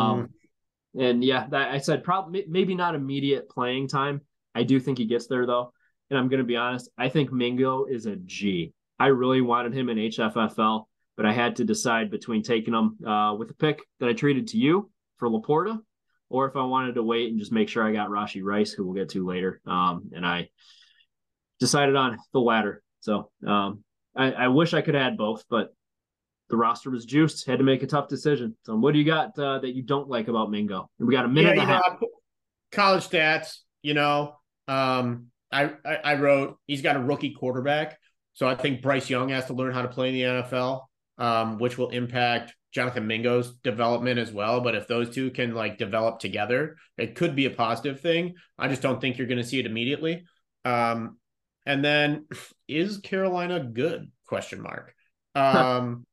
mm-hmm. And yeah, that, I said probably maybe not immediate playing time. I do think he gets there though. And I'm going to be honest, I think Mingo is a G. I really wanted him in HFFL, but I had to decide between taking him uh, with a pick that I traded to you for Laporta, or if I wanted to wait and just make sure I got Rashee Rice, who we'll get to later. Um, and I decided on the latter. So um, I, I, wish I could add both, but the roster was juiced. Had to make a tough decision. So what do you got uh, that you don't like about Mingo? We got a minute yeah, and a half. Know, college stats, you know. Um, I, I, I wrote he's got a rookie quarterback, so I think Bryce Young has to learn how to play in the NFL, um, which will impact Jonathan Mingo's development as well. But if those two can like develop together, it could be a positive thing. I just don't think you're going to see it immediately. Um, and then <laughs> is Carolina good? Question mark. Um,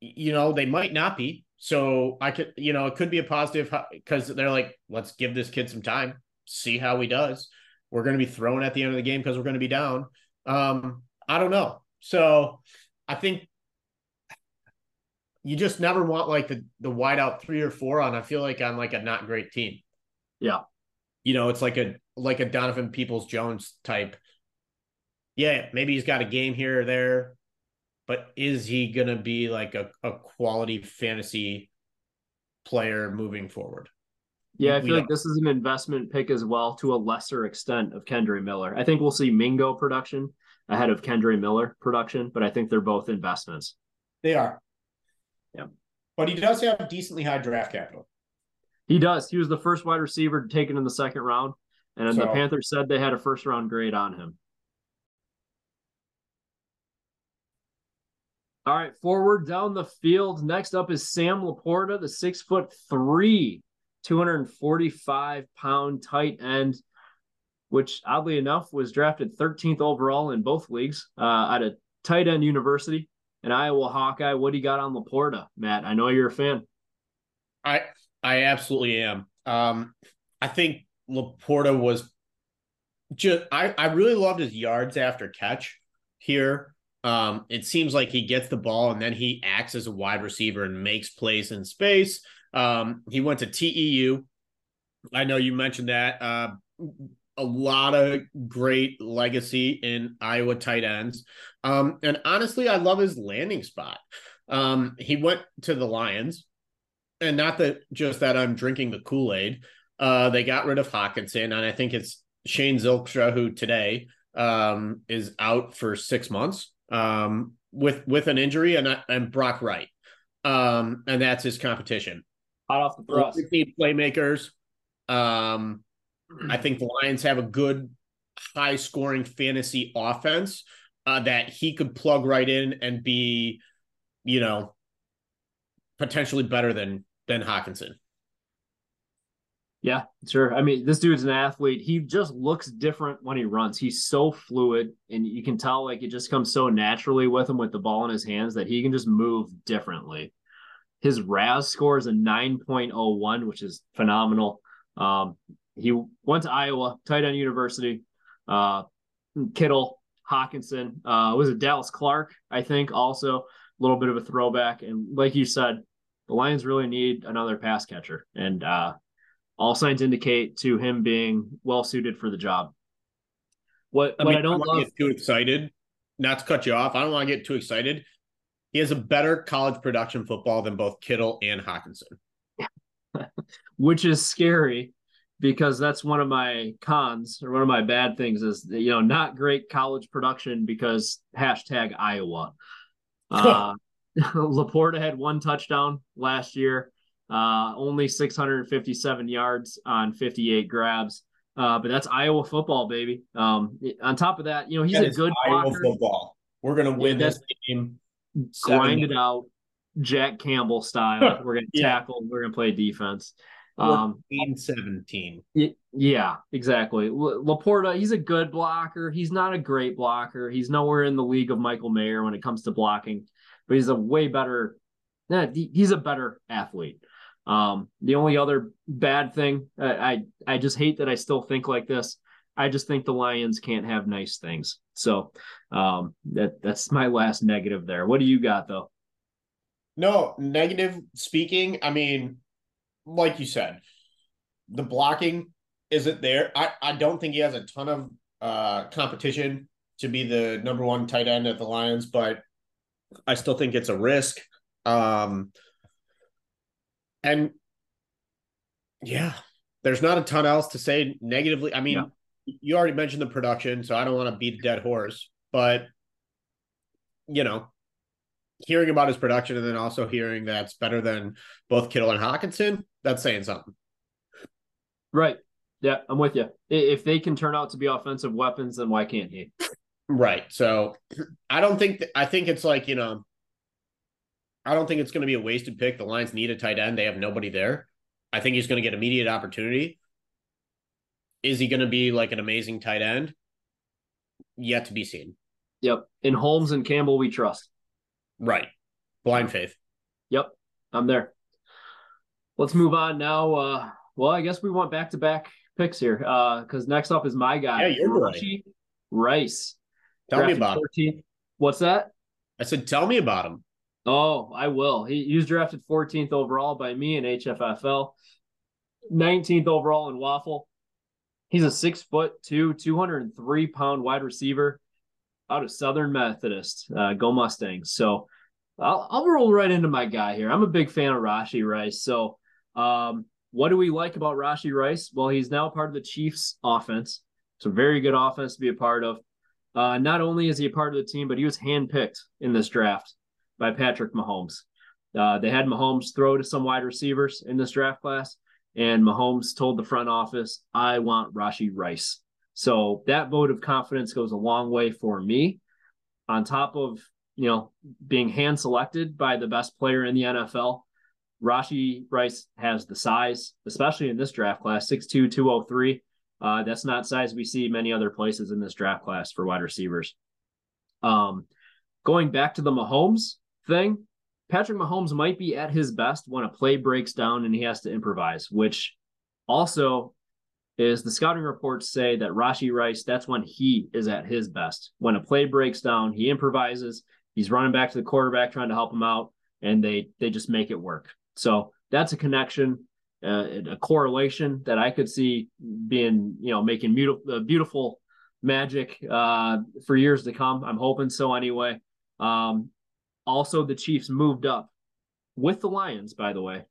you know, they might not be. So I could, you know, it could be a positive because they're like, let's give this kid some time, see how he does. We're going to be thrown at the end of the game because we're going to be down. Um, I don't know. So I think you just never want like the the wide out three or four on. I feel like on like a not great team. Yeah. You know, it's like a like a Donovan Peoples Jones type. Yeah, maybe he's got a game here or there, but is he gonna be like a, a quality fantasy player moving forward? Yeah, I feel like this is an investment pick as well to a lesser extent of Kendre Miller. I think we'll see Mingo production ahead of Kendre Miller production, but I think they're both investments. They are. Yeah. But he does have decently high draft capital. He does. He was the first wide receiver taken in the second round. And so, the Panthers said they had a first round grade on him. All right, forward down the field. Next up is Sam Laporta, the six foot three 245 pound tight end, which oddly enough was drafted 13th overall in both leagues uh, at a tight end university. An Iowa Hawkeye. What do you got on Laporta, Matt? I know you're a fan. I I absolutely am. Um, I think Laporta was just I, I really loved his yards after catch here. Um, it seems like he gets the ball and then he acts as a wide receiver and makes plays in space. Um, he went to TEU. I know you mentioned that. Uh, a lot of great legacy in Iowa tight ends. Um, and honestly, I love his landing spot. Um, he went to the Lions, and not that just that I'm drinking the Kool Aid. Uh, they got rid of Hockenson, and I think it's Shane Zylstra who today um, is out for six months um, with with an injury, and and Brock Wright, um, and that's his competition. Hot off the press. Need playmakers. Um, I think the Lions have a good, high scoring fantasy offense uh, that he could plug right in and be, you know, potentially better than than Hockenson. Yeah, sure. I mean, this dude's an athlete. He just looks different when he runs. He's so fluid, and you can tell like it just comes so naturally with him with the ball in his hands that he can just move differently. His RAS score is a 9.01, which is phenomenal. Um, he went to Iowa, tight end university. Uh, Kittle, Hockenson, uh, was it Dallas Clark? I think also a little bit of a throwback. And like you said, the Lions really need another pass catcher, and uh, all signs indicate to him being well suited for the job. What, I, what mean, I don't, I love, get too excited. Not to cut you off, I don't want to get too excited. He has a better college production football than both Kittle and Hockenson, <laughs> Which is scary because that's one of my cons or one of my bad things is you know not great college production because hashtag Iowa. <laughs> Uh, <laughs> Laporta had one touchdown last year, uh, only 657 yards on 58 grabs. Uh, but that's Iowa football, baby. Um, on top of that, you know he's that a good Iowa blocker. football. We're gonna win yeah, this game grind it out, Jack Campbell style. We're gonna yeah. tackle. We're gonna play defense. Um, 17. Yeah, exactly. Laporta, he's a good blocker. He's not a great blocker. He's nowhere in the league of Michael Mayer when it comes to blocking, but he's a way better. Yeah, he's a better athlete. Um, the only other bad thing, I, I I just hate that I still think like this. I just think the Lions can't have nice things. So um, that that's my last negative there. What do you got though? No, negative speaking. I mean, like you said, the blocking isn't there. I, I don't think he has a ton of uh, competition to be the number one tight end at the Lions, but I still think it's a risk. Um, and yeah, there's not a ton else to say negatively. I mean, yeah. you already mentioned the production, so I don't want to beat a dead horse, but you know, hearing about his production and then also hearing that's better than both Kittle and Hockenson, that's saying something. Right. Yeah, I'm with you. If they can turn out to be offensive weapons, then why can't he? Right. So I don't think that, I think it's like, you know, I don't think it's going to be a wasted pick. The Lions need a tight end. They have nobody there. I think he's going to get immediate opportunity. Is he going to be like an amazing tight end? Yet to be seen. Yep. In Holmes and Campbell, we trust. Right. Blind faith. Yep. I'm there. Let's move on now. Uh, well, I guess we want back to back picks here. because uh, next up is my guy. Yeah, you're right. Rice. Tell me about 14th. Him. What's that? I said, tell me about him. Oh, I will. He, he was drafted 14th overall by me in HFFL, 19th overall in Waffle. He's a six foot two, 203 pound wide receiver out of Southern Methodist. Uh, go Mustangs. So I'll, I'll roll right into my guy here. I'm a big fan of Rashee Rice. So, um, what do we like about Rashee Rice? Well, he's now part of the Chiefs offense. It's a very good offense to be a part of. Uh, not only is he a part of the team, but he was handpicked in this draft by Patrick Mahomes. Uh, they had Mahomes throw to some wide receivers in this draft class, and Mahomes told the front office, I want Rashee Rice. So that vote of confidence goes a long way for me. On top of, you know, being hand selected by the best player in the NFL, Rashee Rice has the size, especially in this draft class, 6'2, 203. Uh, that's not size we see many other places in this draft class for wide receivers. Um, going back to the Mahomes thing, Patrick Mahomes might be at his best when a play breaks down and he has to improvise, which also is the scouting reports say that Rashee Rice, that's when he is at his best. When a play breaks down, he improvises, he's running back to the quarterback trying to help him out, and they they just make it work. So that's a connection uh, a correlation that I could see being, you know, making beautiful, uh, beautiful magic uh, for years to come. I'm hoping so anyway. Um, also, the Chiefs moved up with the Lions, by the way,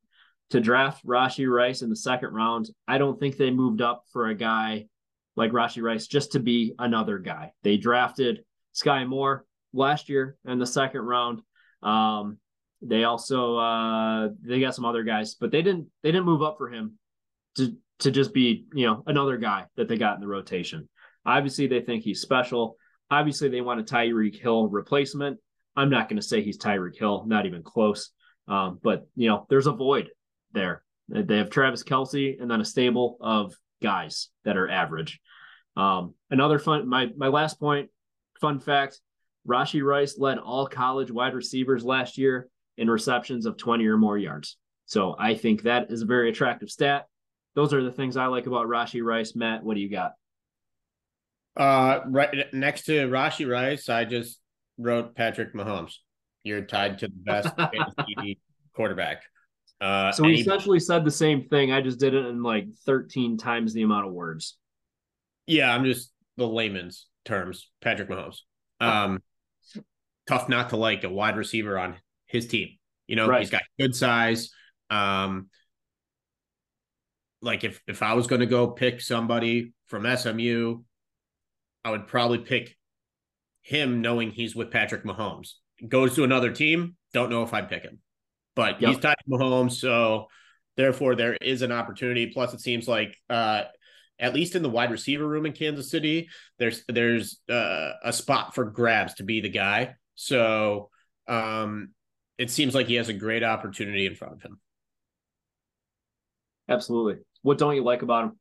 to draft Rashee Rice in the second round. I don't think they moved up for a guy like Rashee Rice just to be another guy. They drafted Skyy Moore last year in the second round. Um, they also uh, they got some other guys, but they didn't they didn't move up for him to to just be you know another guy that they got in the rotation. Obviously, they think he's special. Obviously, they want a Tyreek Hill replacement. I'm not going to say he's Tyreek Hill, not even close. Um, but you know, there's a void there. They have Travis Kelce and then a stable of guys that are average. Um, another fun, my my last point, fun fact: Rashee Rice led all college wide receivers last year in receptions of 20 or more yards. So I think that is a very attractive stat. Those are the things I like about Rashee Rice. Matt, what do you got? Uh, right next to Rashee Rice, I just wrote Patrick Mahomes. You're tied to the best <laughs> quarterback. Uh, so we essentially said the same thing. I just did it in like 13 times the amount of words. Yeah, I'm just the layman's terms. Patrick Mahomes. Um, tough not to like a wide receiver on his team. You know, right. he's got good size. Um, like if if I was going to go pick somebody from SMU, I would probably pick him, knowing he's with Patrick Mahomes. Goes to another team, don't know if I'd pick him, but yep. he's tied to Mahomes, so therefore there is an opportunity. Plus, it seems like uh, at least in the wide receiver room in Kansas City, there's there's uh, a spot for grabs to be the guy. So um, it seems like he has a great opportunity in front of him. Absolutely. What don't you like about him?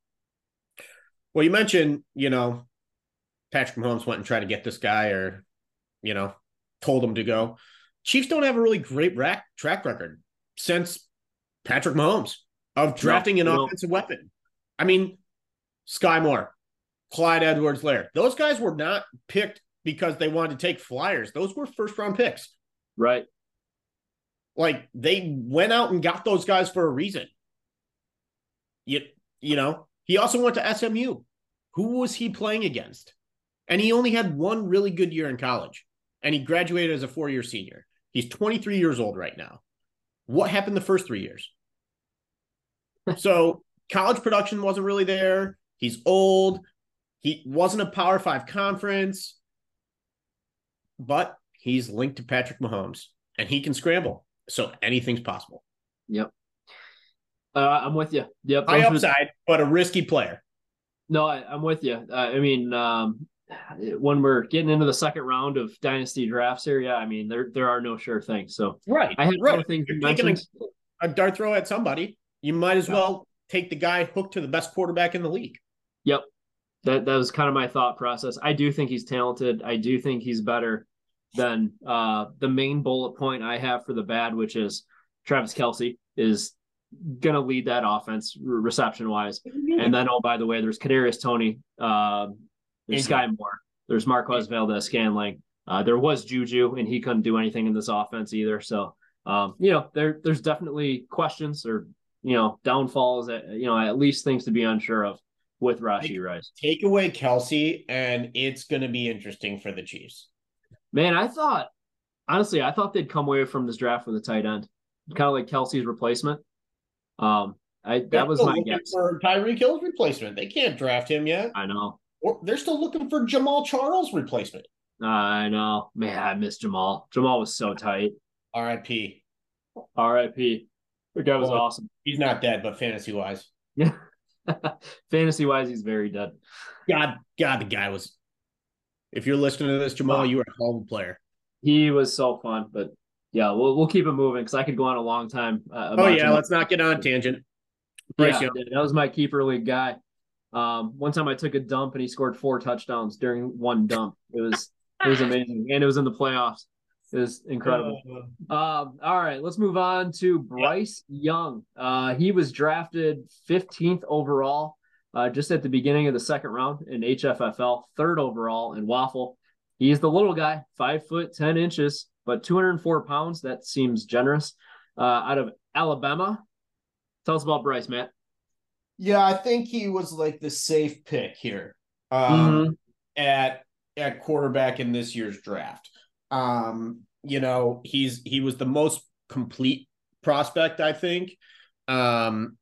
Well, you mentioned, you know, Patrick Mahomes went and tried to get this guy or, you know, told him to go. Chiefs don't have a really great rack, track record since Patrick Mahomes of drafting an no. offensive weapon. I mean, Skyy Moore, Clyde Edwards-Helaire. Those guys were not picked because they wanted to take flyers. Those were first round picks. Right. Like they went out and got those guys for a reason. You, you know, he also went to SMU. Who was he playing against? And he only had one really good year in college. And he graduated as a four year senior. He's 23 years old right now. What happened the first three years? <laughs> so college production wasn't really there. He's old. He wasn't a Power Five conference, but he's linked to Patrick Mahomes and he can scramble. So anything's possible. Yep. Uh, I'm with you. Yep. High upside, but a risky player. No, I, I'm with you. Uh, I mean, um, when we're getting into the second round of dynasty drafts here, yeah, I mean, there there are no sure things. So Right. I had right. things you You're mentioned. a, a dart throw at somebody. You might as well take the guy hooked to the best quarterback in the league. Yep. That that was kind of my thought process. I do think he's talented. I do think he's better than uh the main bullet point I have for the bad, which is Travis Kelce is gonna lead that offense reception wise. And then oh by the way, there's Kadarius Toney, uh, there's Injury. Skyy Moore, there's Marquez Valdes-Scantling. Uh, there was Juju, and he couldn't do anything in this offense either. So um, you know, there there's definitely questions or you know downfalls that you know at least things to be unsure of with Rashee Rice. Take away Kelce, and it's going to be interesting for the Chiefs. Man, I thought honestly, I thought they'd come away from this draft with a tight end, kind of like Kelce's replacement. Um, I They're that was still my guess. for Tyreek Hill's replacement. They can't draft him yet. I know, Or they're still looking for Jamaal Charles' replacement. I know. Man, I miss Jamaal. Jamaal was so tight. R.I.P. R.I.P. The guy was Well, awesome. He's not dead, but fantasy wise, Yeah. <laughs> Fantasy wise, he's very dead. God, God, the guy was. If you're listening to this, Jamaal, you are a hell of a player. He was so fun, but yeah, we'll we'll keep it moving because I could go on a long time. Uh, Oh yeah, Jamaal. let's not get on a tangent. Bryce yeah, Young. that was my keeper league guy. Um, one time I took a dump and he scored four touchdowns during one dump. It was it was amazing, and it was in the playoffs. It was incredible. Um, all right, let's move on to Bryce Young. Uh, he was drafted 15th overall, uh, just at the beginning of the second round in HFFL, third overall in Waffle. He's the little guy, five foot ten inches, but 204 pounds. That seems generous. Uh, out of Alabama. Tell us about Bryce, Matt. Yeah, I think he was like the safe pick here um, at at quarterback in this year's draft. Um, you know, he's he was the most complete prospect, I think. Um,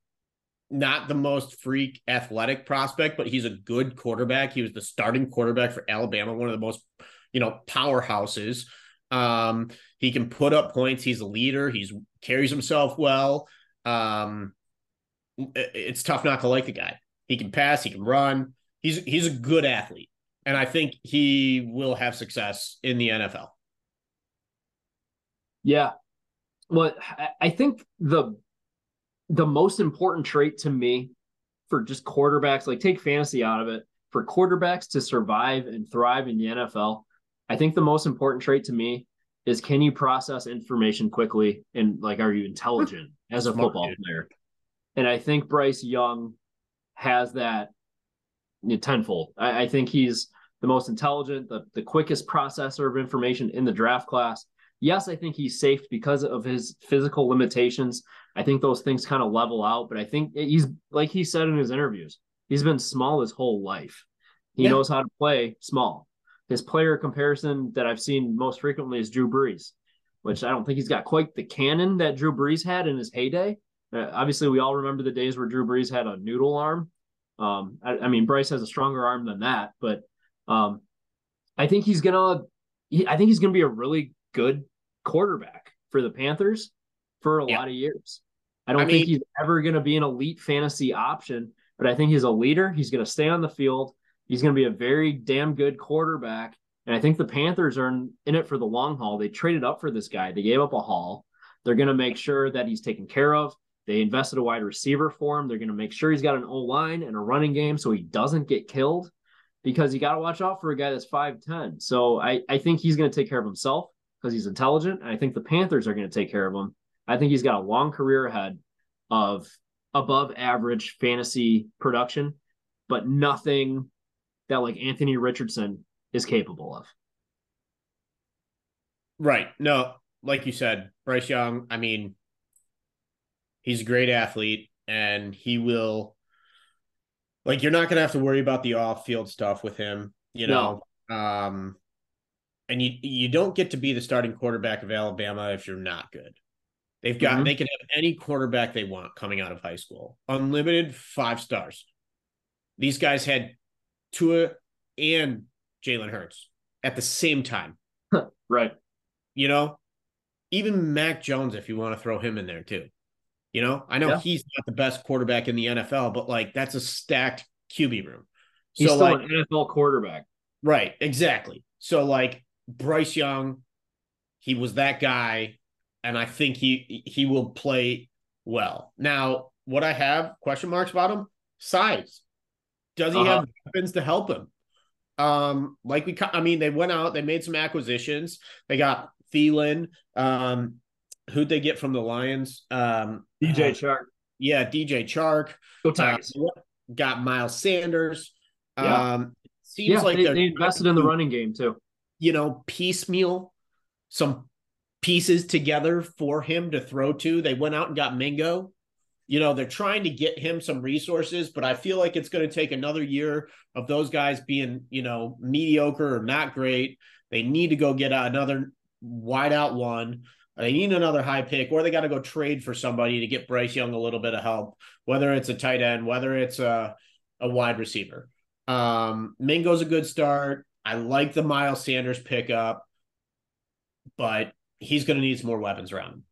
not the most freak athletic prospect, but he's a good quarterback. He was the starting quarterback for Alabama, one of the most, you know, powerhouses. Um, he can put up points. He's a leader. He's carries himself well. Um, it- it's tough not to like the guy. He can pass. He can run. He's he's a good athlete, and I think he will have success in the NFL. Yeah. Well, I think the the most important trait to me for just quarterbacks, like take fantasy out of it, for quarterbacks to survive and thrive in the NFL, I think the most important trait to me is can you process information quickly and like are you intelligent <laughs> as a Smart, football dude. player? And I think Bryce Young has that tenfold. I, I think he's the most intelligent, the, the quickest processor of information in the draft class. Yes, I think he's safe because of his physical limitations. I think those things kind of level out, but I think he's like he said in his interviews, he's been small his whole life. He Yeah. knows how to play small. His player comparison that I've seen most frequently is Drew Brees, which I don't think he's got quite the cannon that Drew Brees had in his heyday. Uh, obviously, we all remember the days where Drew Brees had a noodle arm. Um, I, I mean, Bryce has a stronger arm than that, but um, I think he's gonna. He, I think he's gonna be a really good quarterback for the Panthers for a Yeah. lot of years. I don't I think mean- he's ever gonna be an elite fantasy option, but I think he's a leader. He's gonna stay on the field. He's gonna be a very damn good quarterback. And I think the Panthers are in, in it for the long haul. They traded up for this guy. They gave up a haul. They're going to make sure that he's taken care of. They invested a wide receiver for him. They're going to make sure he's got an O line and a running game so he doesn't get killed because you got to watch out for a guy that's 5'10. So I, I think he's going to take care of himself because he's intelligent. And I think the Panthers are going to take care of him. I think he's got a long career ahead. of above average fantasy production, but nothing that like Anthony Richardson is capable of. Right. No, like you said, Bryce Young, I mean, he's a great athlete and he will like you're not going to have to worry about the off-field stuff with him, you know. No. Um and you you don't get to be the starting quarterback of Alabama if you're not good. They've got mm-hmm. they can have any quarterback they want coming out of high school. Unlimited five stars. These guys had Tua and Jalen Hurts at the same time. right. You know, even Mac Jones, if you want to throw him in there too. You know, I know yeah. he's not the best quarterback in the NFL, but like that's a stacked QB room. He's so, still like, an NFL quarterback. Right, exactly. So like Bryce Young, he was that guy, and I think he he will play well. Now, what I have question marks about him: size. Does he uh-huh. have weapons to help him? Um, like we, I mean, they went out, they made some acquisitions. They got Thielen. Um, who'd they get from the Lions? Um, DJ uh, Chark. Yeah, DJ Chark. Go Tigers. Uh, got Miles Sanders. Yeah. Um, seems yeah, like they, they invested in the running game too. You know, piecemeal some pieces together for him to throw to. They went out and got Mingo. You know, they're trying to get him some resources, but I feel like it's going to take another year of those guys being, you know, mediocre or not great. They need to go get another wide out one. They need another high pick, or they got to go trade for somebody to get Bryce Young a little bit of help, whether it's a tight end, whether it's a, a wide receiver. Um, Mingo's a good start. I like the Miles Sanders pickup, but he's going to need some more weapons around him.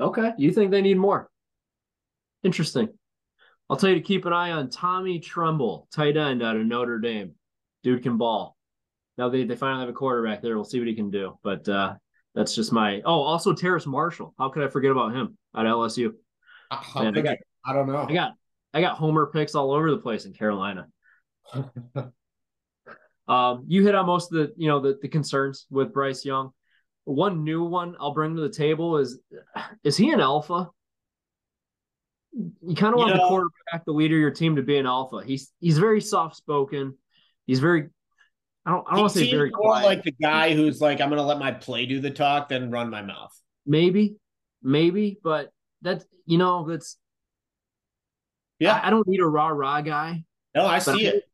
Okay. You think they need more? Interesting. I'll tell you to keep an eye on Tommy Tremble, tight end out of Notre Dame. Dude can ball. Now they, they finally have a quarterback there. We'll see what he can do. But uh, that's just my. Oh, also Terrace Marshall. How could I forget about him at LSU? Man, I, got, I don't know. I got I got homer picks all over the place in Carolina. <laughs> um, you hit on most of the you know the, the concerns with Bryce Young. One new one I'll bring to the table is is he an alpha? You kind of want the quarterback, the leader of your team, to be an alpha. He's he's very soft spoken. He's very I don't, I don't want to say very more quiet. like the guy who's like, I'm going to let my play do the talk, then run my mouth. Maybe, maybe, but that's you know that's yeah. I, I don't need a rah rah guy. No, I see it.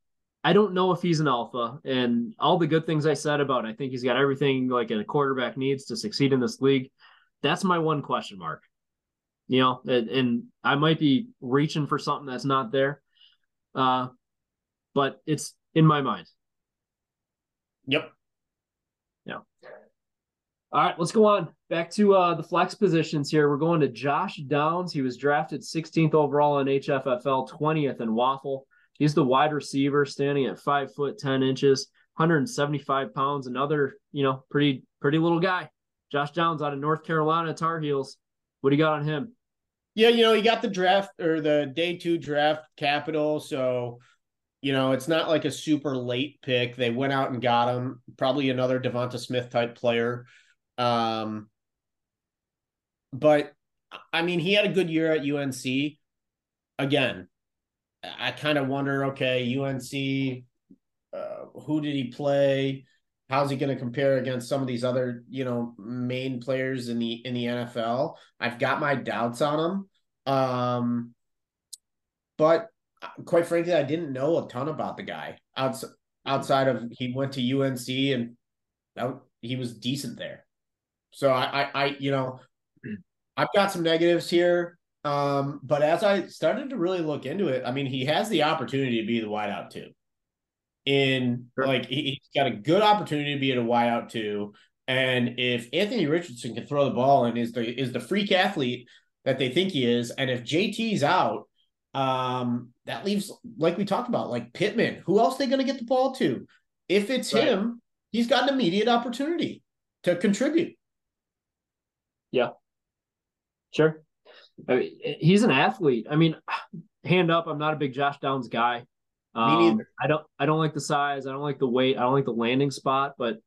I don't know if he's an alpha, and all the good things I said about, I think he's got everything like a quarterback needs to succeed in this league. That's my one question mark. You know, and, and I might be reaching for something that's not there, uh, but it's in my mind. Yep. Yeah. All right, let's go on back to uh, the flex positions here. We're going to Josh Downs. He was drafted 16th overall in HFFL, 20th in Waffle. He's the wide receiver, standing at five foot ten inches, 175 pounds. Another, you know, pretty pretty little guy. Josh Downs out of North Carolina Tar Heels. What do you got on him? Yeah, you know, he got the draft or the day two draft capital, so you know, it's not like a super late pick. They went out and got him, probably another DeVonta Smith type player. Um, but I mean, he had a good year at UNC. Again, I kind of wonder, okay, UNC, uh, who did he play? How's he going to compare against some of these other, you know, main players in the in the NFL? I've got my doubts on him. Um, but quite frankly, I didn't know a ton about the guy outside outside of he went to UNC and that, he was decent there. So I, I, I, you know, I've got some negatives here. Um, but as I started to really look into it, I mean, he has the opportunity to be the wideout too. In sure. like he, has got a good opportunity to be at a wideout too. And if Anthony Richardson can throw the ball and is the is the freak athlete that they think he is, and if JT's out, um, that leaves, like we talked about, like Pittman. Who else they going to get the ball to? If it's right. him, he's got an immediate opportunity to contribute. Yeah, sure. I mean, he's an athlete. I mean, hand up, I'm not a big Josh Downs guy. Um, Me neither. I don't. I don't like the size. I don't like the weight. I don't like the landing spot. But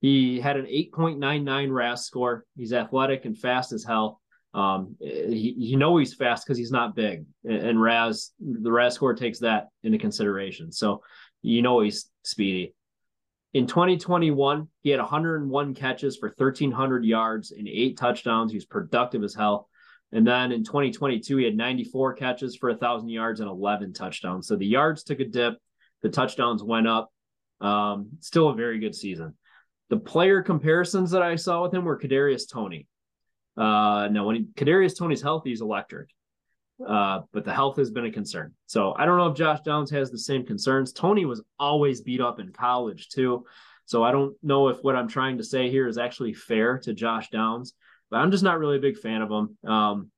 he had an 8.99 RAS score. He's athletic and fast as hell. Um, he, you know he's fast because he's not big, and, and RAS the RAS score takes that into consideration. So you know he's speedy. In 2021, he had 101 catches for 1,300 yards and eight touchdowns. He was productive as hell. And then in 2022, he had 94 catches for 1,000 yards and 11 touchdowns. So the yards took a dip, the touchdowns went up. Um, still a very good season. The player comparisons that I saw with him were Kadarius Toney. Uh, now, when he, Kadarius Toney's healthy, he's electric, uh, but the health has been a concern. So I don't know if Josh Downs has the same concerns. Toney was always beat up in college too, so I don't know if what I'm trying to say here is actually fair to Josh Downs. But I'm just not really a big fan of him. Um,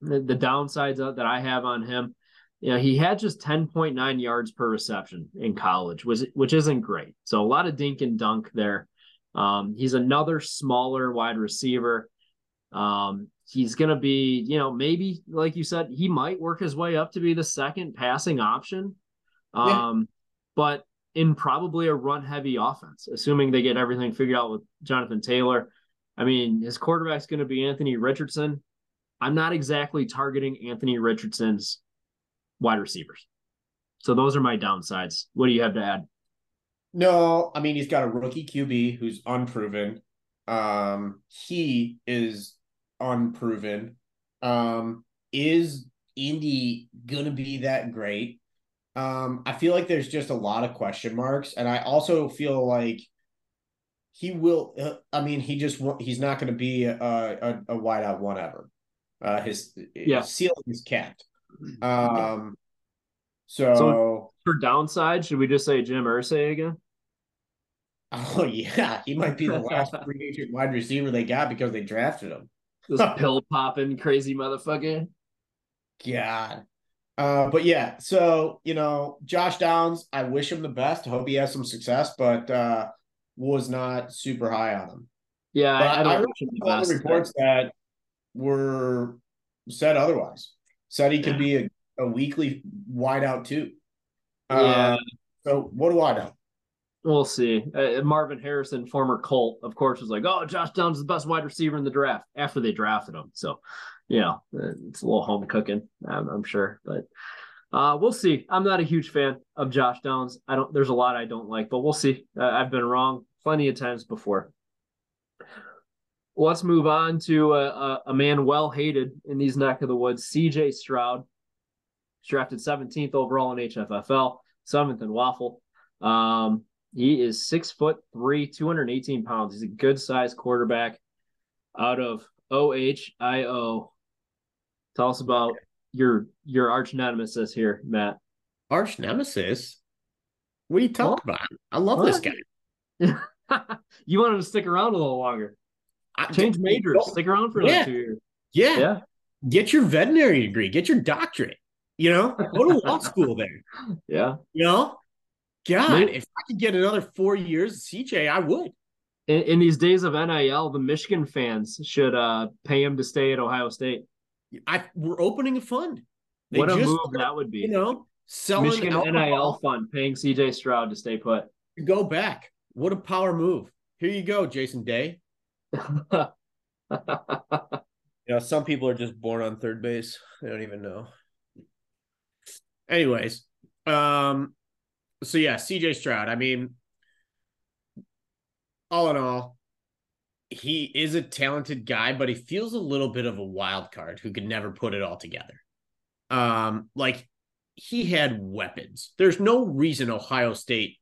the, the downsides that I have on him, you know, he had just 10.9 yards per reception in college, which which isn't great. So a lot of dink and dunk there. Um, he's another smaller wide receiver. Um, he's going to be, you know, maybe like you said, he might work his way up to be the second passing option. Um, yeah. but in probably a run heavy offense, assuming they get everything figured out with Jonathan Taylor. I mean, his quarterback's going to be Anthony Richardson. I'm not exactly targeting Anthony Richardson's wide receivers. So those are my downsides. What do you have to add? No, I mean he's got a rookie QB who's unproven. Um, he is unproven. Um, is Indy gonna be that great? Um, I feel like there's just a lot of question marks, and I also feel like he will. Uh, I mean, he just he's not going to be a, a, a wideout one ever. Uh, his, yeah. his ceiling is capped. Um, so, so for downside, should we just say Jim Irsay again? Oh <laughs> yeah, he might be the last <laughs> free agent wide receiver they got because they drafted him. This <laughs> pill popping crazy motherfucker. God. Uh, but yeah, so you know, Josh Downs, I wish him the best. Hope he has some success, but uh was not super high on him. Yeah, but I, I, I all the reports that were said otherwise. Said he could be a, a weekly wideout too. Yeah. Uh, so what do I know? We'll see. Uh, Marvin Harrison, former Colt, of course, was like, "Oh, Josh Downs is the best wide receiver in the draft." After they drafted him, so you know it's a little home cooking, I'm, I'm sure, but uh, we'll see. I'm not a huge fan of Josh Downs. I don't. There's a lot I don't like, but we'll see. Uh, I've been wrong plenty of times before. Let's move on to a, a, a man well hated in these neck of the woods, C.J. Stroud, drafted 17th overall in HFFL, seventh in Waffle. Um, he is six foot three, 218 pounds. He's a good sized quarterback out of OHIO. Tell us about your your arch nemesis here, Matt. Arch nemesis? What are you talking what? about? I love what? this guy. <laughs> you wanted to stick around a little longer. I, Change majors. Stick around for yeah. two years. Yeah. Yeah. Get your veterinary degree. Get your doctorate. You know, go to law school there. <laughs> Yeah. You know, God, Maybe. if I could get another four years, CJ, I would. In, in, these days of NIL, the Michigan fans should uh, pay him to stay at Ohio State. I we're opening a fund. They what a move that would be. You know, selling Michigan alcohol. NIL fund paying CJ Stroud to stay put. Go back. What a power move. Here you go, Jason Day. <laughs> you know, some people are just born on third base. They don't even know. Anyways, um, so yeah, CJ Stroud. I mean, all in all, he is a talented guy, but he feels a little bit of a wild card who could never put it all together. Um, like he had weapons. There's no reason Ohio State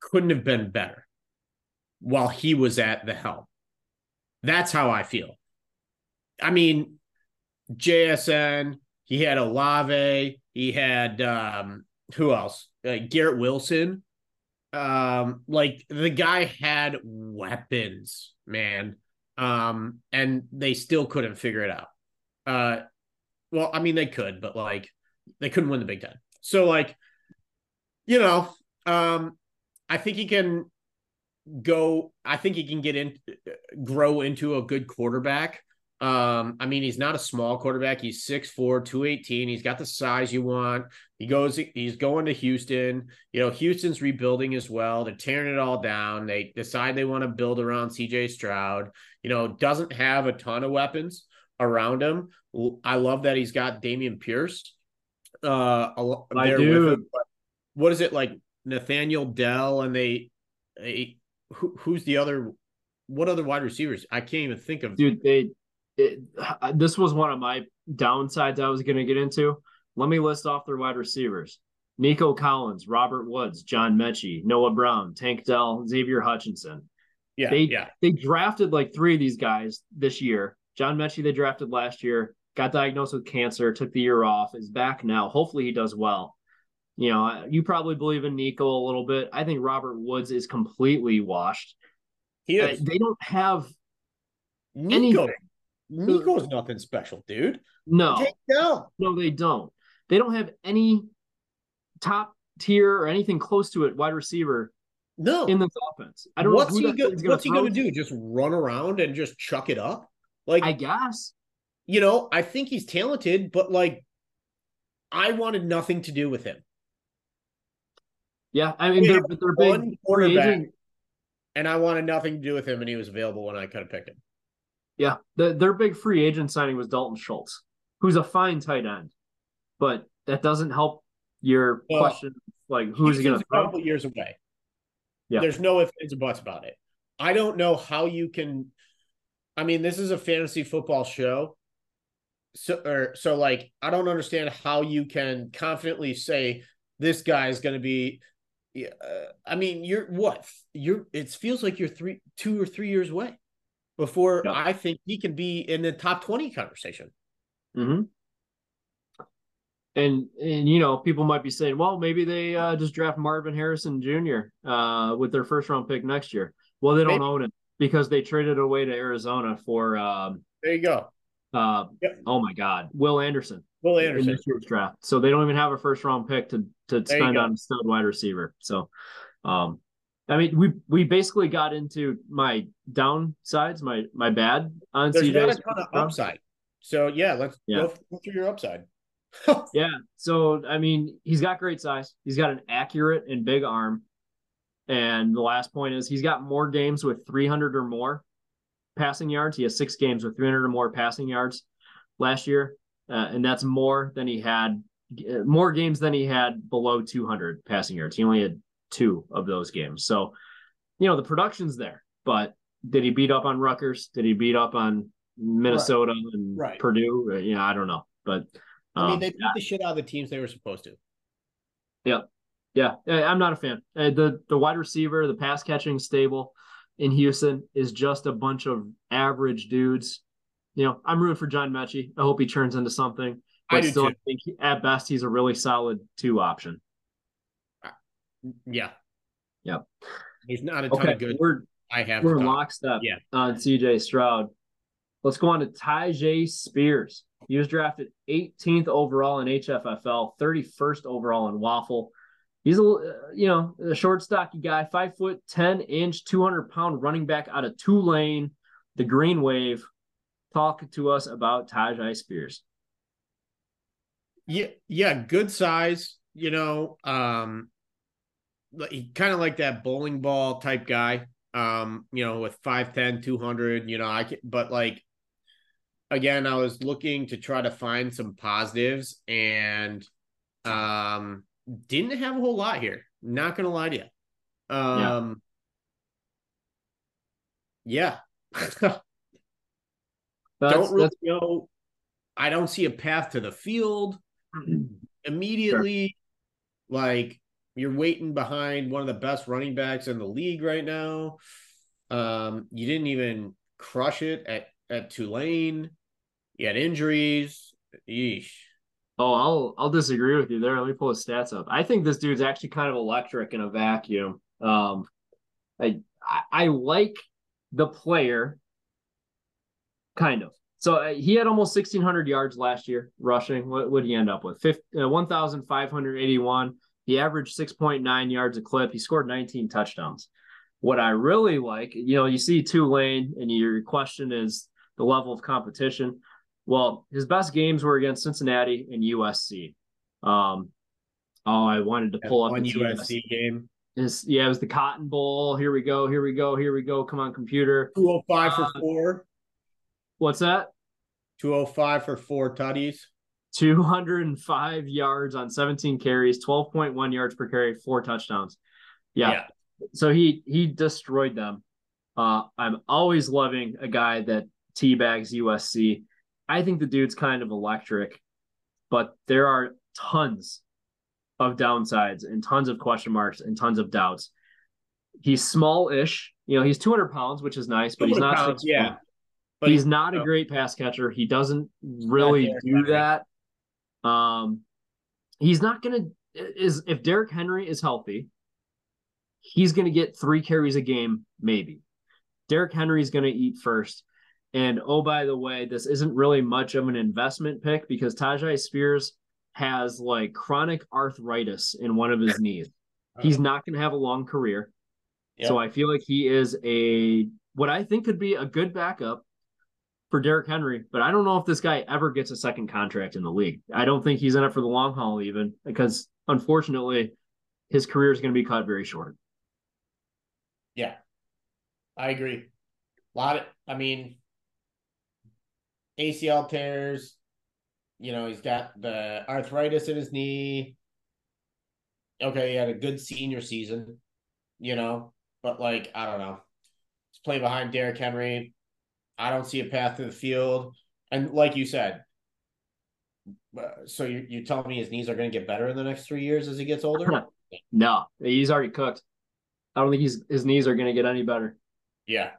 couldn't have been better while he was at the helm. That's how I feel. I mean, JSN, he had Olave, he had um, who else? Uh, Garrett Wilson. Um, like the guy had weapons, man. Um, and they still couldn't figure it out. Uh, well, I mean they could, but like they couldn't win the Big Ten. So like, you know, um, I think he can go. I think he can get in, grow into a good quarterback. Um, I mean, he's not a small quarterback. He's 6'4, 218. He's got the size you want. He goes, he's going to Houston. You know, Houston's rebuilding as well. They're tearing it all down. They decide they want to build around CJ Stroud. You know, doesn't have a ton of weapons around him. I love that he's got Dameon Pierce. Uh, I do. What is it like Nathaniel Dell and they, they who, who's the other what other wide receivers? I can't even think of. Dude, they it, uh, this was one of my downsides I was going to get into. Let me list off their wide receivers: Nico Collins, Robert Woods, John Metchie, Noah Brown, Tank Dell, Xavier Hutchinson. Yeah, they yeah. they drafted like three of these guys this year. John Metchie they drafted last year, got diagnosed with cancer, took the year off, is back now. Hopefully he does well. You know, you probably believe in Nico a little bit. I think Robert Woods is completely washed. He uh, is. They don't have Nico. Anything. Nico's nothing special, dude. No, no, they don't. They don't have any top tier or anything close to it wide receiver. No, in this offense, I don't what's know. He go, what's he going to do? Just run around and just chuck it up? Like I guess. You know, I think he's talented, but like, I wanted nothing to do with him. Yeah, I mean, they're, they're big quarterback, and I wanted nothing to do with him, and he was available when I could have picked him. Yeah, the, their big free agent signing was Dalton Schultz, who's a fine tight end, but that doesn't help your well, question. Like, who's he going to throw? A couple years away. Yeah, there's no ifs ands or buts about it. I don't know how you can. I mean, this is a fantasy football show, so or so like I don't understand how you can confidently say this guy is going to be. Uh, I mean, you're what? You're. It feels like you're three, two or three years away before yeah. I think he can be in the top 20 conversation. Mm-hmm. And and you know, people might be saying, well, maybe they uh, just draft Marvin Harrison Jr. Uh, with their first round pick next year. Well, they don't maybe. own it because they traded away to Arizona for um, there you go. Uh, yep. oh my God, Will Anderson. Will Anderson in this year's draft. So they don't even have a first round pick to to spend on a stud wide receiver. So um I mean, we we basically got into my downsides, my my bad on There's CJ. Not a ton of upside. So yeah, let's yeah. go through your upside. <laughs> yeah. So I mean, he's got great size. He's got an accurate and big arm. And the last point is he's got more games with 300 or more passing yards. He has six games with 300 or more passing yards last year, uh, and that's more than he had uh, more games than he had below 200 passing yards. He only had two of those games. So, you know, the production's there, but did he beat up on Rutgers? Did he beat up on Minnesota right. and right. Purdue? Uh, you know, I don't know, but um, I mean, um, they beat yeah. the shit out of the teams they were supposed to. Yeah, yeah. I'm not a fan. Uh, the the wide receiver, the pass catching stable in Houston is just a bunch of average dudes. You know, I'm rooting for John Metchie. I hope he turns into something. But I still, too. I think at best he's a really solid two option. Yeah. Yep. There's not a ton okay, of good. We're, I have. We're lockstep yeah. on CJ Stroud. Let's go on to Tyjae Spears. He was drafted 18th overall in HFFL, 31st overall in Waffle. He's a you know a short, stocky guy, five foot, 10 inch, 200 pound running back out of Tulane, the Green Wave. Talk to us about Tyjae Spears. Yeah, yeah, good size. You know, um, he kind of like that bowling ball type guy. Um, you know, with 5'10, 200, you know, I can, but like, again, I was looking to try to find some positives and um didn't have a whole lot here. Not gonna lie to you. Um yeah. <laughs> yeah. don't really know. I don't see a path to the field <clears throat> immediately. Sure. Like you're waiting behind one of the best running backs in the league right now. Um, you didn't even crush it at at Tulane. You had injuries. Yeesh. Oh, I'll I'll disagree with you there. Let me pull his stats up. I think this dude's actually kind of electric in a vacuum. Um, I I, I like the player, kind of. So uh, he had almost 1,600 yards last year rushing. What would he end up with? 50, uh, 1,581. He averaged 6.9 yards a clip. He scored 19 touchdowns. What I really like, you know, you see Tulane, and your question is the level of competition. Well, his best games were against Cincinnati and USC. Um, oh, I wanted to pull up one USC game. Yeah, it was the Cotton Bowl. Here we go. Here we go. Here we go. Come on, computer. 205 for Uh, four. What's that? 205 for four tutties. 205 yards on 17 carries, 12.1 yards per carry, four touchdowns. Yeah. So he he destroyed them. Uh, I'm always loving a guy that teabags USC. I think the dude's kind of electric, but there are tons of downsides and tons of question marks and tons of doubts. He's small-ish. You know, he's 200 pounds, which is nice, but he's not pounds, yeah. But he's not a great pass catcher. He doesn't really do that. Um, he's not gonna is if Derrick Henry is healthy, he's gonna get three carries a game, maybe. Derrick Henry's gonna eat first. And oh, by the way, this isn't really much of an investment pick because Tyjae Spears has like chronic arthritis in one of his knees. He's not going to have a long career. So I feel like he is a what I think could be a good backup for Derrick Henry, but I don't know if this guy ever gets a second contract in the league. I don't think he's in it for the long haul, even because unfortunately, his career is going to be cut very short. Yeah, I agree. A lot of, I mean, ACL tears. You know, he's got the arthritis in his knee. Okay, he had a good senior season, you know, but like, I don't know. He's playing behind Derrick Henry. I don't see a path to the field. And like you said, uh, so you you telling me his knees are going to get better in the next three years as he gets older? <laughs> No, he's already cooked. I don't think he's his knees are going to get any better, yeah,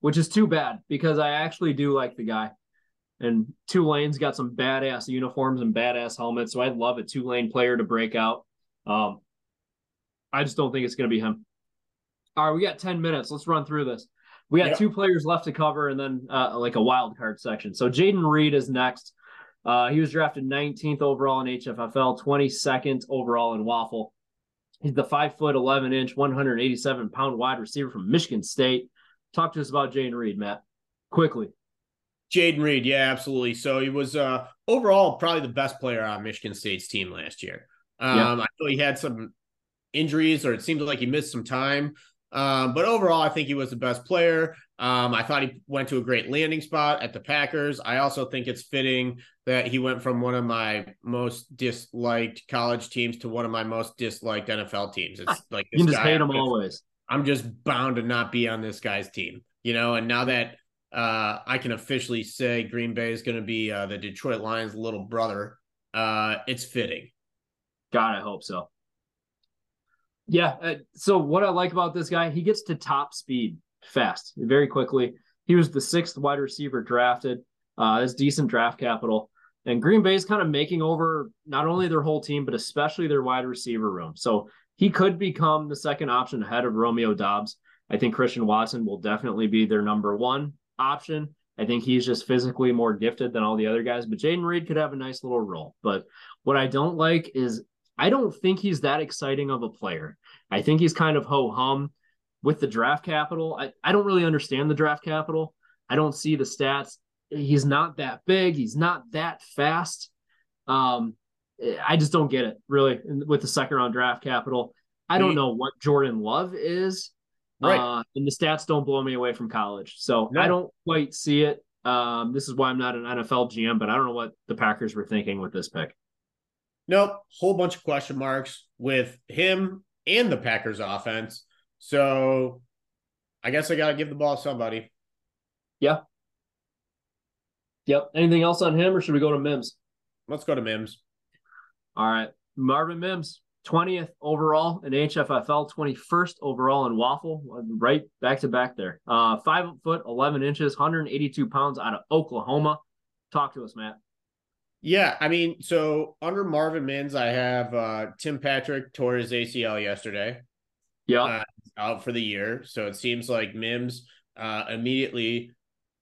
which is too bad because I actually do like the guy. And Tulane's got some badass uniforms and badass helmets, so I'd love a Tulane player to break out. Um, I just don't think it's going to be him. All right, we got 10 minutes. Let's run through this. We got Yep. two players left to cover and then uh, like a wild card section. So Jayden Reed is next. Uh, he was drafted 19th overall in HFFL, 22nd overall in Waffle. He's the five foot 11 inch, 187 pound wide receiver from Michigan State. Talk to us about Jayden Reed, Matt, quickly. Jayden Reed, yeah, absolutely. So he was uh overall probably the best player on Michigan State's team last year. Um, Yeah. I know he had some injuries, or it seemed like he missed some time. Um, but overall, I think he was the best player. Um, I thought he went to a great landing spot at the Packers. I also think it's fitting that he went from one of my most disliked college teams to one of my most disliked NFL teams. It's like You just guy, hate him I'm just- always. I'm just bound to not be on this guy's team, you know. And now that uh, I can officially say Green Bay is going to be uh, the Detroit Lions' little brother, uh, it's fitting. God, I hope so. Yeah. Uh, so what I like about this guy, he gets to top speed fast, very quickly. He was the sixth wide receiver drafted. Uh, it's decent draft capital. And Green Bay is kind of making over not only their whole team, but especially their wide receiver room. So he could become the second option ahead of Romeo Doubs. I think Christian Watson will definitely be their number one option. I think he's just physically more gifted than all the other guys, but Jayden Reed could have a nice little role. But what I don't like is I don't think he's that exciting of a player. I think he's kind of ho hum with the draft capital. I, I don't really understand the draft capital. I don't see the stats. He's not that big. He's not that fast. Um, I just don't get it really with the second round draft capital. I don't know what Jordan Love is. Right. Uh, and the stats don't blow me away from college. So No. I don't quite see it. Um, this is why I'm not an NFL GM, but I don't know what the Packers were thinking with this pick. Nope, whole bunch of question marks with him and the Packers offense. So I guess I got to give the ball to somebody. Yeah. Yep. Anything else on him, or should we go to Mims? Let's go to Mims. All right. Marvin Mims, 20th overall in HFFL, 21st overall in Waffle, right back to back there. Uh, five foot, 11 inches, 182 pounds out of Oklahoma. Talk to us, Matt. Yeah, I mean, so under Marvin Mims, I have uh, Tim Patrick tore his ACL yesterday. Yeah. Uh, out for the year. So it seems like Mims uh, immediately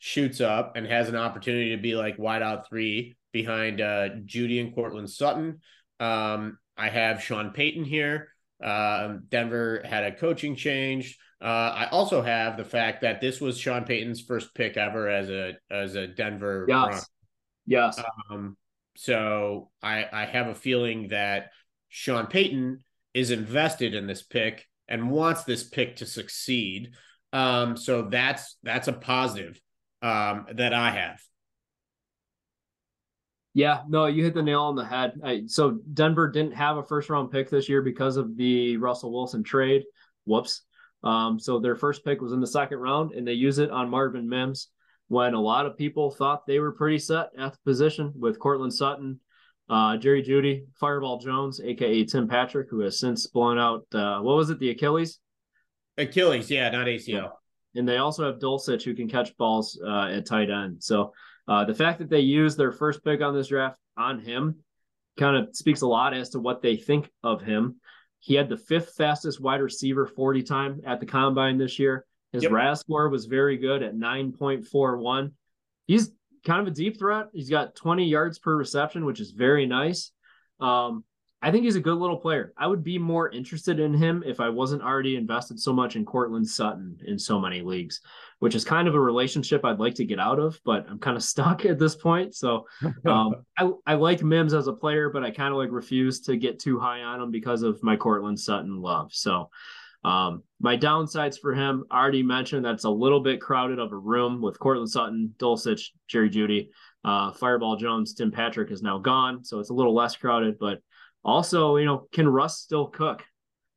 shoots up and has an opportunity to be like wide out three behind uh, Jeudy and Courtland Sutton. Um, I have Sean Payton here. Um, Denver had a coaching change. Uh, I also have the fact that this was Sean Payton's first pick ever as a as a Denver. Yes. Yes. Um, so I I have a feeling that Sean Payton is invested in this pick and wants this pick to succeed. Um, so that's that's a positive um, that I have. Yeah, no, you hit the nail on the head. I, so Denver didn't have a first round pick this year because of the Russell Wilson trade. Whoops. Um, so their first pick was in the second round, and they use it on Marvin Mims when a lot of people thought they were pretty set at the position with Courtland Sutton, uh, Jerry Jeudy, Fireball Jones, aka Tim Patrick, who has since blown out uh, what was it, the Achilles? Achilles, yeah, not ACL. And they also have Dulcich who can catch balls uh, at tight end. So uh, the fact that they used their first pick on this draft on him kind of speaks a lot as to what they think of him. He had the fifth fastest wide receiver 40 time at the combine this year. His Yep. RAS score was very good at 9.41. He's kind of a deep threat. He's got 20 yards per reception, which is very nice. Um, I think he's a good little player. I would be more interested in him if I wasn't already invested so much in Courtland Sutton in so many leagues, which is kind of a relationship I'd like to get out of, but I'm kind of <laughs> stuck at this point. So um, <laughs> I, I like Mims as a player, but I kind of like refuse to get too high on him because of my Courtland Sutton love. So um, my downsides for him, I already mentioned that's a little bit crowded of a room with Courtland Sutton, Dulcich, Jerry Jeudy, uh, Fireball Jones, Tim Patrick is now gone, so it's a little less crowded. But also, you know, can Russ still cook?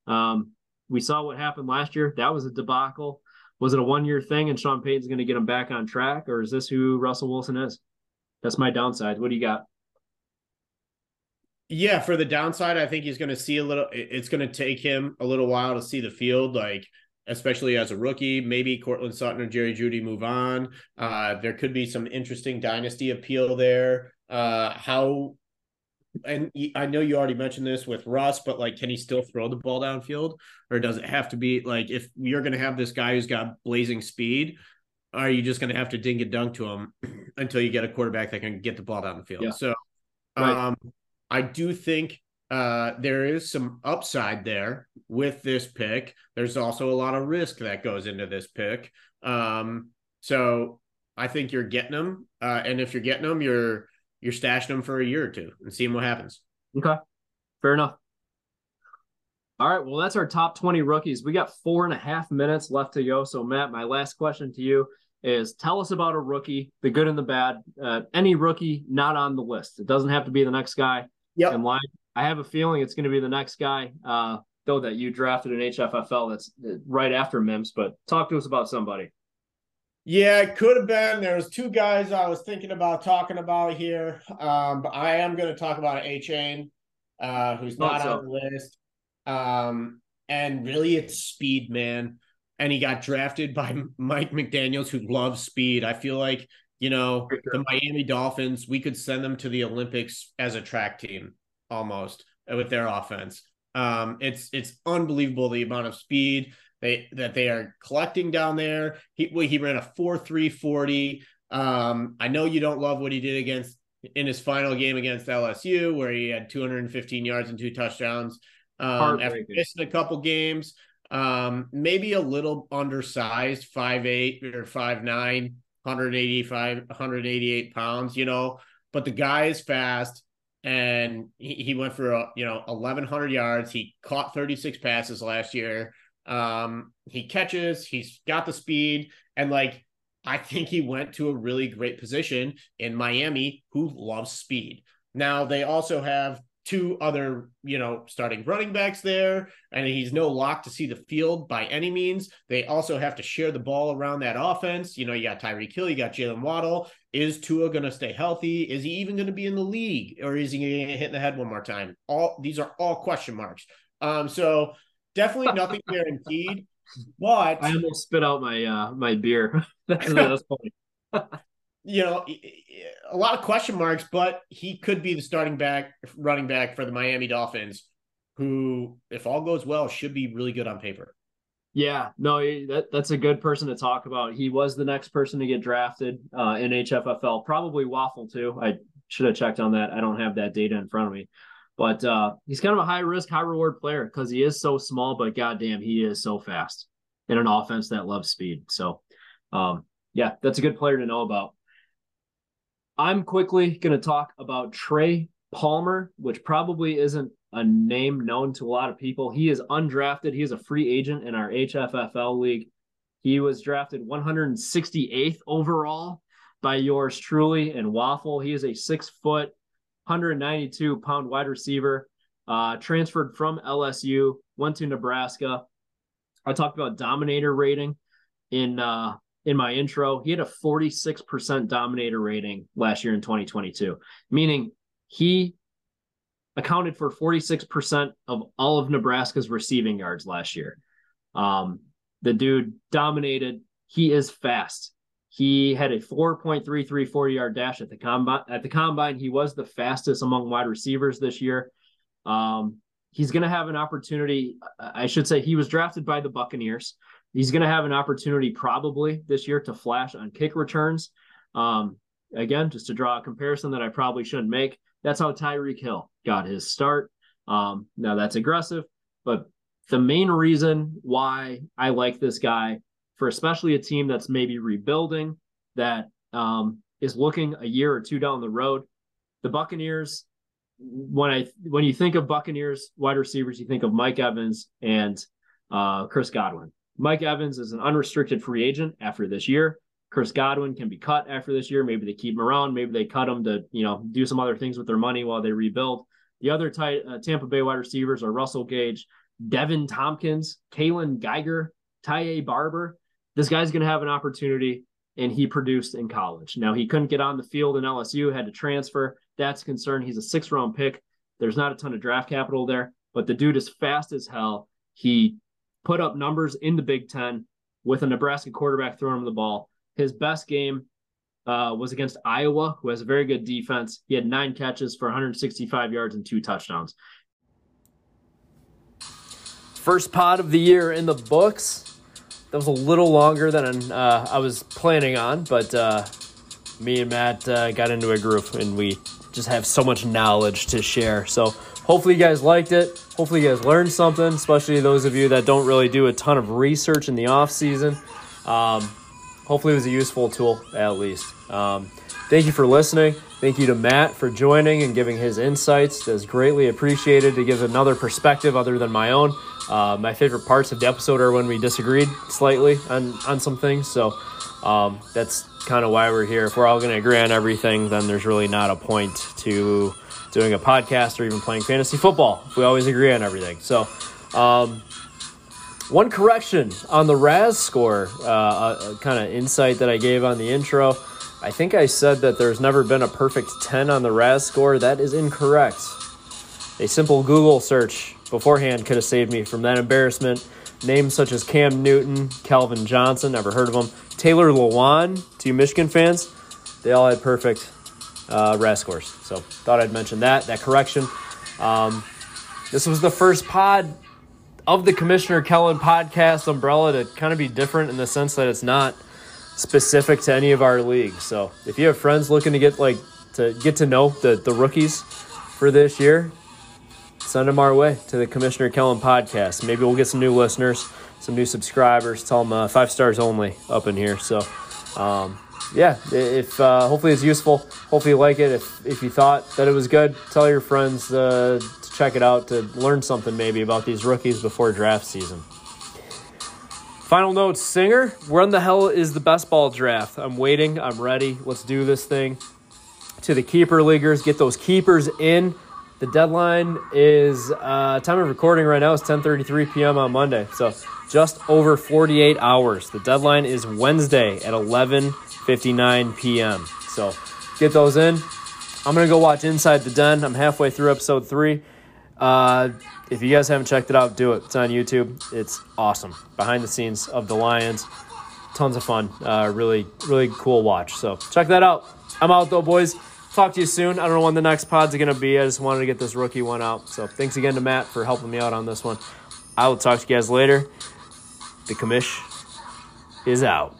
Um, we saw what happened last year. That was a debacle. Was it a one year thing and Sean Payton's going to get him back on track, or is this who Russell Wilson is? That's my downside. What do you got? Yeah, for the downside, I think he's going to see a little. It's going to take him a little while to see the field, like especially as a rookie. Maybe Courtland Sutton or Jerry Jeudy move on. Uh, there could be some interesting dynasty appeal there. Uh, how, and I know you already mentioned this with Russ, but like, can he still throw the ball downfield, or does it have to be like if you're going to have this guy who's got blazing speed? Are you just going to have to dink and dunk to him <clears throat> until you get a quarterback that can get the ball down the field? Yeah. So, Right. um, I do think uh, there is some upside there with this pick. There's also a lot of risk that goes into this pick. Um, so I think you're getting them, uh, and if you're getting them, you're you're stashing them for a year or two and seeing what happens. Okay. Fair enough. All right. Well, that's our top 20 rookies. We got four and a half minutes left to go. So, Matt, my last question to you is tell us about a rookie, the good and the bad. Uh, any rookie not on the list. It doesn't have to be the next guy Yep. in line. I have a feeling it's going to be the next guy, uh, though, that you drafted in HFFL that's uh, right after Mims. But talk to us about somebody. Yeah, it could have been. There's two guys I was thinking about talking about here. Um, but I am going to talk about Achane, uh, who's not so. on the list. Um, and really, it's speed, man. And he got drafted by Mike McDaniel's, who loves speed. I feel like you know sure. the Miami Dolphins. We could send them to the Olympics as a track team almost with their offense. Um, it's it's unbelievable the amount of speed they that they are collecting down there. He well, he ran a four three forty. Um, I know you don't love what he did against in his final game against LSU, where he had 215 yards and two touchdowns. Um, after missing a couple games, um, maybe a little undersized, five eight or five nine, 185, 188 pounds, you know, but the guy is fast and he, he went for a, you know 1100 yards. He caught 36 passes last year. Um he catches he's got the speed and like i think he went to a really great position in miami who loves speed. Now they also have two other you know starting running backs there and he's no lock to see the field by any means they also have to share the ball around that offense you know you got Tyreek Hill, you got Jaylen Waddle is Tua going to stay healthy? Is he even going to be in the league, or is he going to get hit in the head one more time? All these are all question marks. Um, so definitely <laughs> nothing guaranteed, but I almost spit out my uh, my beer. <laughs> that's, that's funny. <laughs> you know, a lot of question marks. But he could be the starting back, running back for the Miami Dolphins, who, if all goes well, should be really good on paper. Yeah, no, that that's a good person to talk about. He was the next person to get drafted uh, in HFFL, probably Waffle too. I should have checked on that. I don't have that data in front of me. But uh, he's kind of a high risk, high reward player because he is so small, but goddamn, he is so fast in an offense that loves speed. So, um, yeah, that's a good player to know about. I'm quickly going to talk about Trey Palmer, which probably isn't a name known to a lot of people. He is undrafted. He is a free agent in our HFFL league. He was drafted 168th overall by yours truly and Waffle. He is a six foot, 192 pound wide receiver, uh, transferred from LSU, went to Nebraska. I talked about dominator rating in uh, in my intro. He had a 46% dominator rating last year in 2022, meaning he accounted for 46% of all of Nebraska's receiving yards last year. Um, the dude dominated. He is fast. He had a 4.33 40 yard dash at the combine. At the combine, he was the fastest among wide receivers this year. Um, he's going to have an opportunity. I should say he was drafted by the Buccaneers. He's going to have an opportunity probably this year to flash on kick returns. Um, again, just to draw a comparison that I probably shouldn't make. That's how Tyreek Hill got his start. Um, now that's aggressive, but the main reason why I like this guy for especially a team that's maybe rebuilding that um, is looking a year or two down the road, the Buccaneers. When I when you think of Buccaneers wide receivers, you think of Mike Evans and uh, Chris Godwin. Mike Evans is an unrestricted free agent after this year. Chris Godwin can be cut after this year. Maybe they keep him around. Maybe they cut him to, you know, do some other things with their money while they rebuild. The other tight, uh, Tampa Bay wide receivers are Russell Gage, Deven Thompkins, Kaylon Geiger, Taye Barber. This guy's going to have an opportunity, and he produced in college. Now, he couldn't get on the field in LSU, had to transfer. That's a concern. He's a six round pick. There's not a ton of draft capital there, but the dude is fast as hell. He put up numbers in the Big Ten with a Nebraska quarterback throwing him the ball. His best game uh, was against Iowa, who has a very good defense. He had nine catches for 165 yards and two touchdowns. First pod of the year in the books. That was a little longer than uh, I was planning on, but uh, me and Matt uh, got into a groove and we just have so much knowledge to share. So hopefully you guys liked it. Hopefully you guys learned something, especially those of you that don't really do a ton of research in the off season. Um, hopefully it was a useful tool at least. Um, thank you for listening. Thank you to Matt for joining and giving his insights. That's greatly appreciated to give another perspective other than my own. Uh, my favorite parts of the episode are when we disagreed slightly on, on some things. So um, that's kind of why we're here. If we're all going to agree on everything, then there's really not a point to doing a podcast or even playing fantasy football we always agree on everything. So, um, one correction on the RAS score, uh, a kind of insight that I gave on the intro. I think I said that there's never been a perfect 10 on the RAS score. That is incorrect. A simple Google search beforehand could have saved me from that embarrassment. Names such as Cam Newton, Calvin Johnson, never heard of him, Taylor Lewan, to you Michigan fans, they all had perfect uh, RAS scores. So thought I'd mention that, that correction. Um, this was the first pod of the Commissioner Kellen podcast umbrella to kind of be different in the sense that it's not specific to any of our leagues. So if you have friends looking to get like to get to know the the rookies for this year, send them our way to the Commissioner Kellen podcast. Maybe we'll get some new listeners, some new subscribers. Tell them uh, five stars only up in here. So. Um, yeah, if uh, hopefully it's useful. Hopefully you like it. If if you thought that it was good, tell your friends uh, to check it out to learn something maybe about these rookies before draft season. Final notes, Singer. When the hell is the best ball draft? I'm waiting. I'm ready. Let's do this thing. To the keeper leaguers, get those keepers in. The deadline is uh, time of recording right now is 10:33 p.m. on Monday, so just over 48 hours. The deadline is Wednesday at 11 59 p.m. So get those in. I'm to go watch Inside the Den. I'm halfway through episode three. Uh, if you guys haven't checked it out, do it. It's on YouTube. It's awesome. Behind the scenes of the Lions. Tons of fun. Uh, really, really cool watch. So check that out. I'm out though, boys. Talk to you soon. I don't know when the next pod's are to be. I just wanted to get this rookie one out. So thanks again to Matt for helping me out on this one. I will talk to you guys later. The commish is out.